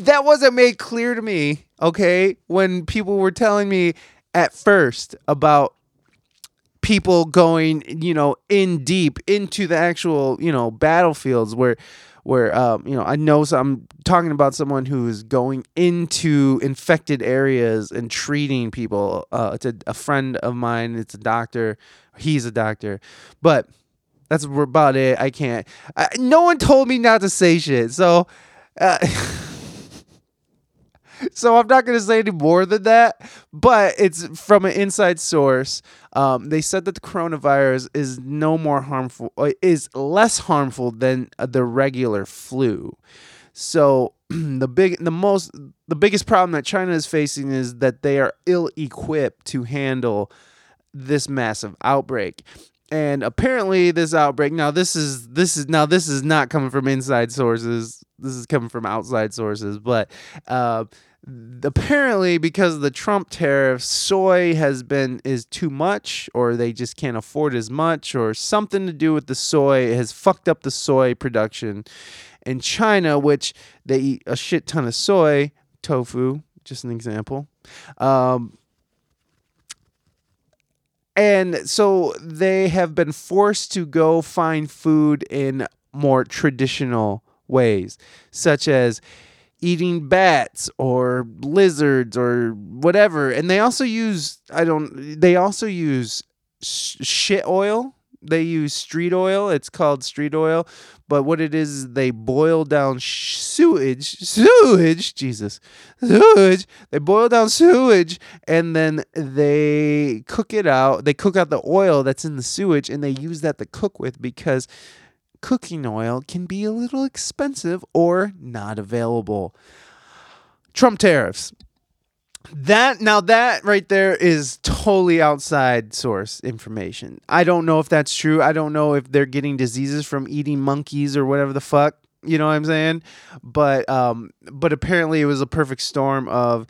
that wasn't made clear to me, okay? When people were telling me at first about people going, you know, in deep into the actual, you know, battlefields where where um, you know, I know so I'm talking about someone who is going into infected areas and treating people. Uh, it's a, a friend of mine, it's a doctor. He's a doctor. But that's about it. I can't. I, no one told me not to say shit. So uh, so I'm not going to say any more than that, but it's from an inside source. Um, they said that the coronavirus is no more harmful, uh, is less harmful than uh, the regular flu. So the big, the most, the biggest problem that China is facing is that they are ill-equipped to handle this massive outbreak. And apparently, this outbreak now this is this is now this is not coming from inside sources. This is coming from outside sources, but uh, apparently because of the Trump tariffs, soy has been is too much, or they just can't afford as much, or something to do with the soy has fucked up the soy production in China, which they eat a shit ton of soy, tofu, just an example. Um, and so they have been forced to go find food in more traditional ways, such as eating bats or lizards or whatever. And they also use I don't they also use sh- shit oil. They use street oil. It's called street oil, but what it is, they boil down sewage, sewage, Jesus, sewage. They boil down sewage and then they cook it out. They cook out the oil that's in the sewage and they use that to cook with because cooking oil can be a little expensive or not available. Trump tariffs. That now that right there is totally outside source information. I don't know if that's true. I don't know if they're getting diseases from eating monkeys or whatever the fuck. You know what I'm saying? But um but apparently it was a perfect storm of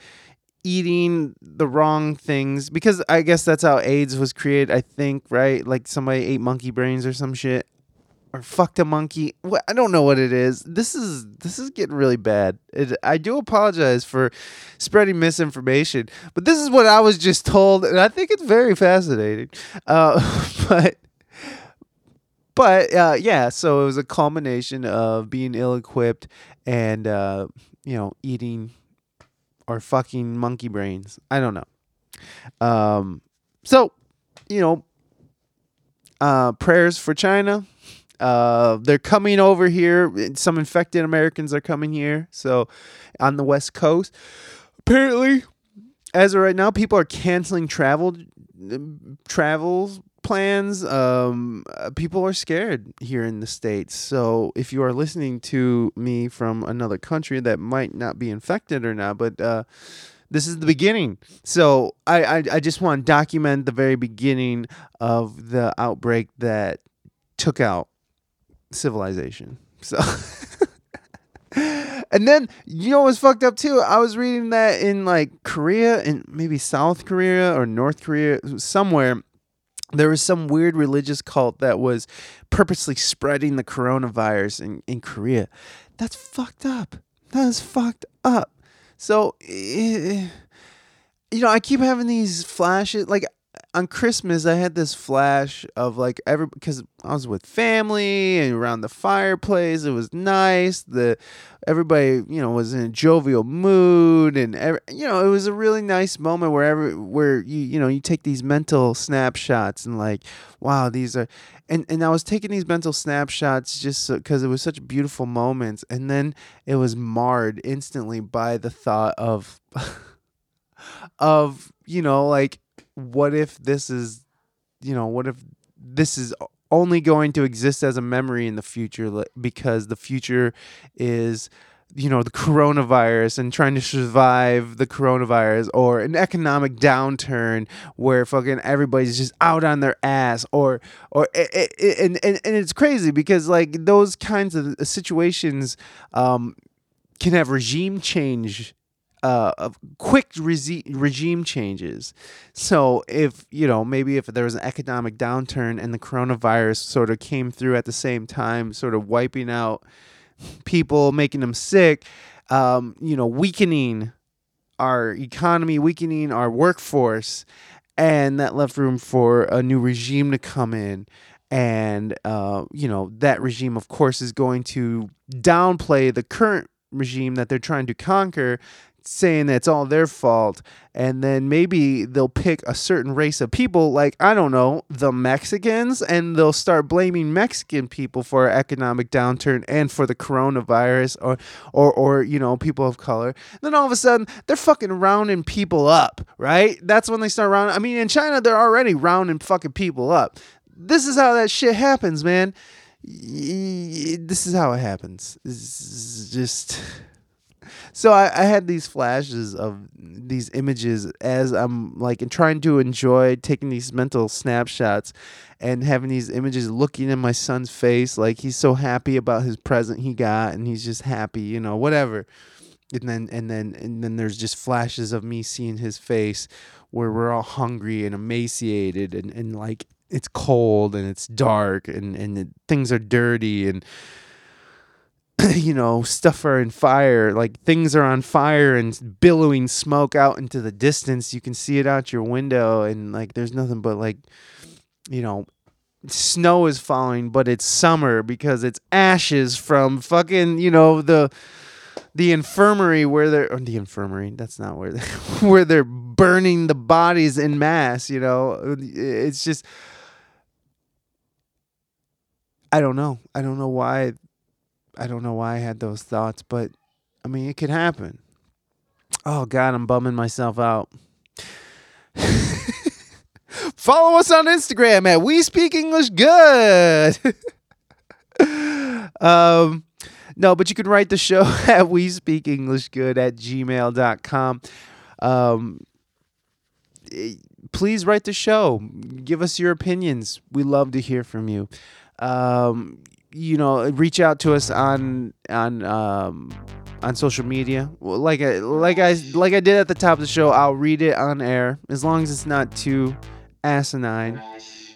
eating the wrong things because I guess that's how AIDS was created, I think, right? Like somebody ate monkey brains or some shit or fucked a monkey. What I don't know what it is. This is this is getting really bad. It, I do apologize for spreading misinformation, but this is what I was just told, and I think it's very fascinating. Uh, but but uh, yeah, so it was a culmination of being ill-equipped and uh, you know eating or fucking monkey brains. I don't know. Um, so you know, uh, prayers for China. Uh, they're coming over here. Some infected Americans are coming here. So, on the West Coast, apparently, as of right now, people are canceling travel travel plans. Um, uh, people are scared here in the states. So, if you are listening to me from another country that might not be infected or not, but uh, this is the beginning. So, I I, I just want to document the very beginning of the outbreak that took out civilization. So And then you know what's fucked up too? I was reading that in like Korea and maybe South Korea or North Korea somewhere there was some weird religious cult that was purposely spreading the coronavirus in, in Korea. That's fucked up. That is fucked up. So, eh, you know, I keep having these flashes. Like on Christmas, I had this flash of like every because I was with family and around the fireplace. It was nice. The everybody, you know, was in a jovial mood, and every, you know, it was a really nice moment where every where you you know you take these mental snapshots and like, wow, these are, and and I was taking these mental snapshots just because it was such beautiful moments, and then it was marred instantly by the thought of. of you know like what if this is you know what if this is only going to exist as a memory in the future because the future is you know the coronavirus and trying to survive the coronavirus or an economic downturn where fucking everybody's just out on their ass or or and, and and it's crazy because like those kinds of situations um can have regime change uh, of quick regime changes. So if you know maybe if there was an economic downturn and the coronavirus sort of came through at the same time, sort of wiping out people, making them sick, um, you know, weakening our economy, weakening our workforce, and that left room for a new regime to come in. And uh, you know that regime, of course, is going to downplay the current regime that they're trying to conquer saying that it's all their fault and then maybe they'll pick a certain race of people like i don't know the mexicans and they'll start blaming mexican people for economic downturn and for the coronavirus or or or you know people of color. And then all of a sudden they're fucking rounding people up right? That's when they start rounding i mean in china they're already rounding fucking people up. This is how that shit happens man. This is how it happens. Is just so I, I had these flashes of these images as I'm like and trying to enjoy taking these mental snapshots and having these images looking in my son's face like he's so happy about his present he got and he's just happy, you know, whatever. And then and then and then there's just flashes of me seeing his face where we're all hungry and emaciated and, and like it's cold and it's dark and, and things are dirty and you know, stuff are in fire, like things are on fire and billowing smoke out into the distance. You can see it out your window, and like there's nothing but like, you know, snow is falling, but it's summer because it's ashes from fucking, you know, the the infirmary where they're or the infirmary. That's not where they where they're burning the bodies in mass. You know, it's just. I don't know. I don't know why I don't know why I had those thoughts, but I mean, it could happen. Oh God, I'm bumming myself out. Follow us on Instagram at We Speak English Good. um, no, but you can write the show at We Speak English Good at gmail.com. Um, eh, please write the show. Give us your opinions. We love to hear from you. Um, you know, reach out to us on on um, on social media. Like I like I like I did at the top of the show. I'll read it on air as long as it's not too asinine,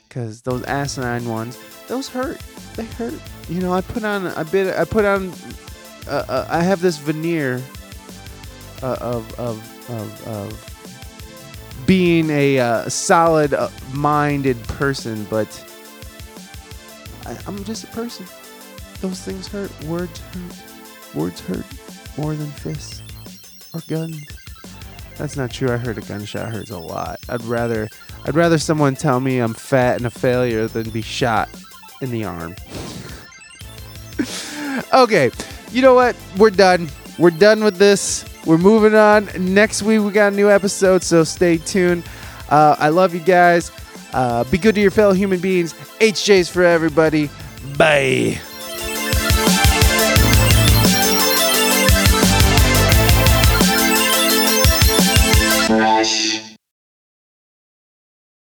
because those asinine ones, those hurt. They hurt. You know, I put on a bit. I put on. Uh, uh, I have this veneer uh, of of of of being a uh, solid uh, minded person, but. I, I'm just a person. Those things hurt. Words hurt. Words hurt more than fists or guns. That's not true. I heard a gunshot hurts a lot. I'd rather I'd rather someone tell me I'm fat and a failure than be shot in the arm. okay. You know what? We're done. We're done with this. We're moving on. Next week we got a new episode, so stay tuned. Uh, I love you guys. Uh, be good to your fellow human beings. HJ's for everybody. Bye.